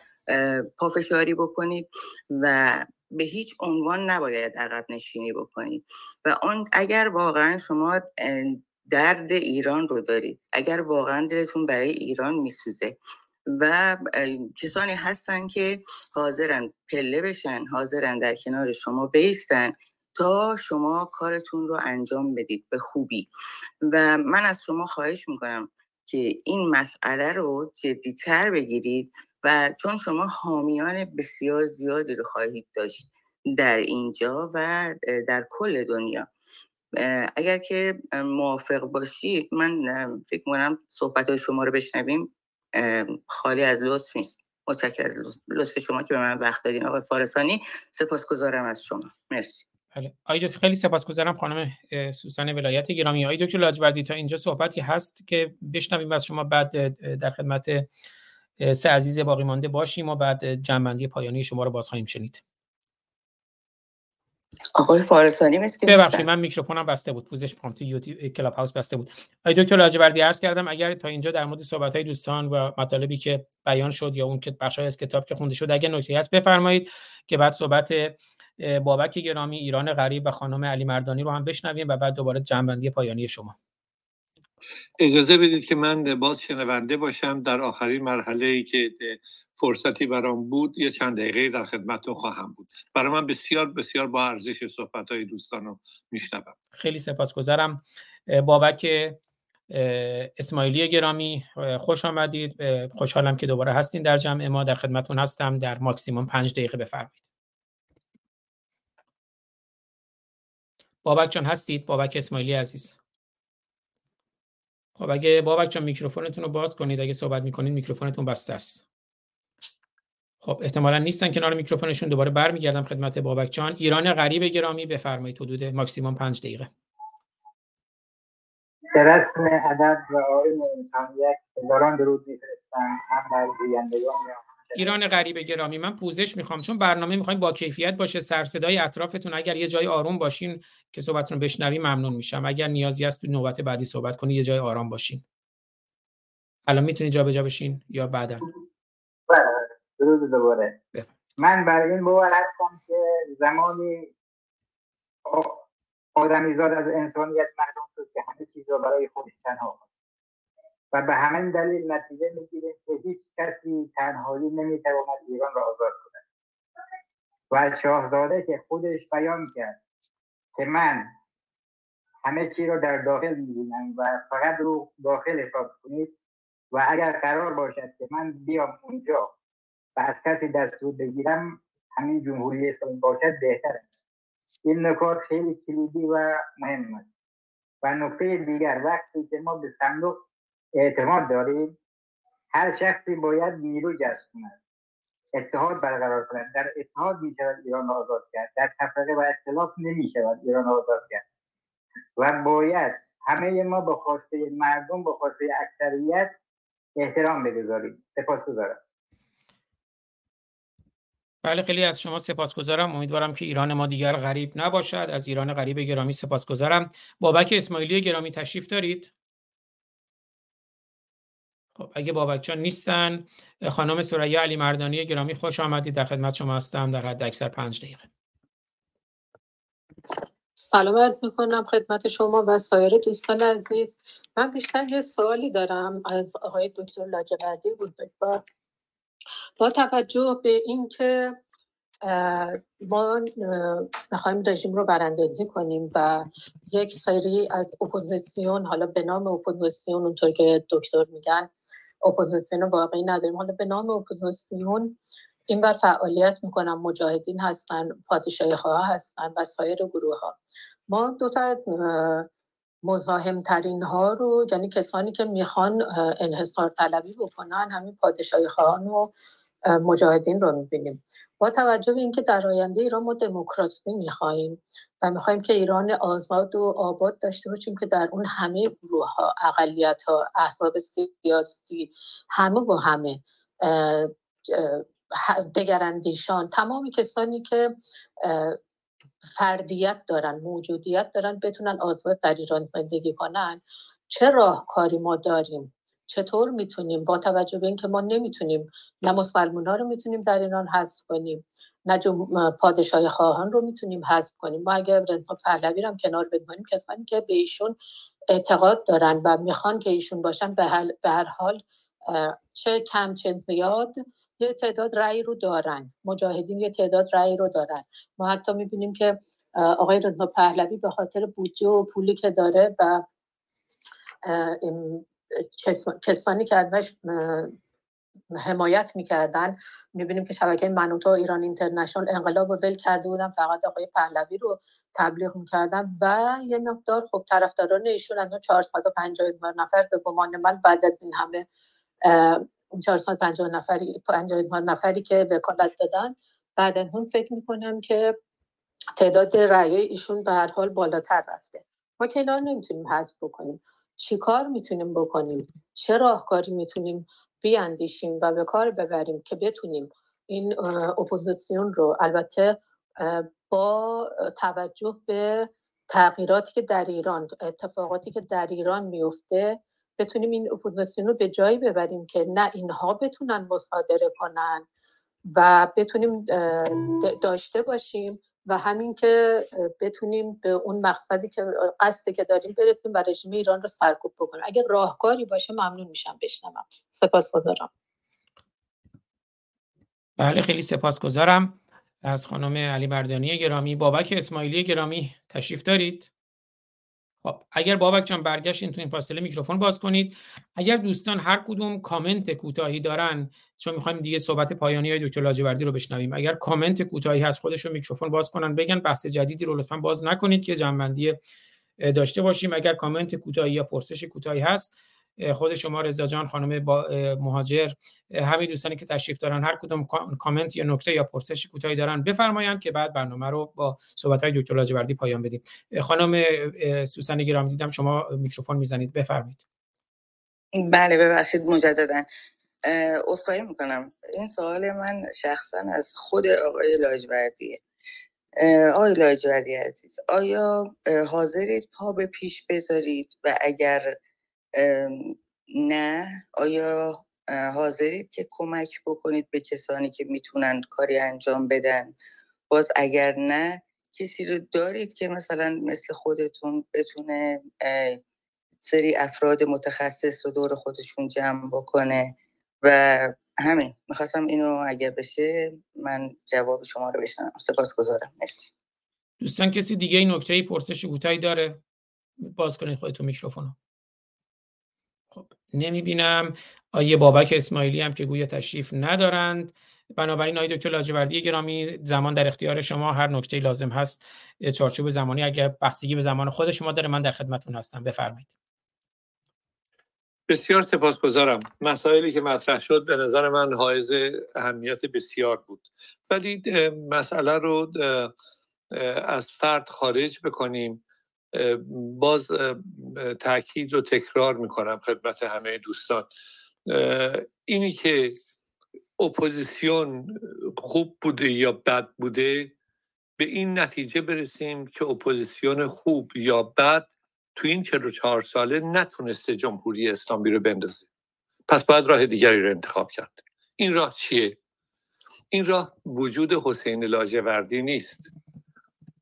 پافشاری بکنید و به هیچ عنوان نباید عقب نشینی بکنید. و آن اگر واقعا شما درد ایران رو دارید اگر واقعا دلتون برای ایران میسوزه و کسانی هستن که حاضرن پله بشن حاضرن در کنار شما بیستن تا شما کارتون رو انجام بدید به خوبی. و من از شما خواهش می‌کنم که این مسئله رو جدیتر بگیرید و چون شما حامیان بسیار زیادی رو خواهید داشت در اینجا و در کل دنیا. اگر که موافق باشید من فکر می‌کنم صحبت شما رو بشنویم. خالی از لطف نیست. متشکر از لطف شما که به من وقت دادین. آقای فارسانی سپاسگزارم از شما. مرسی. بله. آقای خیلی سپاسگزارم خانم سوسن ولایت گرامی. آقای دکتر لاجوردی تا اینجا صحبتی هست که بشنویم از شما بعد در خدمت سه عزیز باقی مانده باشیم و بعد جنبندی پایانی شما رو باز خواهیم شنید. آقای فارسانی مثل ببخشید من میکروفونم بسته بود. پوزش می‌خوام تو یوتیوب کلاب هاوس بسته بود. آقای دکتر لاجوردی عرض کردم اگر تا اینجا در مورد صحبت های دوستان و مطالبی که بیان شد یا اون که بخش از کتاب که خونده شد اگر نکته هست بفرمایید که بعد صحبت بابک گرامی ایران غریب و خانم علی مردانی رو هم بشنویم و بعد دوباره جنبندی پایانی شما. اجازه بدید که من باز شنونده باشم در آخرین مرحله ای که فرصتی برام بود یه چند دقیقه در خدمتتون خواهم بود. برای من بسیار بسیار با ارزش صحبت های دوستان رو میشنوم. خیلی سپاسگزارم. بابک اسماعیلی گرامی خوش آمدید. خوشحالم که دوباره هستین در جمع ما. در خدمتون هستم. در ماکسیموم پنج دقیقه بفرمایید. بابک جان هستید؟ بابک اسماعیلی عزیز. خب اگه بابک جان میکروفونتون رو باز کنید اگه صحبت می‌کنید میکروفونتون بسته است. خب احتمالا نیستن کنار میکروفونشون دوباره برمیگردم خدمت بابک جان ایران غریب گرامی بفرمایید حدود ماکسیموم پنج دقیقه. به رسم ادب و آین انسانیت هزاران درود میفرستم. هم بر گویندگان ایران غریب گرامی. من پوزش می‌خوام چون برنامه می‌خوایم با کیفیت باشه. سر صدای اطرافتون اگر یه جای آروم باشین که صحبتتون رو بشنویم ممنون میشم. اگر نیازی هست تو نوبت بعدی صحبت کنی یه جای آرام باشین. الان می‌تونی جابجا بشین یا بعدا؟ بله درود دوباره من برای این باور هستم که زمانی آدمیزاد از انسانیت محروم شد که همه چیز رو برای خودش تنها و به همین دلیل نتیجه می‌گیریم که هیچ کسی تنهایی نمی‌تواند ایران را آزاد کند. و شاهزاده که خودش بیان کرد که من همه چی رو در داخل می‌بینم و فقط رو داخل حساب کنید و اگر قرار باشد که من بیام اونجا و از کسی دستور بگیرم همین جمهوری اسلامی باشد بهتره این نکات خیلی کلیدی و مهم است. و نکته دیگر وقتی که ما به صندوق اعتماد داریم. هر شخصی باید نیرو جذب کند. اتحاد برقرار کند. در اتحاد می شود ایران آزاد کرد. در تفرقه و اختلاف نمی شود ایران آزاد کرد. و باید همه ما به خواسته مردم به خواسته اکثریت احترام بگذاریم. سپاس گذارم بله خیلی از شما سپاسگزارم. امیدوارم که ایران ما دیگر غریب نباشد. از ایران غریب گرامی سپاسگزارم. بابک اسماعیلی گرامی تشریف دارید. خب اگه بابک جان نیستن خانم ثریا علی مردانی گرامی خوش آمدید. در خدمت شما هستم در حد اکثر پنج دقیقه. سلام عرض می‌کنم خدمت شما و سایر دوستان عزیز. من بیشتر یه سوالی دارم از آقای دکتر لاجوردی بود با, با توجه به اینکه ما می‌خوایم رژیم رو براندازی کنیم و یک سری از اپوزیسیون حالا به نام اپوزیسیون اونطور که دکتر میگن اپوزیسیون واقعی نداریم. حالا به نام اپوزیسیون این ور فعالیت می‌کنن مجاهدین هستن پادشاهی خواه هستن و سایر گروه ها. ما دو تا مزاحم ترین ها رو یعنی کسانی که می‌خوان انحصار طلبی بکنن همین پادشاهی خواهان و مجاهدین رو می‌بینیم. با توجه به اینکه در آینده ایران ما دموکراسی می‌خواهیم و می‌خواهیم که ایران آزاد و آباد داشته باشیم که در اون همه گروه ها اقلیت ها احزاب سیاسی همه و همه دگراندیشان تمام کسانی که فردیت دارن موجودیت دارن بتونن آزاد در ایران زندگی کنن چه راهکاری ما داریم؟ چطور می‌تونیم؟ با توجه به اینکه ما نمی‌تونیم نه مسلمان ها رو می‌تونیم در ایران حذف کنیم نه پادشاه خواهان رو می‌تونیم حذف کنیم. ما اگر رضا پهلوی رو کنار بگذاریم کسانی که به ایشون اعتقاد دارن و می‌خوان که ایشون باشن به هر حال چه کم چه زیاد یه تعداد رأی رو دارن. مجاهدین یه تعداد رأی رو دارن. ما حتی می‌بینیم که آقای رضا پهلوی به خاطر بودجه و پولی که داره و کسانی که ازش حمایت می‌کردن می‌بینیم که شبکه منوتو ایران اینترنشنال انقلاب ول کرده بودن فقط آقای پهلوی رو تبلیغ می‌کردن و یه مقدار خب طرفداران ایشون از 450 نفر به گمان من بعد از این همه 450 نفری 50 نفری که وکالت دادن بعد اون فکر می‌کنم که تعداد رأی ایشون به هر حال بالاتر رفته. ما که اینا نمی‌تونیم حذف بکنیم. چی کار می‌تونیم بکنیم؟ چه راهکاری می‌تونیم بیاندیشیم و به کار ببریم که بتونیم این اپوزیسیون رو؟ البته با توجه به تغییراتی که در ایران اتفاقاتی که در ایران میفته بتونیم این اپوزیسیون رو به جایی ببریم که نه اینها بتونن مصادره کنن و بتونیم داشته باشیم و همین که بتونیم به اون مقصدی که قصدی که داریم برسیم و رژیم ایران رو سرکوب بکنیم. اگر راهکاری باشه ممنون میشم بشنوم. سپاسگزارم. بله خیلی سپاسگزارم. از خانم علی مردانی گرامی بابک اسماعیلی گرامی تشریف دارید. خب اگر بابک جان برگشتین تو این فاصله میکروفون باز کنید. اگر دوستان هر کدوم کامنت کوتاهی دارن چون می‌خوایم دیگه صحبت پایانی های دکتر لاجوردی رو بشنویم اگر کامنت کوتاهی هست خودشون میکروفون باز کنن بگن بحث جدیدی رو لطفا باز نکنید که جمع‌بندی داشته باشیم. اگر کامنت کوتاهی یا پرسش کوتاهی هست خود شما رضا جان خانم مهاجر همه دوستانی که تشریف دارن هر کدوم کامنت یا نکته یا پرسش کوتاهی دارن بفرمایند که بعد برنامه رو با صحبت های دکتر لاجوردی پایان بدیم. خانم سوسن گرامی دیدم شما میکروفون می‌زنید. بفرمایید. بله ببخشید مجددا. عذرخواهی می‌کنم. این سوال من شخصا از خود آقای لاجوردیه. آقای لاجوردی عزیز آیا حاضرید پا به پیش بذارید؟ و اگر نه. آیا حاضرید که کمک بکنید به کسانی که می‌تونن کاری انجام بدن؟ باز اگر نه کسی رو دارید که مثلا مثل خودتون بتونه سری افراد متخصص رو دور خودشون جمع بکنه و همین. می‌خواستم اینو اگر بشه من جواب شما رو بشنم سپاس گذارم مرسی. دوستان کسی دیگه این نکته پرسش کوتاهی داره؟ باز کنید خودتون میکروفونو. خب نمی‌بینم. آیه بابک اسماعیلی هم که گویا تشریف ندارند. بنابراین آقای دکتر لاجوردی گرامی زمان در اختیار شما هر نکته لازم هست چارچوب زمانی اگر بستگی به زمان خود شما داره من در خدمتتون هستم. بفرمایید. بسیار سپاسگزارم. مسائلی که مطرح شد به نظر من حائز اهمیت بسیار بود. ولی مسئله رو از فرد خارج بکنیم. باز تاکید و تکرار می‌کنم خدمت همه دوستان. اینی که اپوزیسیون خوب بوده یا بد بوده به این نتیجه برسیم که اپوزیسیون خوب یا بد تو این 44 ساله نتونسته جمهوری اسلامی رو بندازه. پس باید راه دیگری رو انتخاب کرد. این راه چیه؟ این راه وجود حسین لاجوردی نیست.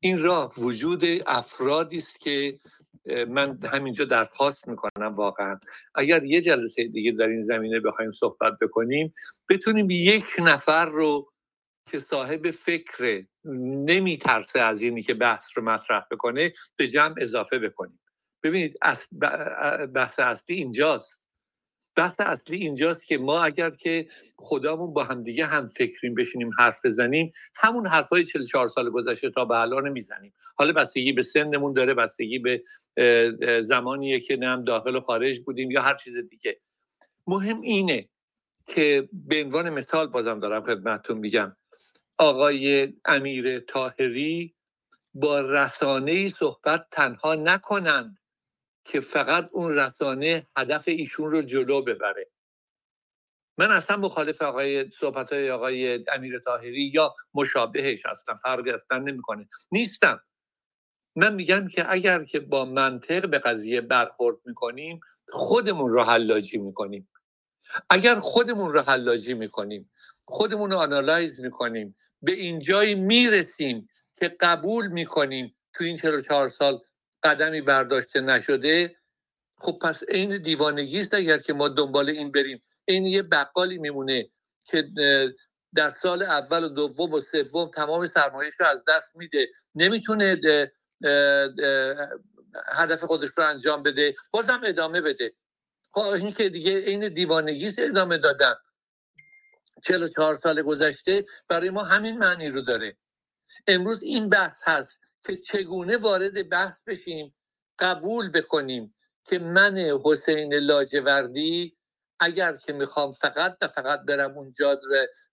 این راه وجود افرادی است که من همینجا درخواست می‌کنم واقعا. اگر یه جلسه دیگه در این زمینه بخوایم صحبت بکنیم بتونیم یک نفر رو که صاحب فکر نمیترسه از اینی که بحث رو مطرح بکنه به جمع اضافه بکنیم. ببینید بحث اصلی اینجاست. بحث اصلی اینجاست که ما اگر که خدامون با همدیگه هم فکریم بشینیم حرف بزنیم همون حرفای 44 سال گذشته تا به الان می‌زنیم. حالا بستگی به سنمون داره بستگی به زمانیه که نم داخل و خارج بودیم یا هر چیز دیگه. مهم اینه که به عنوان مثال بازم دارم خدمتتون میگم. آقای امیر تاهری با رسانه صحبت تنها نکنند. که فقط اون رسانه هدف ایشون رو جلو ببره. من اصلا مخالف آقای صحبت های آقای امیر تاهری یا مشابهش هستم فرقی اصلا نمی‌کنه. نیستم. من میگم که اگر که با منطق به قضیه برخورد می‌کنیم خودمون رو حلاجی می‌کنیم. اگر خودمون رو حلاجی می‌کنیم خودمون رو آنالایز می‌کنیم به اینجایی می‌رسیم که قبول می‌کنیم تو این 44 سال قدمی برداشته نشده خب پس عین دیوانگی است اگر که ما دنبال این بریم. این یه بقالی میمونه که در سال اول و دوم و سوم تمام سرمایهش رو از دست میده. نمی‌تونه هدف خودش رو انجام بده. بازم ادامه بده. خب این که دیگه این دیوانگی است ادامه دادن 44 سال گذشته برای ما همین معنی رو داره. امروز این بحث هست. که چگونه وارد بحث بشیم قبول بکنیم که من حسین لاجوردی اگر که می‌خوام فقط و فقط برم اونجا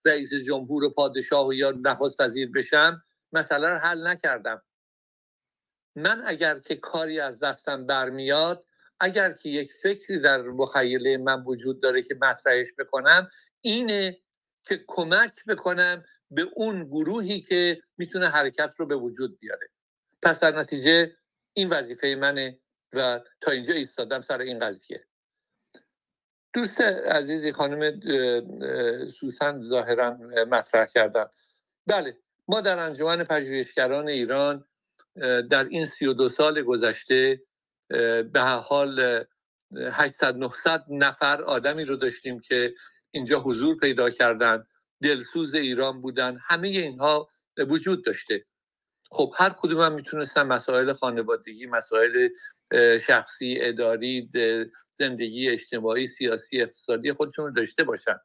رئیس جمهور و پادشاه و یا نخست وزیر بشم مثلا رو حل نکردم. من اگر که کاری از دستم برمیاد اگر که یک فکری در مخیله من وجود داره که مطرحش بکنم اینه که کمک بکنم به اون گروهی که می‌تونه حرکت رو به وجود بیاره. پس در نتیجه این وظیفه منه و تا اینجا ایستادم سر این قضیه. دوست عزیزی خانم سوسن ظاهرا مطرح کردن بله ما در انجمن پژوهشگران ایران در این سی و دو سال گذشته به حال 800 900 نفر آدمی رو داشتیم که اینجا حضور پیدا کردن. دلسوز ایران بودن. همه اینها وجود داشته. خب هر کدوم هم می‌تونستن مسائل خانوادگی مسائل شخصی اداری زندگی اجتماعی سیاسی اقتصادی خودشون داشته باشن.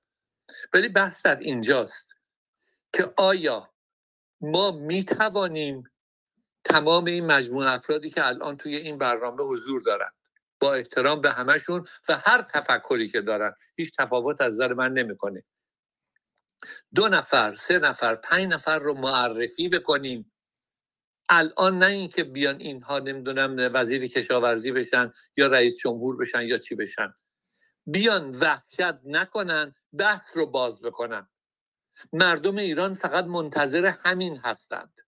ولی بحث در اینجاست که آیا ما می‌توانیم تمام این مجموعه افرادی که الان توی این برنامه حضور دارن با احترام به همشون و هر تفکری که دارن هیچ تفاوت از نظر من نمی‌کنه. دو نفر سه نفر پنج نفر رو معرفی بکنیم الان نه اینکه بیان اینها نمی‌دونم وزیر کشاورزی بشن یا رئیس جمهور بشن یا چی بشن. بیان وحشت نکنن بحث رو باز بکنن. مردم ایران فقط منتظر همین هستند.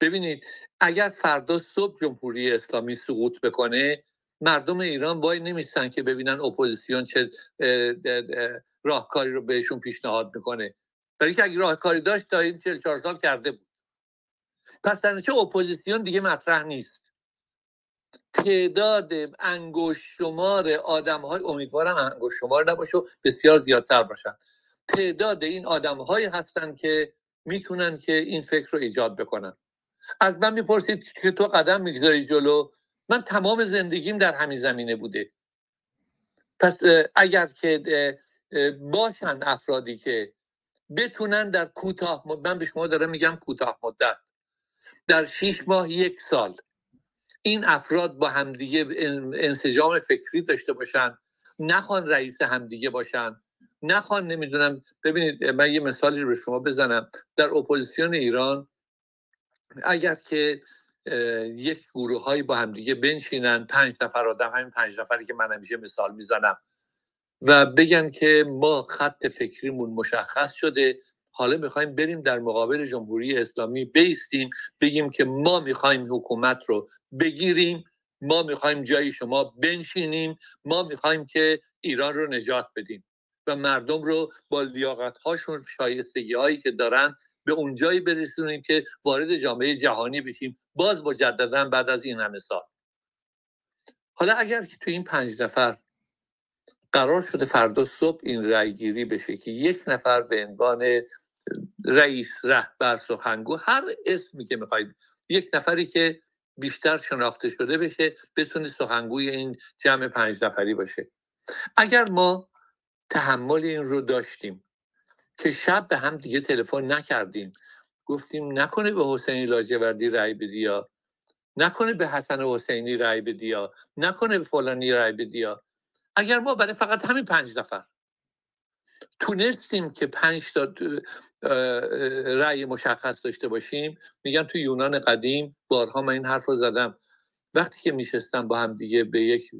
ببینید اگر فردا صبح جمهوری اسلامی سقوط بکنه مردم ایران وای نمیستن که ببینن اپوزیسیون چه راهکاری رو بهشون پیشنهاد می‌کنه. برای که اگه راهکاری داشت تا این 44 سال کرده بود. پس در اپوزیسیون دیگه مطرح نیست. تعداد انگوش شمار آدم های امیدوارم انگوش شمار نباشه و بسیار زیادتر باشن. تعداد این آدم هایی هستن که می‌تونن که این فکر رو ایجاد بکنن. از من می‌پرسید که تو قدم می‌گذاری جلو؟ من تمام زندگیم در همین زمینه بوده. پس اگر که باشن افرادی که بتونن در کوتاه من به شما دارم میگم کوتاه مدت. در شیش ماه یک سال. این افراد با همدیگه انسجام فکری داشته باشن. نخوان رئیس همدیگه باشن. نخوان نمی‌دونم ببینید من یه مثالی رو شما بزنم. در اپوزیسیون ایران اگر که یک گروه هایی با همدیگه بنشینن پنج نفر آدم همین پنج نفری که من همیشه مثال می‌زنم و بگن که ما خط فکریمون مشخص شده حالا می‌خوایم بریم در مقابل جمهوری اسلامی بیستیم بگیم که ما می‌خوایم حکومت رو بگیریم ما می‌خوایم جای شما بنشینیم ما می‌خوایم که ایران رو نجات بدیم. و مردم رو با لیاقت هاشون شایستگی هایی که دارن به اونجایی برسونیم که وارد جامعه جهانی بشیم. باز مجددا بعد از این همه سال. حالا اگر که تو این پنج نفر قرار شده فردا صبح این رأی گیری بشه که یک نفر به عنوان رئیس رهبر سخنگو هر اسمی که می‌خواید. یک نفری که بیشتر شناخته شده بشه بتونه سخنگوی این جمع پنج نفری باشه. اگر ما تحمل این رو داشتیم که شب به هم دیگه تلفن نکردیم گفتیم نکنه به حسینی لاجوردی رأی بدی یا نکنه به حسن حسینی رأی بدی یا نکنه به فلانی رأی بدی اگر ما برای فقط همین پنج نفر تونستیم که پنج تا رأی مشخص داشته باشیم. میگم تو یونان قدیم بارها من این حرف رو زدم. وقتی که میشستم با هم دیگه به یک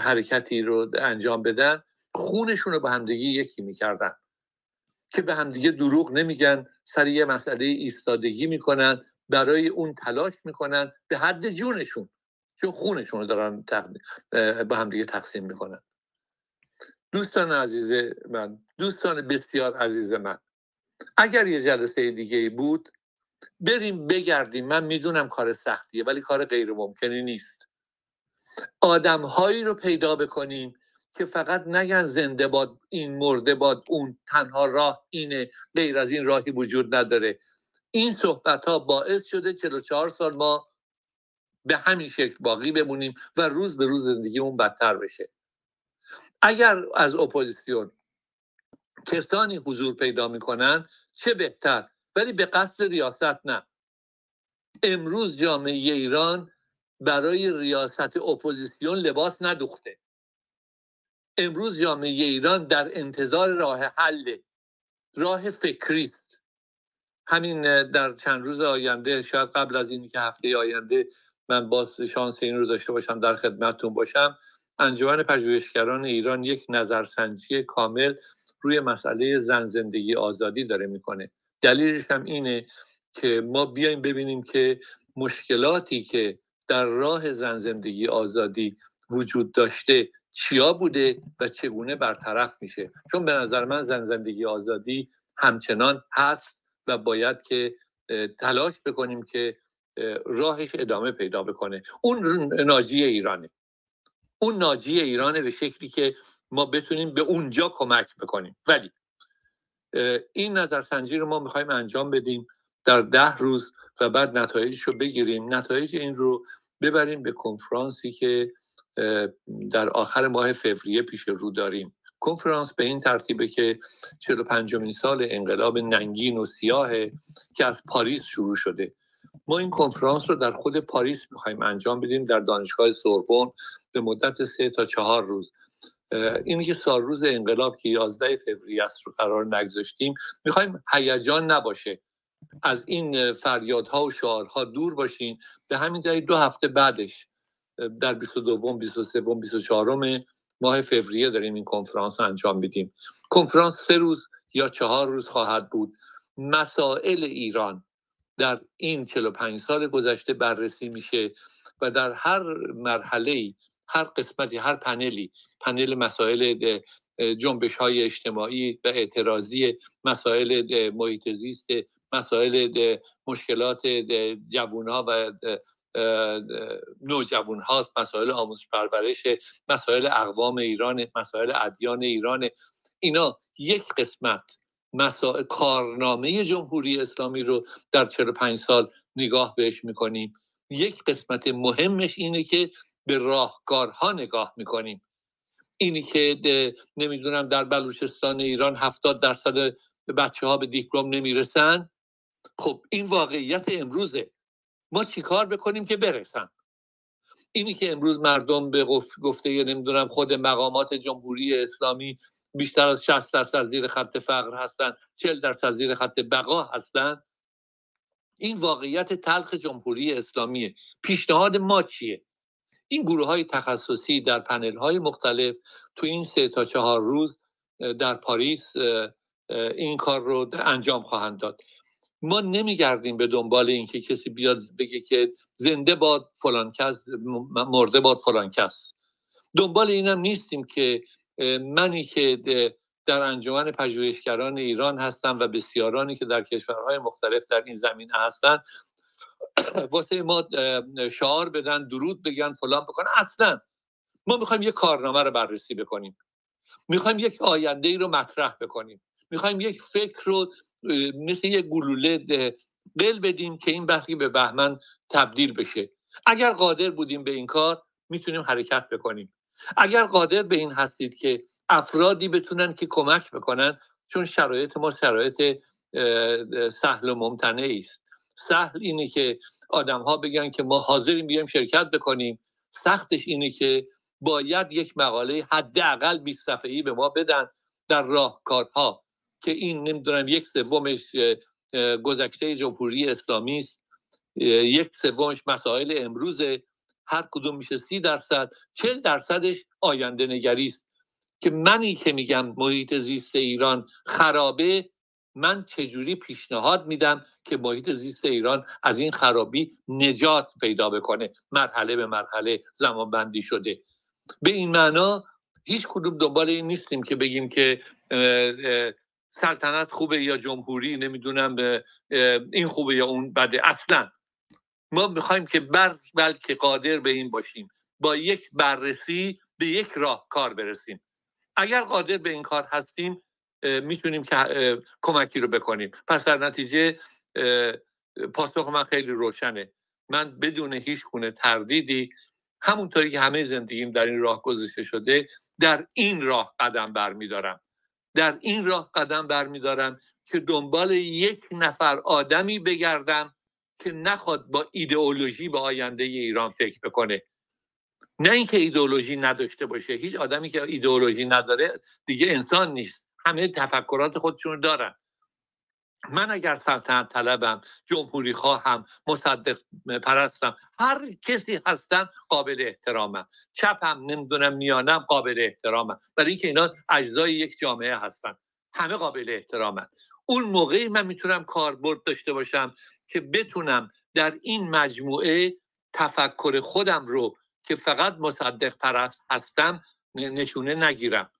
حرکتی رو انجام بدن خونشون رو به همدیگه یکی می‌کردن. که به همدیگه دروغ نمیگن سر یه مسئله ایستادگی می‌کنن برای اون تلاش می‌کنن به حد جونشون. چون خونشون رو دارن به همدیگه تقسیم می‌کنن. دوستان عزیز من دوستان بسیار عزیز من. اگر یه جلسه دیگه بود بریم بگردیم. من می‌دونم کار سختیه ولی کار غیر ممکنی نیست. آدم هایی رو پیدا بکنیم که فقط نگن زنده باد این مرده باد اون تنها راه اینه غیر از این راهی وجود نداره. این صحبت ها باعث شده 44 سال ما به همین شکل باقی بمونیم و روز به روز زندگیمون بدتر بشه. اگر از اپوزیسیون کسانی حضور پیدا می‌کنن چه بهتر؟ ولی به قصد ریاست نه. امروز جامعه ایران برای ریاست اپوزیسیون لباس ندوخته. امروز جامعه ایران در انتظار راه حل راه فکری است. همین در چند روز آینده شاید قبل از اینی که هفته آینده من باز شانس این رو داشته باشم در خدمتتون باشم. انجمن پژوهشگران ایران یک نظرسنجی کامل روی مسئله زن زندگی آزادی داره می‌کنه. دلیلش هم اینه که ما بیایم ببینیم که مشکلاتی که در راه زن زندگی آزادی وجود داشته چیا بوده و چگونه برطرف میشه. چون به نظر من زن زندگی آزادی همچنان هست و باید که تلاش بکنیم که راهش ادامه پیدا بکنه. اون ناجی ایرانه. اون ناجی ایرانه به شکلی که ما بتونیم به اونجا کمک بکنیم. ولی این نظرسنجی رو ما می‌خوایم انجام بدیم در ده روز و بعد نتایجش رو بگیریم. نتایج این رو ببریم به کنفرانسی که در آخر ماه فوریه پیش رو داریم. کنفرانس به این ترتیبه که 45 سال انقلاب ننگین و سیاه که از پاریس شروع شده. ما این کنفرانس رو در خود پاریس می‌خوایم انجام بدیم در دانشگاه سوربن. به مدت سه تا چهار روز. اینی که سال روز انقلاب که 11 فوریه است رو قرار نگذاشتیم. می‌خوایم هیجان نباشه. از این فریادها و شعارها دور باشین. به همین دلیل دو هفته بعدش در 22 23 24 ماه فوریه داریم این کنفرانس رو انجام میدیم. کنفرانس سه روز یا چهار روز خواهد بود. مسائل ایران در این 45 سال گذشته بررسی میشه و در هر مرحله هر قسمتی هر پنلی پنل مسائل جنبش های اجتماعی و اعتراضی مسائل محیط زیست مسائل مشکلات جوون ها و نوجوان هاست مسائل آموزش پرورش مسائل اقوام ایران مسائل ادیان ایران. اینا یک قسمت مسائل کارنامه جمهوری اسلامی رو در 45 سال نگاه بهش می‌کنیم. یک قسمت مهمش اینه که به راهکارها نگاه می‌کنیم. اینی که نمی‌دونم در بلوچستان ایران هفتاد درصد بچه ها به دیپلم نمی‌رسن. خب این واقعیت امروزه. ما چیکار بکنیم که برسن؟ اینی که امروز مردم به گفته نمی‌دونم خود مقامات جمهوری اسلامی بیشتر از 60 درصد زیر خط فقر هستن 40 درصد زیر خط بقا هستن. این واقعیت تلخ جمهوری اسلامیه. پیشنهاد ما چیه؟ این گروه های تخصصی در پنل های مختلف تو این سه تا چهار روز در پاریس این کار رو انجام خواهند داد. ما نمیگردیم به دنبال اینکه کسی بیاد بگه که زنده باد فلان کس مرده باد فلان کس. دنبال اینم نیستیم که منی که در انجمن پژوهشگران ایران هستن و بسیارانی که در کشورهای مختلف در این زمینه هستن واسه ما شعار بدن درود بگن فلان بکنن. اصلا ما می‌خوایم یک کارنامه رو بررسی بکنیم. می‌خوایم یک آینده ای رو مطرح بکنیم. می‌خوایم یک فکر رو مثل یک گلوله قل بدیم که این بحثی به بهمن تبدیل بشه. اگر قادر بودیم به این کار می‌تونیم حرکت بکنیم. اگر قادر به این هستید که افرادی بتونن که کمک بکنن چون شرایط ما شرایط سهل و ممتنعی است. سهل اینه که آدم ها بگن که ما حاضریم بیایم شرکت بکنیم. سختش اینه که باید یک مقاله حداقل 20 صفحه‌ای به ما بدن در راهکارها که این نمی‌دونم یک سومش گذشته جمهوری اسلامی است یک سومش مسائل امروز هر کدوم میشه سی درصد چل درصدش آینده نگری است. که منی که میگم محیط زیست ایران خرابه من چجوری پیشنهاد میدم که محیط زیست ایران از این خرابی نجات پیدا بکنه؟ مرحله به مرحله زمان بندی شده. به این معنا هیچ کدوم دنبال این نیستیم که بگیم که سلطنت خوبه یا جمهوری نمی‌دونم این خوبه یا اون بده. اصلا ما می‌خوایم که بر بلکه قادر به این باشیم. با یک بررسی به یک راه کار برسیم. اگر قادر به این کار هستیم می‌تونیم که کمکی رو بکنیم. پس در نتیجه پاسخ من خیلی روشنه. من بدون هیچ گونه تردیدی همونطوری که همه زندگیم در این راه گذاشته شده در این راه قدم برمیدارم. در این راه قدم برمیدارم که دنبال یک نفر آدمی بگردم که نخواد با ایدئولوژی به آینده ایران فکر بکنه. نه اینکه ایدئولوژی نداشته باشه. هیچ آدمی که ایدئولوژی نداره دیگه انسان نیست. همه تفکرات خودشون دارن. من اگر سلطنت طلبم جمهوری خواهم مصدق پرستم هر کسی هستم قابل احترامم. چپم نمی‌دونم میانم قابل احترامم. برای اینکه اینا اجزای یک جامعه هستن. همه قابل احترامم اون موقعی من می‌تونم کاربرد داشته باشم که بتونم در این مجموعه تفکر خودم رو که فقط مصدق پرست هستم نشونه نگیرم.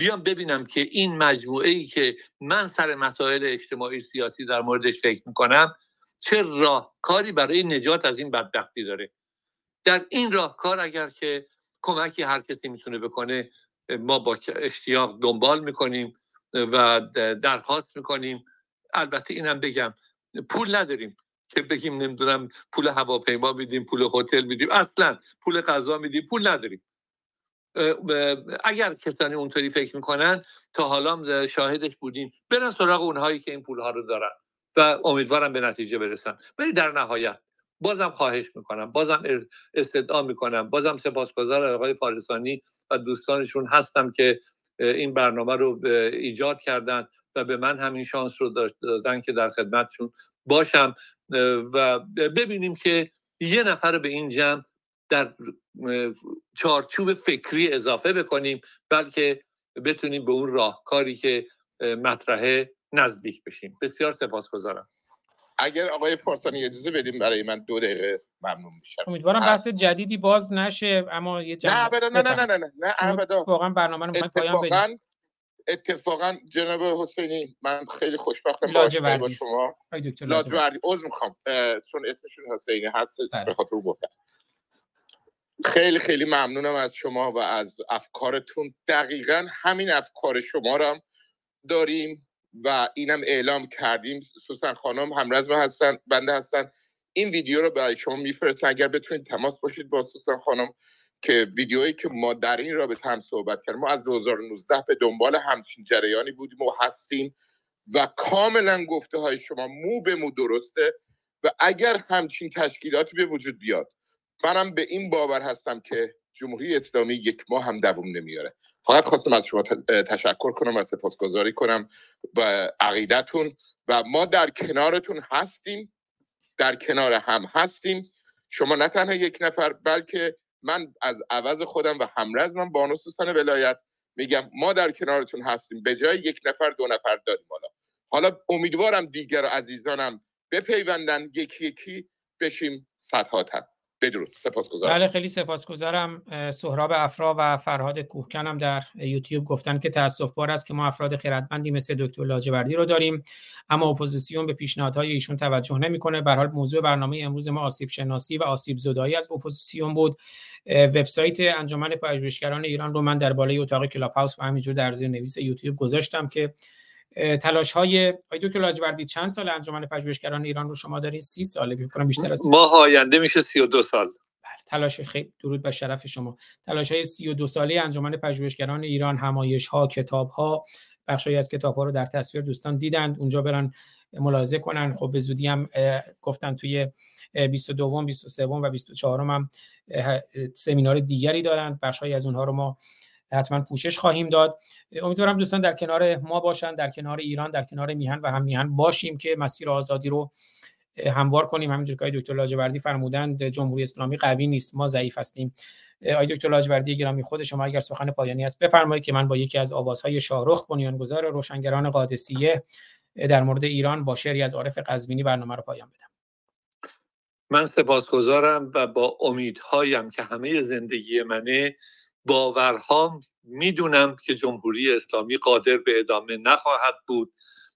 بیام ببینم که این مجموعه ای که من سر مسائل اجتماعی سیاسی در موردش فکر می‌کنم چه راهکاری برای نجات از این بدبختی داره؟ در این راهکار اگر که کمکی هر کسی می‌تونه بکنه ما با اشتیاق دنبال می‌کنیم و درخواست می‌کنیم. البته اینم بگم پول نداریم که بگیم نمی‌دونم پول هواپیما میدیم پول هتل میدیم. اصلا پول غذا میدیم پول نداریم. اگر کسانی اونطوری فکر می‌کنن تا حالا شاهدش بودیم. برن سراغ اونهایی که این پولها رو دارن و امیدوارم به نتیجه برسن. ولی در نهایت بازم خواهش می‌کنم بازم استدعا می‌کنم بازم سپاسگزار آقای فارسانی و دوستانشون هستم که این برنامه رو ایجاد کردن و به من همین شانس رو دادن که در خدمتشون باشم. و ببینیم که یه نفر به این جمع در چارچوب فکری اضافه بکنیم بلکه بتونیم به اون راهکاری که مطرحه نزدیک بشیم. بسیار سپاسگزارم. اگر آقای فارسانی اجازه بدیم برای من دو دقیقه ممنون میشم. امیدوارم بحث جدیدی باز نشه اما یه نه ابدا نه نه نه نه نه ابدا. واقعا برنامه رو پایان بدیم اتفاقا جناب حسینی من خیلی خوشبختم با شما. لاجوردی. عذر می‌خوام. چون اسمشون حسینی هست بله. به خاطر گفتم. خیلی خیلی ممنونم از شما و از افکارتون. دقیقا همین افکار شما هم داریم و اینم اعلام کردیم. سوسن خانم همرزم هستن بنده هستن. این ویدیو رو برای شما میفرستن اگر بتونید تماس باشید با سوسن خانم که ویدیویی که ما در این رابطه هم صحبت کردیم. ما از 2019 به دنبال همچین جریانی بودیم و هستیم و کاملا گفته های شما مو به مو درسته و اگر همچین تشکیلاتی به وجود بیاد منم به این باور هستم که جمهوری اسلامی یک ماه هم دووم نمیاره. فقط خواستم از شما تشکر کنم و سپاسگزاری کنم به عقیدتون و ما در کنارتون هستیم در کنار هم هستیم. شما نه تنها یک نفر بلکه من از عوض خودم و همرزمم بانو سوستان ولایت میگم ما در کنارتون هستیم. به جای یک نفر دو نفر داریم حالا. حالا امیدوارم دیگر عزیزانم بپیوندن یکی یکی بشیم صدها بدرود سپاسگزارم. بله خیلی سپاسگزارم. سهراب افرا و فرهاد کوهکنم در یوتیوب گفتن که تاسف بار است که ما افراد خیرتمندی مثل دکتر لاجوردی رو داریم اما اپوزیسیون به پیشنهادهای ایشون توجه نمی‌کنه. به هر حال موضوع برنامه امروز ما آسیب شناسی و آسیب زدایی از اپوزیسیون بود. وبسایت انجمن پژوهشگران ایران رو من در بالای اتاق کلاب هاوس و همینجور در زیر نویس یوتیوب گذاشتم که تلاش های دکتر لاجوردی چند سال انجمن پژوهشگران ایران رو شما دارین؟ سی ساله فکر بیشتر از ماه آینده میشه 32 سال. بله تلاش خیلی درود به شرف شما. تلاش های 32 ساله انجمن پژوهشگران ایران همایش ها کتاب ها بخشی از کتاب ها رو در تصویر دوستان دیدند اونجا برن ملاحظه کنن. خب به زودی هم گفتن توی 22 23 و 24 هم سمینار دیگری دارند بخشی از اونها رو ما حتما پوشش خواهیم داد. امیدوارم دوستان در کنار ما باشن در کنار ایران در کنار میهن و هم میهن باشیم که مسیر آزادی رو هموار کنیم. همینجور که دکتر لاجوردی فرمودند جمهوری اسلامی قوی نیست ما ضعیف هستیم. آقای دکتر لاجوردی گرامی خود شما اگر سخن پایانی است بفرمایید که من با یکی از آوازهای شاهرخ بنیانگذار روشنگران قادسیه در مورد ایران با شعری از عارف قزوینی برنامه رو پایان بدم. من سپاسگزارم و با امیدهایم که همه زندگی منه باورهام می‌دونم که جمهوری اسلامی قادر به ادامه نخواهد بود.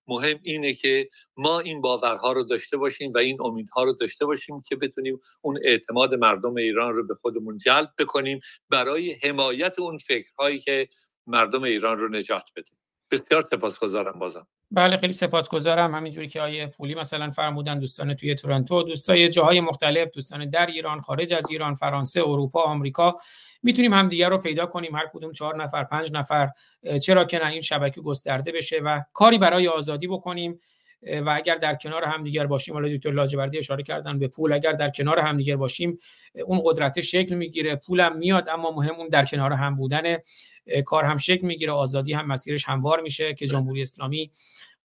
مهم اینه که ما این باورها رو داشته باشیم و این امیدها رو داشته باشیم که بتونیم اون اعتماد مردم ایران رو به خودمون جلب بکنیم برای حمایت اون فکرهایی که مردم ایران رو نجات بده بسیار سپاسگزارم بازم. بله خیلی سپاسگزارم. همینجوری که آیه پولی مثلا فرمودن دوستان توی تورنتو دوستای جاهای مختلف دوستان در ایران خارج از ایران فرانسه اروپا آمریکا می‌تونیم همدیگر رو پیدا کنیم. هر کدوم چهار نفر پنج نفر چرا که نه این شبکه گسترده بشه و کاری برای آزادی بکنیم. و اگر در کنار همدیگر باشیم حالا دکتر لاجوردی اشاره کردن به پول اگر در کنار همدیگر باشیم اون قدرت شکل می‌گیره پولم میاد اما مهم اون در کنار هم بودن کار هم شکل می‌گیره آزادی هم مسیرش هموار میشه که جمهوری اسلامی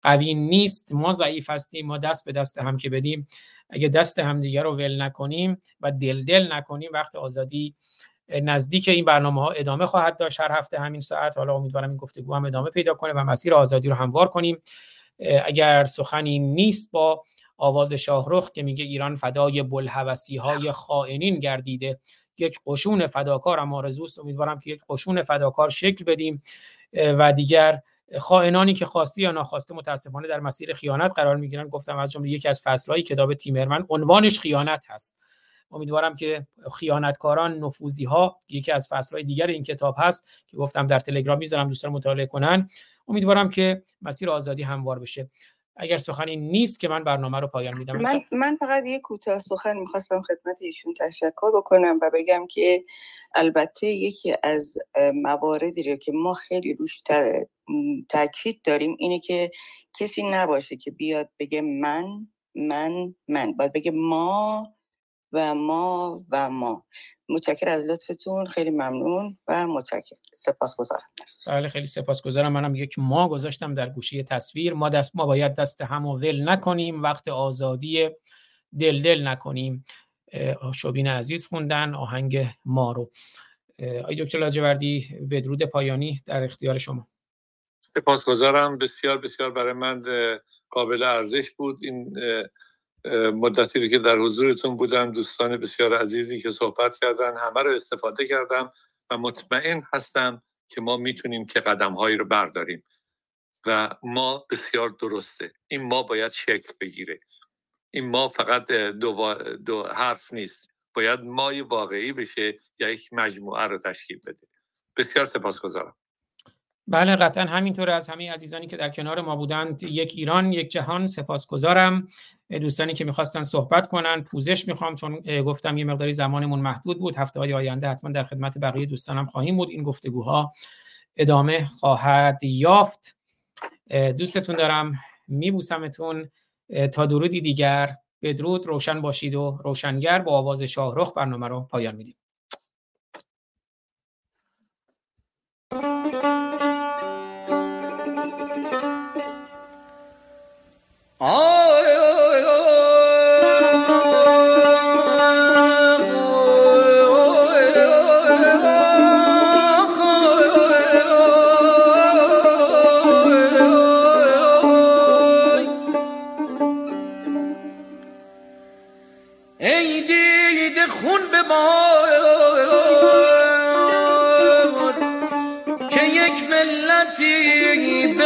قوی نیست. ما ضعیف هستیم ما دست به دست هم که بدیم. اگه دست همدیگر رو ول نکنیم و دل دل نکنیم وقت آزادی نزدیک این برنامه ها ادامه خواهد داشت. هر هفته همین ساعت حالا امیدوارم این گفتگو هم ادامه پیدا کنه و مسیر آزادی رو هموار کنیم. اگر سخنی نیست با آواز شاهرخ که میگه ایران فدای بلحوثی های خائنین گردیده یک قشون فداکار اما آرزوست امیدوارم که یک قشون فداکار شکل بدیم و دیگر خائنانی که خواستی یا ناخواسته متاسفانه در مسیر خیانت قرار می‌گیرن گفتم از جمله یکی از فصلهای کتاب تیمرمن عنوانش خیانت هست. امیدوارم که خیانتکاران نفوذی ها یکی از فصلهای دیگر این کتاب هست که گفتم در تلگرام می‌ذارم دوستان مطالعه کنن. امیدوارم که مسیر آزادی هموار بشه. اگر سخنی نیست که من برنامه رو پایان میدم. من, من فقط یه کوتاه سخن می‌خواستم خدمت ایشون تشکر بکنم و بگم که البته یکی از مواردی رو که ما خیلی روش تاکید داریم اینه که کسی نباشه که بیاد بگه من من من. باید بگه ما و ما و ما. متشکر از لطفتون خیلی ممنون و متشکر سپاسگزارم. بله خیلی سپاسگزارم. منم یک ما گذاشتم در گوشی تصویر. ما دست ما باید دست هم و ول نکنیم. وقت آزادی دل دل نکنیم. شوبین عزیز خوندن آهنگ ما رو. آی دکتر لاجوردی بدرود پایانی در اختیار شما. سپاسگزارم. بسیار بسیار برای من قابل ارزش بود. این مدتی که در حضورتون بودم دوستان بسیار عزیزی که صحبت کردن همه رو استفاده کردم و مطمئن هستم که ما می‌تونیم که قدم هایی رو برداریم و ما بسیار درسته. این ما باید شکل بگیره. این ما فقط دو, دو حرف نیست. باید مای واقعی بشه یا یک مجموعه رو تشکیل بده. بسیار سپاسگزارم. بله قطعا همینطور از همه عزیزانی که در کنار ما بودند یک ایران یک جهان سپاسگزارم. دوستانی که می‌خواستن صحبت کنن پوزش می‌خوام چون گفتم یه مقداری زمانمون محدود بود. هفته های آینده حتما در خدمت بقیه دوستانم خواهیم بود. این گفتگوها ادامه خواهد یافت. دوستتون دارم. میبوسمتون. تا درودی دیگر. بدرود روشن باشید و روشنگر با آواز شاهرخ برنامه رو پایان میدیم.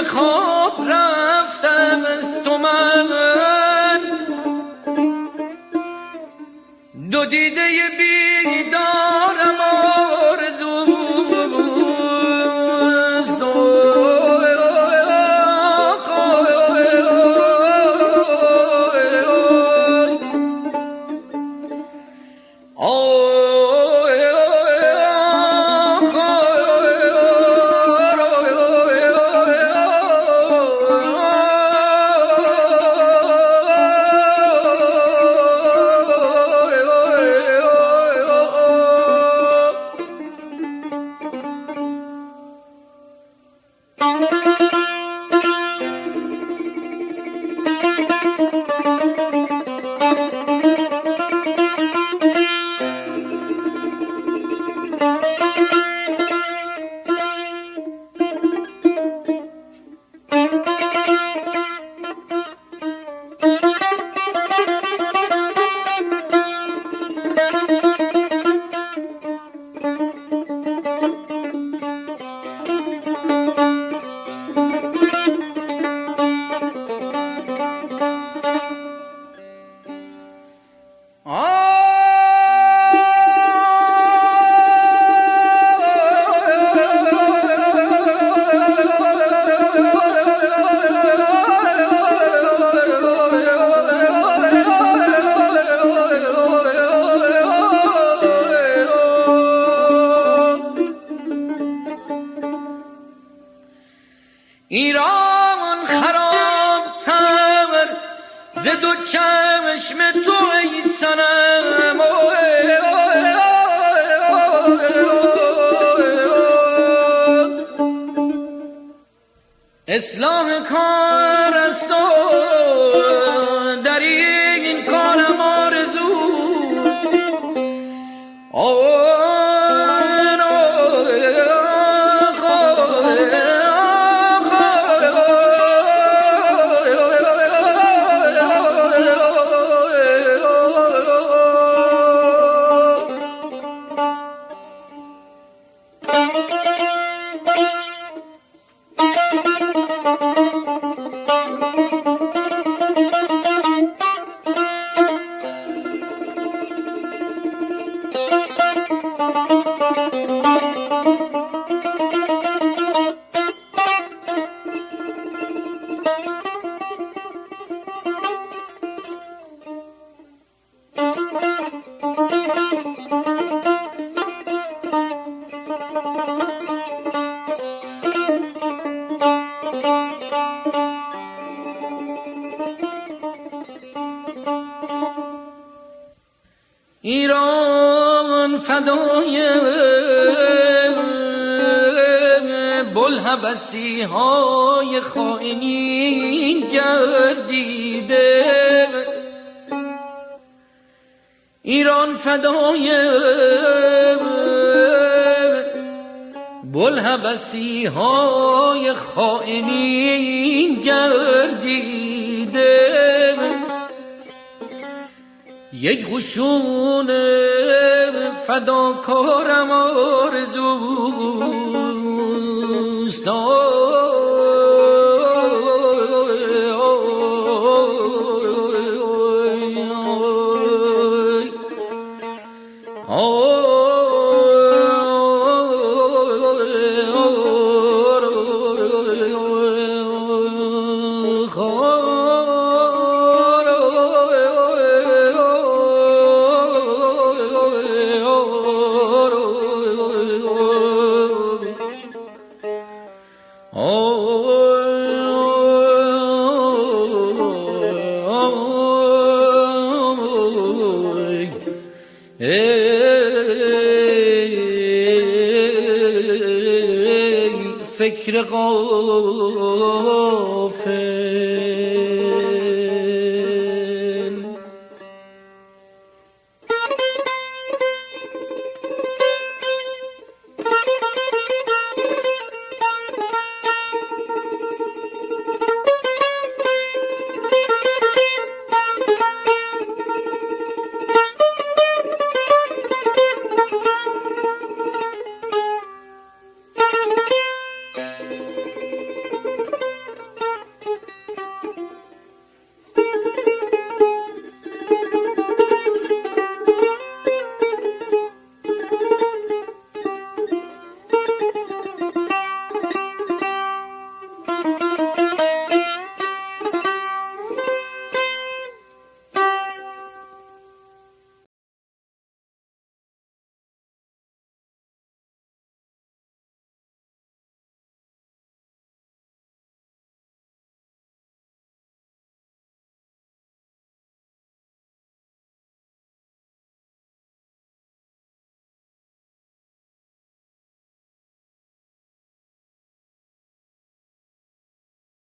خواب رفتم از تو من. دو دیده بیدارم ایران